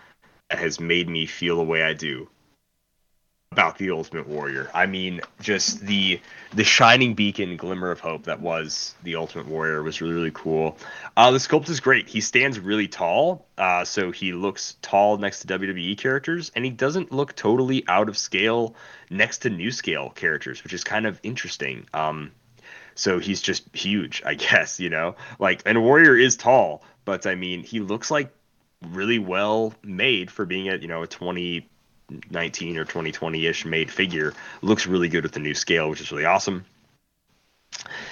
that has made me feel the way i do about the ultimate warrior. I mean just the the shining beacon glimmer of hope that was the ultimate warrior was really really cool. Uh, the sculpt is great. He stands really tall uh, so he looks tall next to wwe characters and he doesn't look totally out of scale next to new scale characters which is kind of interesting. Um, so he's just huge i guess you know? Like and warrior is tall but i mean he looks like really well made for being at you know a 20 19 or 2020-ish made figure looks really good with the new scale which is really awesome.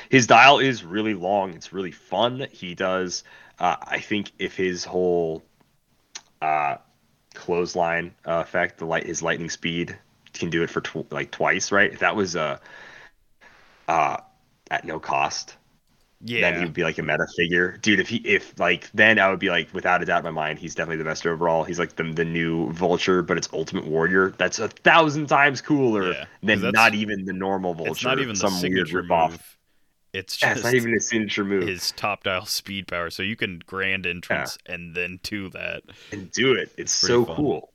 His dial is really long. It's really fun. He does uh, i think if his whole uh, clothesline uh, effect the light his lightning speed can do it for tw- like twice right? If that was uh, uh, at no cost Yeah, then he would be like a meta figure, dude. If he, if like, then I would be like, without a doubt in my mind, he's definitely the best overall. He's like the the new Vulture, but it's Ultimate Warrior. That's a thousand times cooler Yeah, than not even the normal Vulture. it's not even the some weird signature ripoff. move. It's Yeah, just it's not even a signature move. his top dial speed power. So you can grand entrance and then to that. and do it. It's so fun. cool.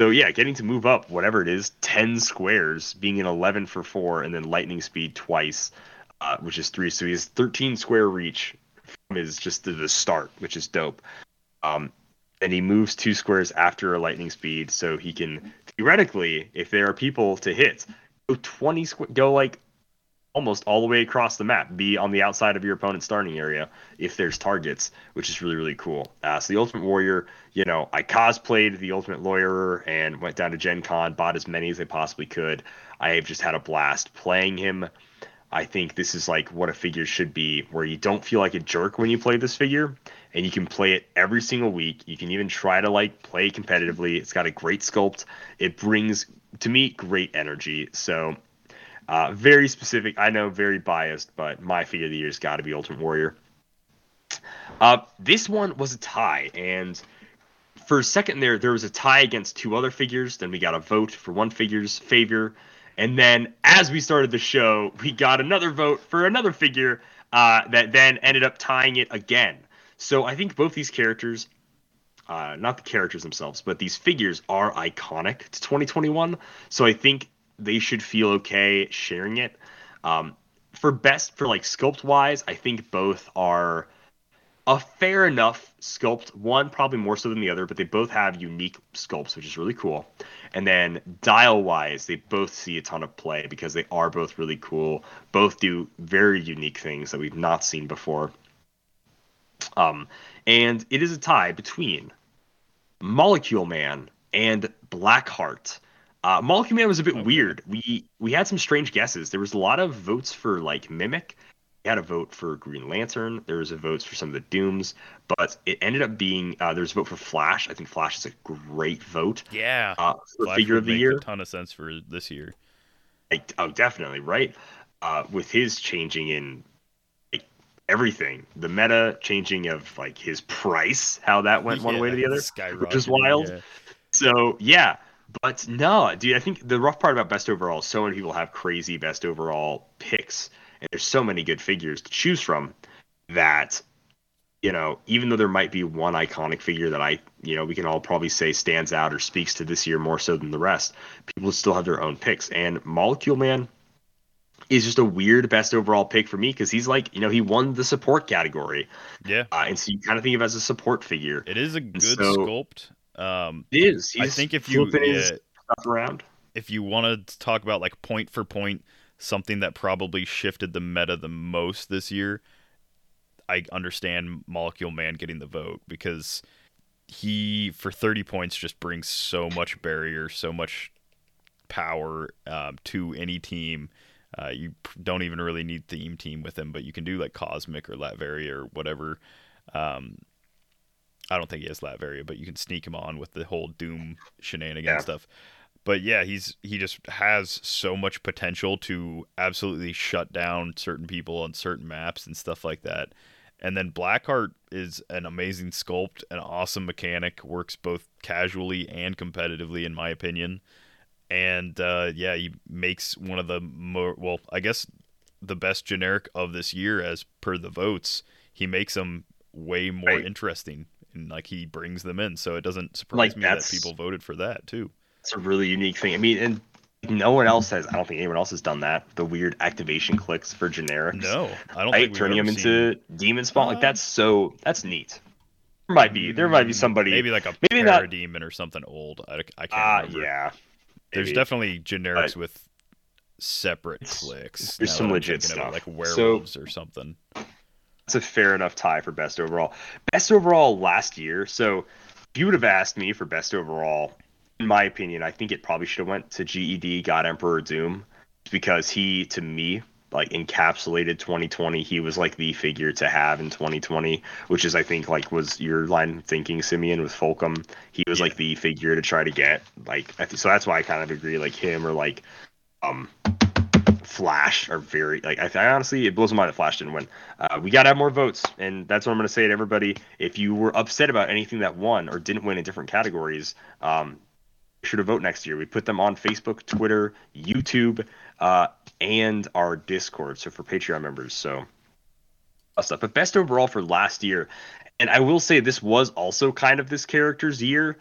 So yeah, getting to move up whatever it is, ten squares, being an eleven for four, and then lightning speed twice, uh, which is three. So he has thirteen square reach from his just the start, which is dope. Um, and he moves two squares after a lightning speed, so he can theoretically, if there are people to hit, go twenty squ- go like almost all the way across the map, be on the outside of your opponent's starting area if there's targets, which is really really cool. Uh, so the Ultimate Warrior, you know, I cosplayed the Ultimate Lawyer and went down to Gen Con, bought as many as I possibly could. I have just had a blast playing him. I think this is like what a figure should be, where you don't feel like a jerk when you play this figure, and you can play it every single week. You can even try to like play competitively. It's got a great sculpt. It brings to me great energy. So uh, very specific. I know, very biased, but my figure of the year's got to be Ultimate Warrior. Uh, this one was a tie, and for a second there, there was a tie against two other figures. Then we got a vote for one figure's favor, and then as we started the show, we got another vote for another figure uh, that then ended up tying it again. So I think both these characters, uh, not the characters themselves, but these figures are iconic to 2021. So I think they should feel okay sharing it. Um, for best, for like sculpt wise, I think both are a fair enough sculpt. One probably more so than the other, but they both have unique sculpts, which is really cool. And then dial wise, they both see a ton of play because they are both really cool. Both do very unique things that we've not seen before. Um, and it is a tie between Molecule Man and Blackheart. Uh, Molecule Man was a bit weird. We we had some strange guesses. There was a lot of votes for like Mimic. Had a vote for Green Lantern. There was a votes for some of the Dooms, but it ended up being uh, there was a vote for Flash. I think Flash is a great vote Yeah, uh, figure of the year. A ton of sense for this year. Like, oh, definitely right. Uh, with his changing in like everything. The meta changing of like his price, how that went one way to the other, which is wild. yeah. So yeah, but no, dude. I think the rough part about best overall, so many people have crazy best overall picks, and there's so many good figures to choose from that you know, even though there might be one iconic figure that I, you know, we can all probably say stands out or speaks to this year more so than the rest, people still have their own picks. And Molecule Man is just a weird best overall pick for me because he's like, you know, he won the support category. Yeah, Uh, and so you kind of think of it as a support figure. it is a good so- sculpt. Um, It is. I think if you yeah, around. if you want to talk about like point for point something that probably shifted the meta the most this year, I understand Molecule Man getting the vote because he for 30 points just brings so much barrier, so much power um, to any team. Uh, you don't even really need theme team with him, but you can do like Cosmic or Latveria or whatever. Um, I don't think he has Latveria, but you can sneak him on with the whole Doom shenanigan Yeah. stuff. But yeah, he's he just has so much potential to absolutely shut down certain people on certain maps and stuff like that. And then Blackheart is an amazing sculpt, an awesome mechanic, works both casually and competitively, in my opinion. And uh, yeah, he makes one of the more well, I guess the best generic of this year as per the votes. He makes them way more Right. interesting, and like he brings them in. So it doesn't surprise Like, me that people voted for that too. It's a really unique thing. I mean, and no one else has. I don't think anyone else has done that. The weird activation clicks for generics. No, I don't right? think Turning them seen- into demon spawn. Like Uh, that's so. That's neat. There might be. There might be somebody. maybe like a maybe not- parademon or something old. I, I can't Ah, remember. yeah. There's definitely generics But- with separate clicks. there's some legit of it, stuff. like So- werewolves or something. It's a fair enough tie for best overall. Best overall last year. So if you would have asked me for best overall, in my opinion, I think it probably should have went to GED God Emperor Doom, because he to me like encapsulated 2020. He was like the figure to have in 2020, which is I think like was your line of thinking, Simeon with Fulcrum. He was Yeah. like the figure to try to get. Like so that's why I kind of agree. Like him or like um Flash are very like I, I honestly it blows my mind that Flash didn't win. Uh, we gotta have more votes, and that's what I'm gonna say to everybody. If you were upset about anything that won or didn't win in different categories, um, sure to vote next year. We put them on Facebook, Twitter, YouTube, uh, and our Discord. So for Patreon members, so stuff. But best overall for last year, and I will say this was also kind of this character's year,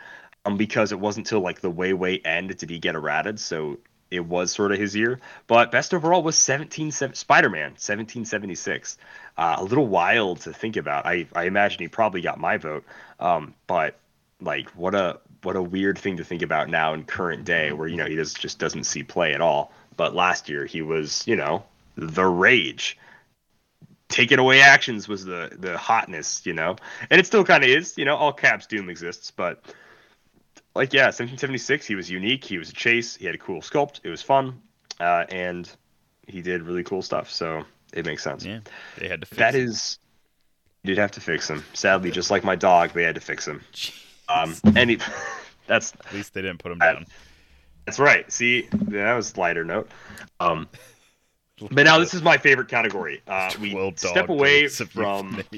um, because it wasn't till like the way way end did he get errated. So it was sort of his year. But best overall was 17 Spider-Man 1776. Uh, a little wild to think about. I I imagine he probably got my vote. Um, but like what a what a weird thing to think about now in current day where you know he just just doesn't see play at all. But last year he was you know the rage. Taking away actions was the the hotness, you know, and it still kind of is, you know. All caps Doom exists, but like yeah, 1776. He was unique. He was a chase. He had a cool sculpt. It was fun, uh, and he did really cool stuff. So it makes sense. Yeah, they had to fix That it. is, you did have to fix him. Sadly, just like my dog, they had to fix him. Um, and he, that's At least they didn't put him down. that's right. See, that was lighter note. Um, but now this is my favorite category. Uh, we 12 step away from.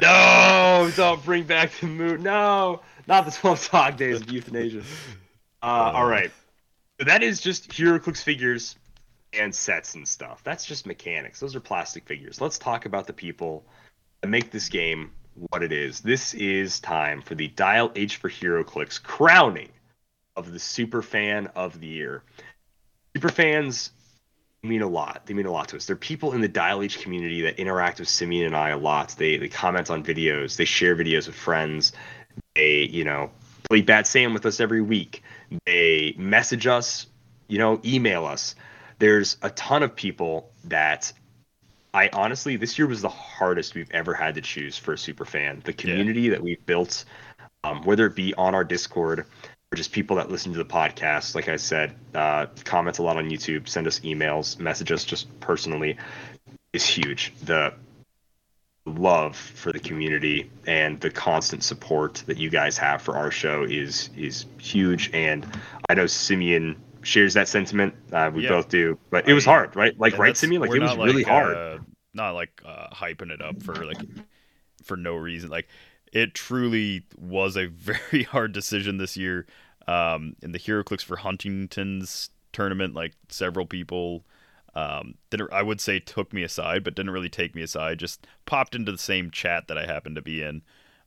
No, don't bring back the mood. No, not the 12 dog days of euthanasia. Uh, all right. So that is just HeroClix figures and sets and stuff. That's just mechanics. Those are plastic figures. Let's talk about the people that make this game what it is. This is time for the Dial H for HeroClix crowning of the super fan of the year. Super fans mean a lot. They mean a lot to us. They're people in the Dial H community that interact with Simeon and I a lot. They they comment on videos. They share videos with friends. They you know play Bat Sam with us every week. They message us. You know, email us. There's a ton of people that I honestly this year was the hardest we've ever had to choose for a super fan. The community that we've built, um, whether it be on our Discord or just people that listen to the podcast, like I said, uh, comment a lot on YouTube, send us emails, message us just personally, is huge. The love for the community and the constant support that you guys have for our show is is huge. And I know Simeon shares that sentiment. Uh, we Yeah. both do, but it was hard, right? Like, right, to me, Like, it was not really hard. uh, not like uh, hyping it up for like for no reason. Like it truly was a very hard decision this year. Um, in the HeroClix for Huntington's tournament, like several people um, didn't I would say took me aside, but didn't really take me aside. Just popped into the same chat that I happened to be in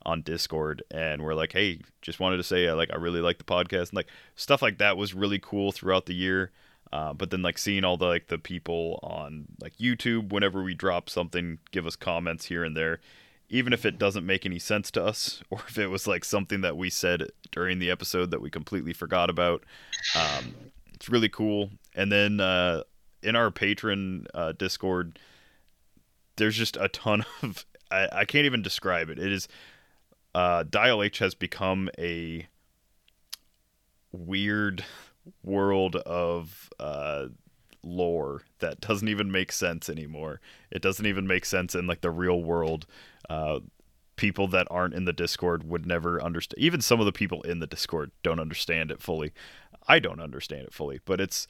on Discord, and we're like, "Hey, just wanted to say, uh, like, I really like the podcast." And like stuff like that was really cool throughout the year. Uh, but then like seeing all the like the people on like YouTube, whenever we drop something, give us comments here and there, even if it doesn't make any sense to us, or if it was like something that we said during the episode that we completely forgot about. Um, it's really cool. And then uh, in our patron uh, Discord, there's just a ton of I, I can't even describe it. It is uh, Dial H has become a weird world of uh, lore that doesn't even make sense anymore. It doesn't even make sense in like the real world. Uh, people that aren't in the Discord would never understand. Even some of the people in the Discord don't understand it fully. I don't understand it fully, but it's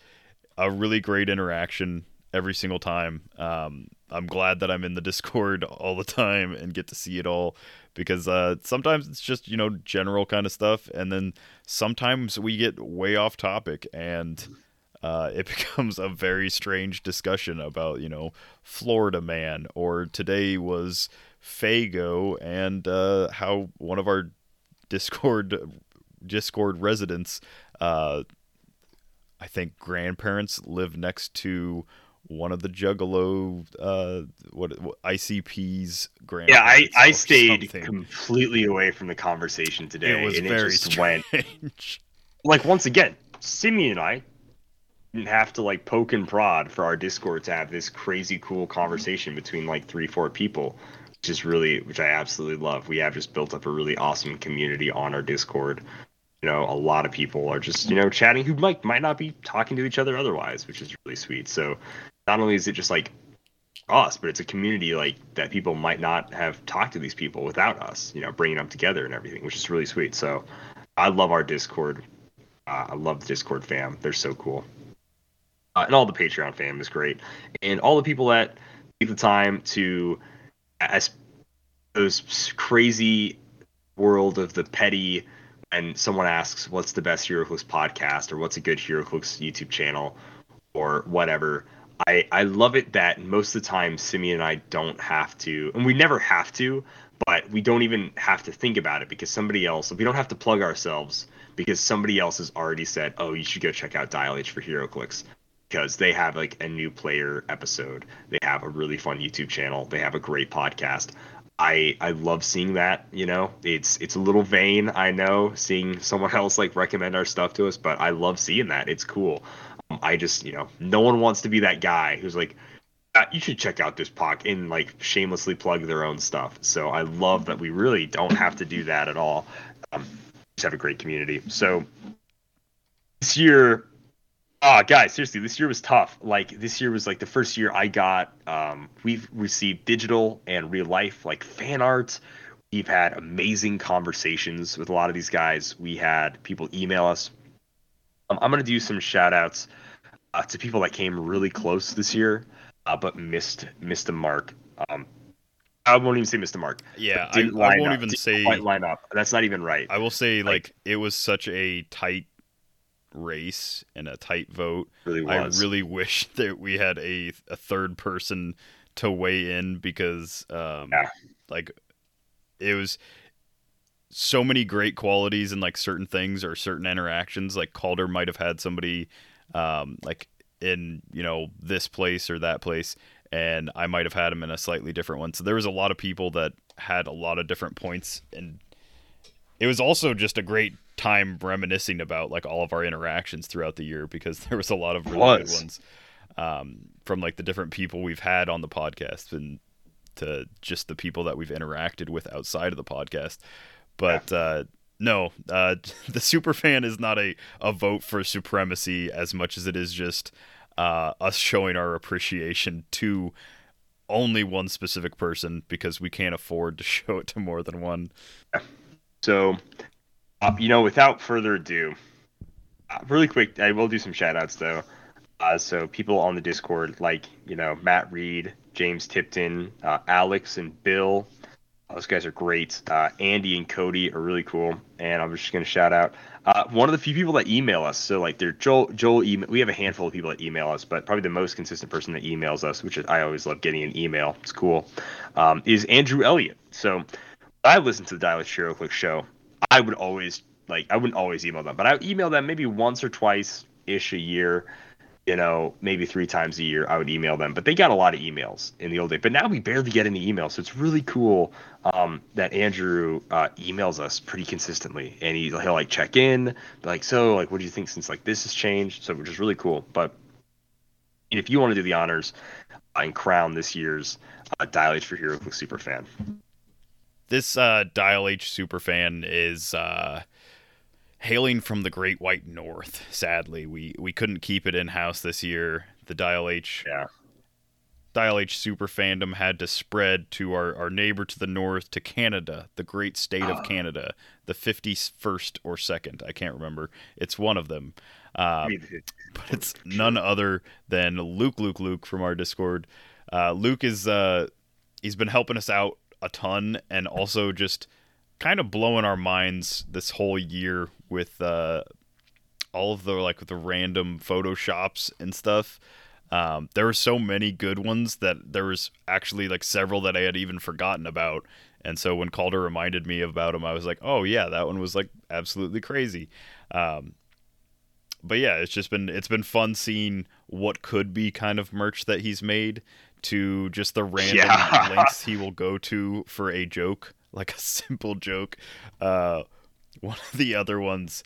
a really great interaction every single time. Um, I'm glad that I'm in the Discord all the time and get to see it all because uh, sometimes it's just you know general kind of stuff, and then sometimes we get way off topic and. Uh, it becomes a very strange discussion about you know Florida man or today was Fago and uh, how one of our Discord Discord residents uh, I think grandparents live next to one of the Juggalo, uh, what, what ICP's grand. Yeah. I, I stayed something. completely away from the conversation today, It was and very it just went strange. like once again, Simeon and I didn't have to like poke and prod for our Discord to have this crazy cool conversation between like three, four people, which is really, which I absolutely love. We have just built up a really awesome community on our Discord. You know, a lot of people are just you know chatting who might might not be talking to each other otherwise, which is really sweet. So not only is it just like us, but it's a community like that people might not have talked to these people without us, you know, bringing them together and everything, which is really sweet. So I love our Discord. Uh, I love the Discord fam. They're so cool. Uh, and all the Patreon fam is great. And all the people that take the time to, as those crazy world of the petty, and someone asks, what's the best HeroClix podcast or what's a good HeroClix YouTube channel or whatever. I, I love it that most of the time Simeon and I don't have to, and we never have to, but we don't even have to think about it because somebody else, we don't have to plug ourselves because somebody else has already said, oh, you should go check out Dial H for HeroClix because they have like a new player episode. They have a really fun YouTube channel. They have a great podcast. I I love seeing that. You know, it's it's a little vain. I know seeing someone else like recommend our stuff to us, but I love seeing that. It's cool. I just you know, no one wants to be that guy who's like, "Ah, you should check out this pod and like shamelessly plug their own stuff. So I love that we really don't have to do that at all. Um, just have a great community. So this year Ah, guys, seriously, this year was tough. Like this year was like the first year I got. Um, we've received digital and real life like fan art. We've had amazing conversations with a lot of these guys. We had people email us. Um, I'm gonna do some shout outs uh, to people that came really close this year, uh, but missed missed the mark. Um, I won't even say missed the mark. Yeah, I, I won't up- even say. quite line up. That's not even right. I will say like- like it was such a tight race and a tight vote. really I really wish that we had a a third person to weigh in because um Yeah. like it was so many great qualities in like certain things or certain interactions like Calder might have had somebody um like in you know this place or that place and I might have had him in a slightly different one so there was a lot of people that had a lot of different points and it was also just a great time reminiscing about like all of our interactions throughout the year because there was a lot of really good ones um, from like the different people we've had on the podcast and to just the people that we've interacted with outside of the podcast. But uh, no, uh, the super fan is not a, a vote for supremacy as much as it is just uh, us showing our appreciation to only one specific person because we can't afford to show it to more than one. So, uh, you know, without further ado, uh, really quick, I will do some shout outs though. Uh, so people on the Discord, like you know Matt Reed, James Tipton, uh, Alex, and Bill. Those guys are great. Uh, Andy and Cody are really cool, and I'm just gonna shout out uh, one of the few people that email us. So like, they're Joel. Joel. Email, we have a handful of people that email us, but probably the most consistent person that emails us, which is, I always love getting an email. It's cool. Um, is Andrew Elliott. So I listen to the Dial HeroClix show. I would always like I wouldn't always email them, but I email them maybe once or twice ish a year. You know, maybe three times a year I would email them. But they got a lot of emails in the old day. But now we barely get any emails, so it's really cool um, that Andrew uh, emails us pretty consistently, and he he'll like check in, like, so like, what do you think since like this has changed? So which is really cool. But if you want to do the honors uh, and crown this year's uh, Dial H for Hero super fan, This uh, Dial H super fan is uh, hailing from the Great White North. Sadly, we we couldn't keep it in house this year. The Dial H yeah. Dial H super fandom had to spread to our, our neighbor to the north, to Canada, the great state of Canada, the 51st or 2nd. I can't remember. It's one of them. Uh, but it's none other than Luke, Luke, Luke from our Discord. Uh, Luke is, uh, he's been helping us out a ton and also just kind of blowing our minds this whole year with, uh, all of the like the random photoshops and stuff. Um, there were so many good ones that there was actually like several that I had even forgotten about. And so when Calder reminded me about them, I was like, oh yeah, that one was like absolutely crazy. Um, but yeah, it's just been it's been fun seeing what could be kind of merch that he's made to just the random Yeah. links he will go to for a joke, like a simple joke. Uh, one of the other ones.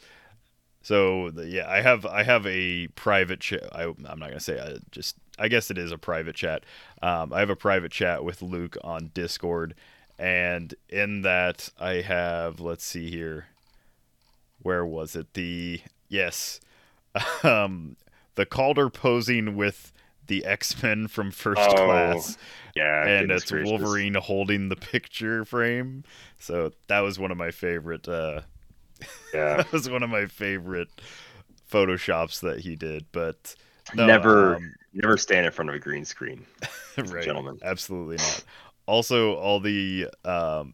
So yeah, I have I have a private chat. I, I'm not gonna say I just I guess it is a private chat. Um, I have a private chat with Luke on Discord, and in that I have let's see here, where was it? The yes, um, the Calder posing with the X Men from First Oh, Class Yeah, and it's gracious. Wolverine holding the picture frame. So that was one of my favorite. Uh, Yeah, that was one of my favorite photoshops that he did. But no, never, um, never stand in front of a green screen. right, gentleman. absolutely not. Also, all the um,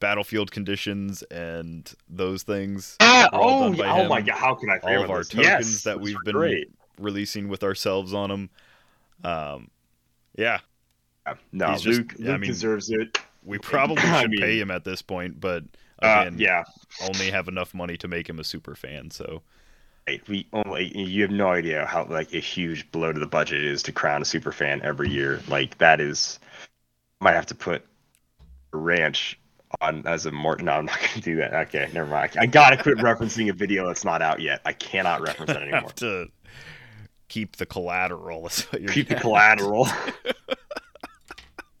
battlefield conditions and those things. Ah, oh, by oh my god, how can I forget all of our this? tokens Yes, that we've been great. releasing with ourselves on them. Um, yeah, No, he's just- Luke, yeah, I mean, deserves it. we probably I should mean- pay him at this point, but Uh, yeah, only have enough money to make him a super fan. So we only you have no idea how like a huge blow to the budget is to crown a super fan every year. Like that is might have to put a ranch on as a more. No, I'm not gonna do that. Okay, never mind. I gotta quit referencing a video that's not out yet. I cannot reference that anymore. have to keep the collateral. Is what you're Keep the collateral.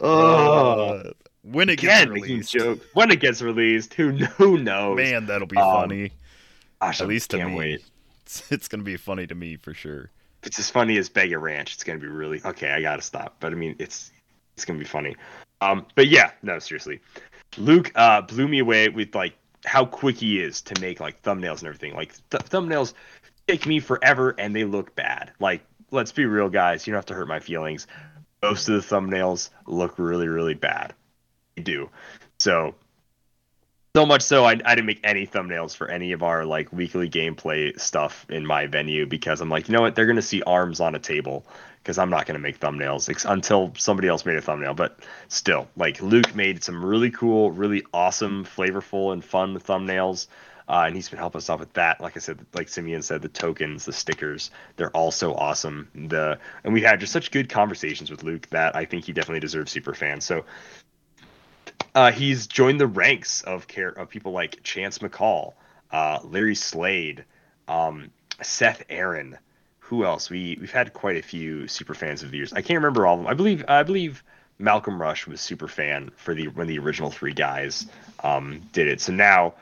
oh, Uh, when it gets again, making released, joke. When it gets released, who who knows? man, that'll be Um, funny. Gosh, At least to me, wait. It's, it's gonna be funny to me for sure. if it's as funny as Bega Ranch, it's gonna be really okay. I gotta stop, but I mean, it's it's gonna be funny. Um, but yeah, no, seriously, Luke uh blew me away with like how quick he is to make like thumbnails and everything. Like th- thumbnails take me forever and they look bad. Like, let's be real, guys. You don't have to hurt my feelings. Most of the thumbnails look really, really bad. Do. So so much so I, I didn't make any thumbnails for any of our like weekly gameplay stuff in my venue because I'm like, you know what, they're gonna see arms on a table because I'm not gonna make thumbnails ex- until somebody else made a thumbnail. But still, like Luke made some really cool, really awesome, flavorful, and fun thumbnails. Uh, and he's been helping us out with that. Like I said, like Simeon said, the tokens, the stickers, they're all so awesome. The and we had just such good conversations with Luke that I think he definitely deserves super fan. So uh, he's joined the ranks of care of people like Chance McCall, uh, Larry Slade, um, Seth Aaron. Who else? We we've had quite a few super fans of the years. I can't remember all of them. I believe I believe Malcolm Rush was super fan for the when the original three guys um, did it. So now,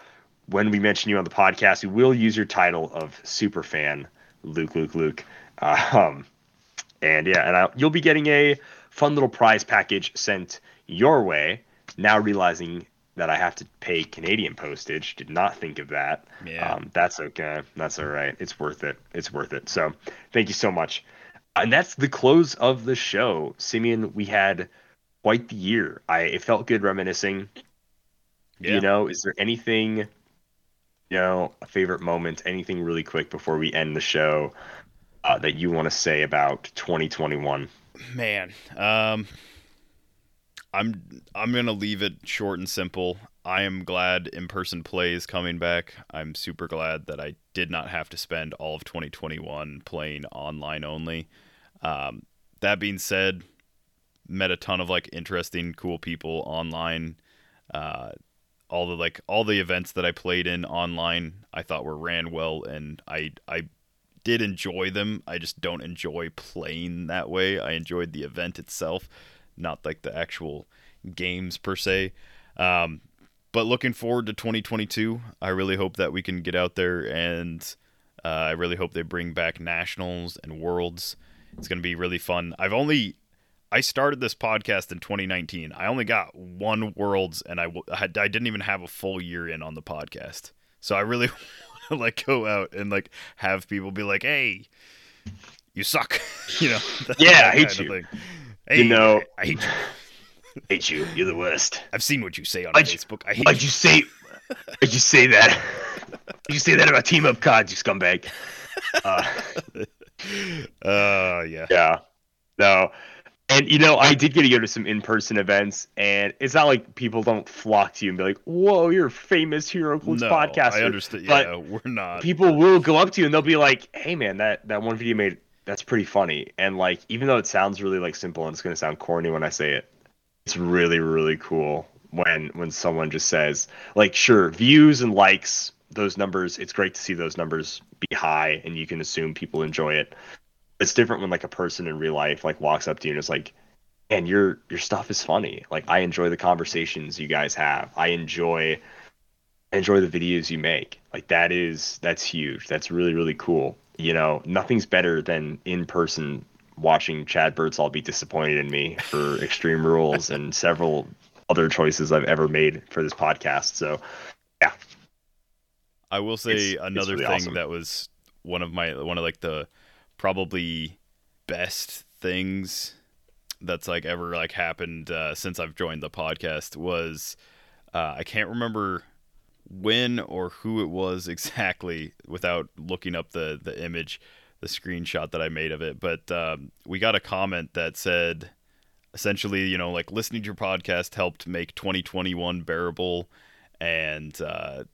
when we mention you on the podcast, we will use your title of super fan, Luke, Luke, Luke. Um, and yeah, and I, you'll be getting a fun little prize package sent your way. Now realizing that I have to pay Canadian postage. Did not think of that. Yeah. Um, that's okay. That's all right. It's worth it. It's worth it. So thank you so much. And that's the close of the show. Simeon, we had quite the year. I it felt good reminiscing. Yeah. You know, is there anything, you know, a favorite moment, anything really quick before we end the show uh, that you want to say about 2021? Man, um, I'm I'm gonna leave it short and simple. I am glad in-person play is coming back. I'm super glad that I did not have to spend all of 2021 playing online only. Um, that being said, met a ton of like interesting, cool people online. Uh, all the like all the events that I played in online, I thought were ran well, and I I did enjoy them. I just don't enjoy playing that way. I enjoyed the event itself, not like the actual games per se. Um, but looking forward to 2022, I really hope that we can get out there and uh, I really hope they bring back nationals and worlds. It's going to be really fun. I've only I started this podcast in 2019. I only got one worlds and I, I had, I didn't even have a full year in on the podcast. So I really want to like go out and like have people be like, "Hey, you suck." you know. Yeah, I hate kind of you. know- I hate you. Hate you. You're the worst. I've seen what you say on you- Facebook. I hate Why'd you. you say? Why'd you say that? Why'd you say that about Team Up COD, you scumbag? Uh, Uh, yeah. yeah. No. And you know, I did get to go to some in-person events, and it's not like people don't flock to you and be like, "Whoa, you're a famous HeroClix No, podcaster." I understand. but Yeah, we're not. people will go up to you and they'll be like, "Hey, man, that that one video made that's pretty funny." And like, even though it sounds really like simple and it's gonna sound corny when I say it, it's really really cool when when someone just says like, "Sure, views and likes, those numbers. It's great to see those numbers be high, and you can assume people enjoy it." It's different when like a person in real life like walks up to you and is like, "And your your stuff is funny. Like, I enjoy the conversations you guys have. I enjoy." enjoy the videos you make. Like that is that's huge. That's really really cool. You know, nothing's better than in person watching Chad Birdsall be disappointed in me for Extreme Rules and several other choices I've ever made for this podcast. So, yeah, I will say It's- it's another really thing awesome. that was one of my one of like the probably best things that's like ever like happened uh, since I've joined the podcast was uh, I can't remember when or who it was exactly without looking up the the image the screenshot that I made of it. But um, we got a comment that said essentially you know like listening to your podcast helped make 2021 bearable. And uh,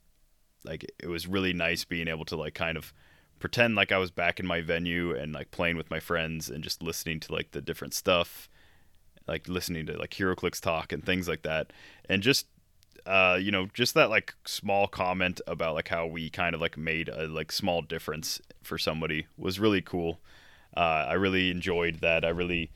like it was really nice being able to like kind of pretend like I was back in my venue and like playing with my friends and just listening to like the different stuff, like listening to like HeroClix talk and things like that, and just uh, you know, just that like small comment about like how we kind of like made a like small difference for somebody was really cool. Uh, I really enjoyed that. I really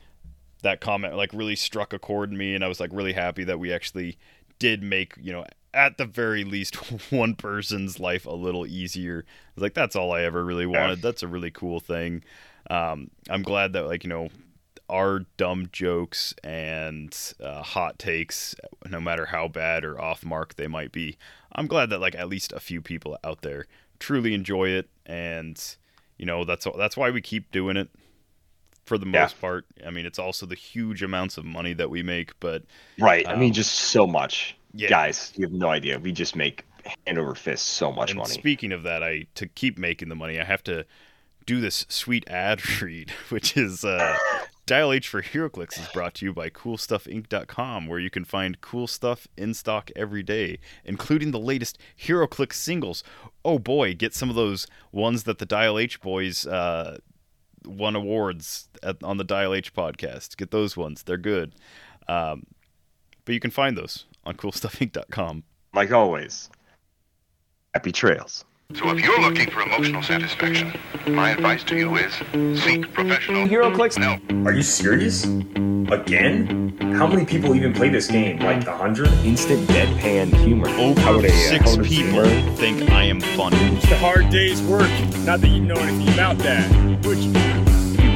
that comment like really struck a chord in me, and I was like really happy that we actually did make you know at the very least one person's life a little easier. I was like that's all I ever really wanted. That's a really cool thing. Um, I'm glad that like you know our dumb jokes and uh, hot takes, no matter how bad or off mark they might be, I'm glad that like at least a few people out there truly enjoy it, and you know that's that's why we keep doing it for the Yeah. most part. I mean, it's also the huge amounts of money that we make, but right. I mean, Um, just so much, yeah. guys. You have no idea. We just make hand over fist so much and money. speaking of that, I to keep making the money, I have to do this sweet ad read, which is uh, Dial H for HeroClix is brought to you by CoolStuffInc.com, where you can find cool stuff in stock every day, including the latest HeroClix singles. Oh boy, get some of those ones that the Dial H boys uh, won awards at, on the Dial H podcast. Get those ones; they're good. Um, but you can find those on CoolStuffInc.com. like always, happy trails. So if you're looking for emotional satisfaction, my advice to you is seek professional HeroClix? help. Are you serious? Again? How many people even play this game? Like a hundred? Instant deadpan humor. Over How would a, six how people humor- think I am funny. It's a hard day's work. Not that you know anything about that. Would you? You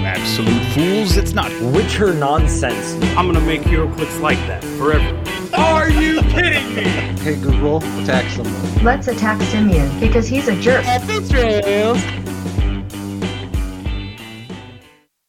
absolute fools. It's not. Witcher nonsense. I'm gonna make HeroClix like that forever. Are you kidding me? Hey Google, attack someone. Let's attack Simeon because he's a jerk. Epic trails.